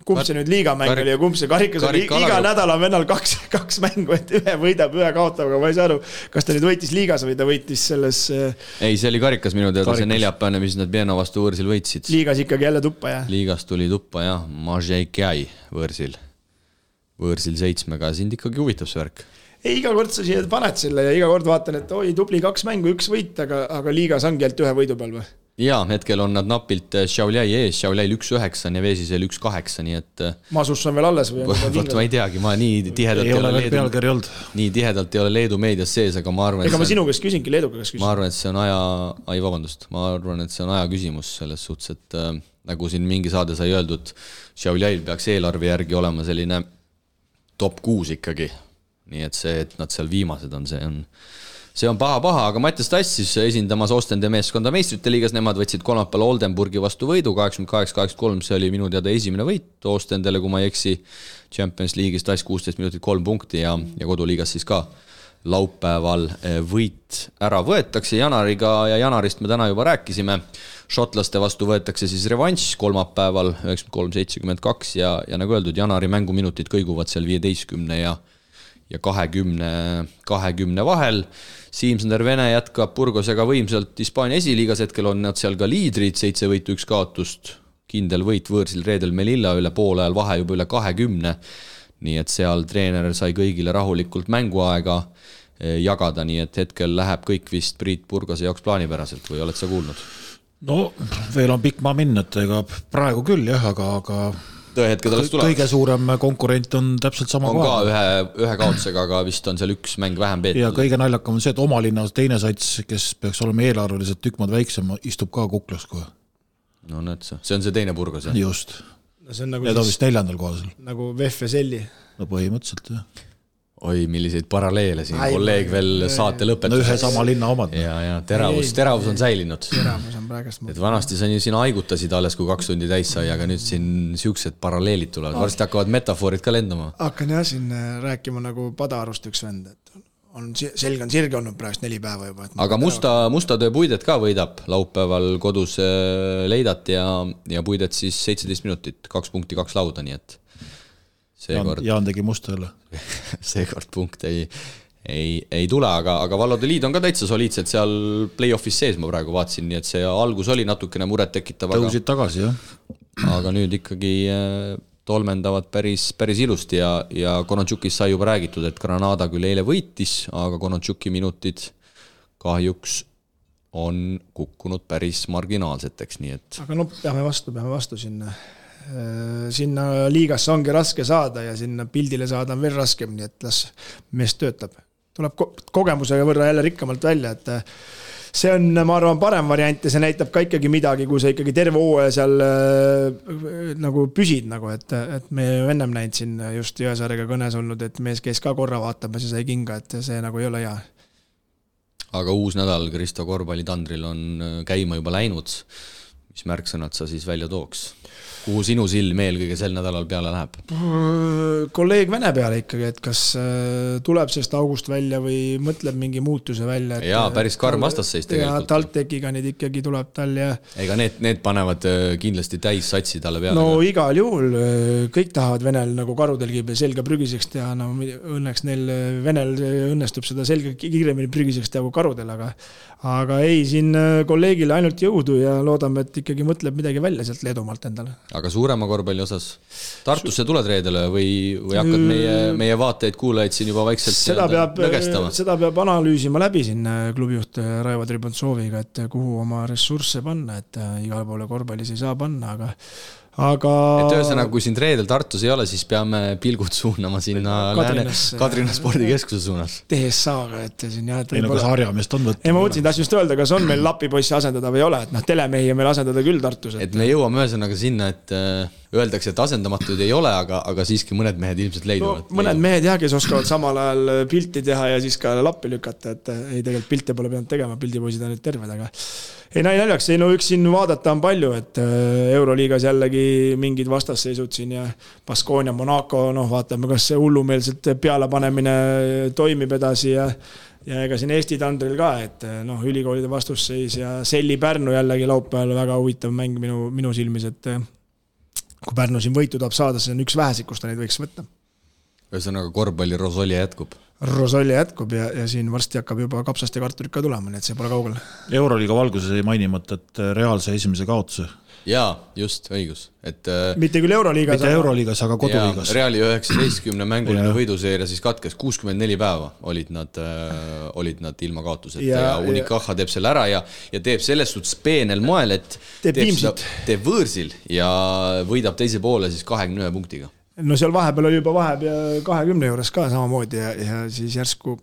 kumb see nüüd liigamäng oli ja kumb see karikas oli, iga nädal on vennal kaks, kaks mängu, et ühe võidab, ühe kaotab, aga ma ei saa aru, kas ta nüüd võitis liigas või ta võitis selles. Äh, ei, see oli karikas minu teada, see neljapäevane, mis nad Vienna vastu võõrsil võitsid. liigas ikkagi jälle tuppa, jah? liigas tuli tuppa jah, Mažeikai võõrsil võõrsil seitsmega, sind ikkagi huvitab see värk? ei, iga kord sa siia paned selle ja iga kord vaatan, et oi, tubli kaks mängu, üks võit, aga, aga liigas ongi ainult ühe võidu peal või? jaa, hetkel on nad napilt Šiauliai ees, Šiauliail üks üheksa on ja Veesisel üks kaheksa, nii et. Masus on veel alles või? vot ma ei teagi, ma nii tihedalt ei, ei ole olnud. nii tihedalt ei ole Leedu meedias sees, aga ma arvan. ega ma sinu käest küsingi, Leeduga käest küsin. ma arvan, et see on aja, ai vabandust, ma arvan, et see on aja küsimus selles suhtes, et äh, nagu siin mingi saade sai öeldud, Šiauliail peaks eelarve järgi olema selline top kuus ikkagi nii et see, et nad seal viimased on, see on, see on paha-paha, aga Mattias Tass siis esindamas Ostende meeskonda meistrite liigas, nemad võtsid kolmapäeval Oldenburgi vastu võidu, kaheksakümmend kaheksa, kaheksakümmend kolm, see oli minu teada esimene võit Ostendele, kui ma ei eksi. Champions League'is Tass kuusteist minutit, kolm punkti ja, ja koduliigas siis ka laupäeval võit ära võetakse Janariga ja Janarist me täna juba rääkisime. Šotlaste vastu võetakse siis revanš kolmapäeval üheksakümmend kolm, seitsekümmend kaks ja, ja nagu öeldud, Janari mänguminutid kõiguvad seal viieteistkümne ja ja kahekümne, kahekümne vahel. Siim-Sander Vene jätkab Burgosega võimsalt Hispaania esiliigas, hetkel on nad seal ka liidrid, seitse võitu, üks kaotust. kindel võit võõrsil reedel Melilla üle poole ajal, vahe juba üle kahekümne. nii et seal treener sai kõigile rahulikult mänguaega eh, jagada, nii et hetkel läheb kõik vist Priit Burgose jaoks plaanipäraselt või oled sa kuulnud? No veel on pikk maa minna, et ega praegu küll jah, aga, aga tõehetked alles tulevad. kõige suurem konkurent on täpselt sama on koha. ka ühe, ühe kaotusega, aga vist on seal üks mäng vähem peetud. ja kõige naljakam on see, et oma linnas teine sats, kes peaks olema eelarveliselt tükk maad väiksem, istub ka kuklas kohe. no näed sa, see on see teine Burgos jah? just no. see on nagu. Need on vist neljandal kohal seal. nagu Selli. no põhimõtteliselt jah oi, milliseid paralleele siin Ai, kolleeg veel saate lõpetas. no ühe sama linna omad. ja, ja teravus, teravus on säilinud. teravus on praegust. et vanasti sa siin haigutasid alles, kui kaks tundi täis sai, aga nüüd siin siuksed paralleelid tulevad, varsti hakkavad metafoorid ka lendama. hakkan jah siin äh, rääkima nagu Padarust üks vend, et on, selg on sirge olnud praegust neli päeva juba. aga musta, musta töö puidet ka võidab laupäeval kodus äh, Leidat ja, ja puidet siis seitseteist minutit, kaks punkti, kaks lauda, nii et seekord. Jaan tegi musta jälle seekord punkte ei, ei, ei tule, aga, aga Vallode liit on ka täitsa soliidselt seal play-off'is sees, ma praegu vaatasin, nii et see algus oli natukene murettekitav. tõusid aga, tagasi, jah. aga nüüd ikkagi äh, tolmendavad päris, päris ilusti ja, ja Konontšukist sai juba räägitud, et Granada küll eile võitis, aga Konontšuki minutid kahjuks on kukkunud päris marginaalseteks, nii et. aga no peame vastu, peame vastu Äh, sinna liigasse ongi raske saada ja sinna pildile saada on veel raskem, nii et las mees töötab. tuleb ko kogemusega võrra jälle rikkamalt välja, et äh, see on, ma arvan, parem variant ja see näitab ka ikkagi midagi, kui sa ikkagi terve hooaja seal äh, nagu püsid nagu, et, et me ju ennem näinud siin just Jõesaarega kõnes olnud, et mees käis ka korra vaatamas ja sai kinga, et see nagu ei ole hea. aga uus nädal Kristo korvpallitandril on käima juba läinud. mis märksõnad sa siis välja tooks? Kuhu sinu silm eelkõige sel nädalal peale läheb? kolleeg Vene peale ikkagi, et kas äh, tuleb sellest august välja või mõtleb mingi muutuse välja. jaa, päris karm vastasseis tegelikult. TalTechiga nüüd ikkagi tuleb tal ja. ega need, need panevad äh, kindlasti täis satsi talle peale. no igal juhul, äh, kõik tahavad Venel nagu karudelgi selga prügiseks teha, no õnneks neil Venel õnnestub seda selga kiiremini prügiseks teha kui karudel, aga aga ei, siin kolleegile ainult jõudu ja loodame, et ikkagi mõtleb midagi välja sealt Leedumaalt endale aga suurema korvpalli osas, Tartusse tuled reedele või, või hakkad meie, meie vaatajaid-kuulajaid siin juba vaikselt seda peab, seda peab analüüsima läbi siin äh, klubijuht äh, Raivo Tribantsoviga, et kuhu oma ressursse panna, et igale poole korvpallis ei saa panna, aga aga. et ühesõnaga, kui sind reedel Tartus ei ole, siis peame pilgud suunama sinna Kadrinas, Kadrina spordikeskuse suunas. TSA-ga, et siin jah. ei no kas harjameest on võtta? ei, ma mõtlesin, tahtsin just öelda, kas on meil lapipoissi asendada või ei ole, et noh, telemehi on meil asendada küll Tartus. et me jõuame ühesõnaga sinna, et äh, öeldakse, et asendamatuid ei ole, aga, aga siiski mõned mehed ilmselt leiduvad no,. mõned mehed jah, kes oskavad samal ajal pilti teha ja siis ka lappi lükata, et ei, tegelikult pilte pole pidanud tegema, pildipoisid on nüüd terved, aga ei nali naljaks, ei no üks siin vaadata on palju, et äh, Euroliigas jällegi mingid vastasseisud siin ja Baskonia, Monaco, noh, vaatame, kas see hullumeelselt pealepanemine toimib edasi ja ja ega siin Eesti tandril ka, et äh, noh, ülikoolide vastusseis ja Selli Pärnu jällegi laupäeval väga huvitav mäng minu, minu silmis, et äh, kui Pärnu siin võitu tahab saada, siis on üks väheseid, kus ta neid võiks võtta. ühesõnaga korvpalli rosolje jätkub Rosolje jätkub ja, ja siin varsti hakkab juba kapsast ja kartulit ka tulema, nii et see pole kaugel. euroliiga valguses jäi mainimata, et Reaalse esimese kaotuse jaa, just, õigus, et äh, mitte küll Euroliigas. mitte aga... Euroliigas, aga koduliigas. Reali üheksateistkümne mänguline võiduseeria siis katkes, kuuskümmend neli päeva olid nad äh,, olid nad ilma kaotuseta ja, ja Unicaja teeb selle ära ja, ja teeb selles suhtes peenel moel, et teeb, teeb, seda, teeb võõrsil ja võidab teise poole siis kahekümne ühe punktiga. No seal vahepeal oli juba vahepeal kahekümne juures ka samamoodi ja, ja siis järsku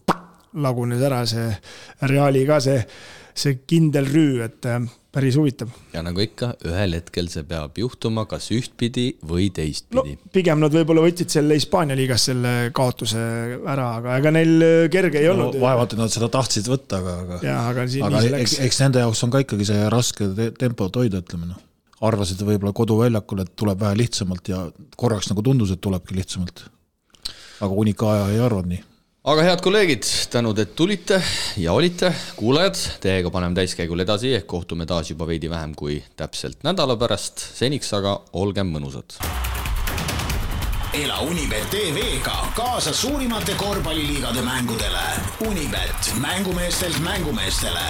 lagunes ära see Reali ka see, see kindel rüü, et äh, päris huvitav. ja nagu ikka, ühel hetkel see peab juhtuma kas ühtpidi või teistpidi no,. pigem nad võib-olla võtsid selle Hispaania liigas selle kaotuse ära, aga ega neil äh, kerge ei no, olnud. vaevalt, et nad seda tahtsid võtta, aga, aga. jah, aga siin aga eks, eks nende jaoks on ka ikkagi see raske te tempot hoida, ütleme noh. Arvasid võib-olla koduväljakul, et tuleb vähe lihtsamalt ja korraks nagu tundus, et tulebki lihtsamalt. aga Unika aja ei arvanud nii aga head kolleegid, tänud, et tulite ja olite, kuulajad, teiega paneme täiskäigul edasi, ehk kohtume taas juba veidi vähem kui täpselt nädala pärast, seniks aga olgem mõnusad. ela Unibet tv-ga kaasa suurimate korvpalliliigade mängudele. Unibet, mängumeestelt mängumeestele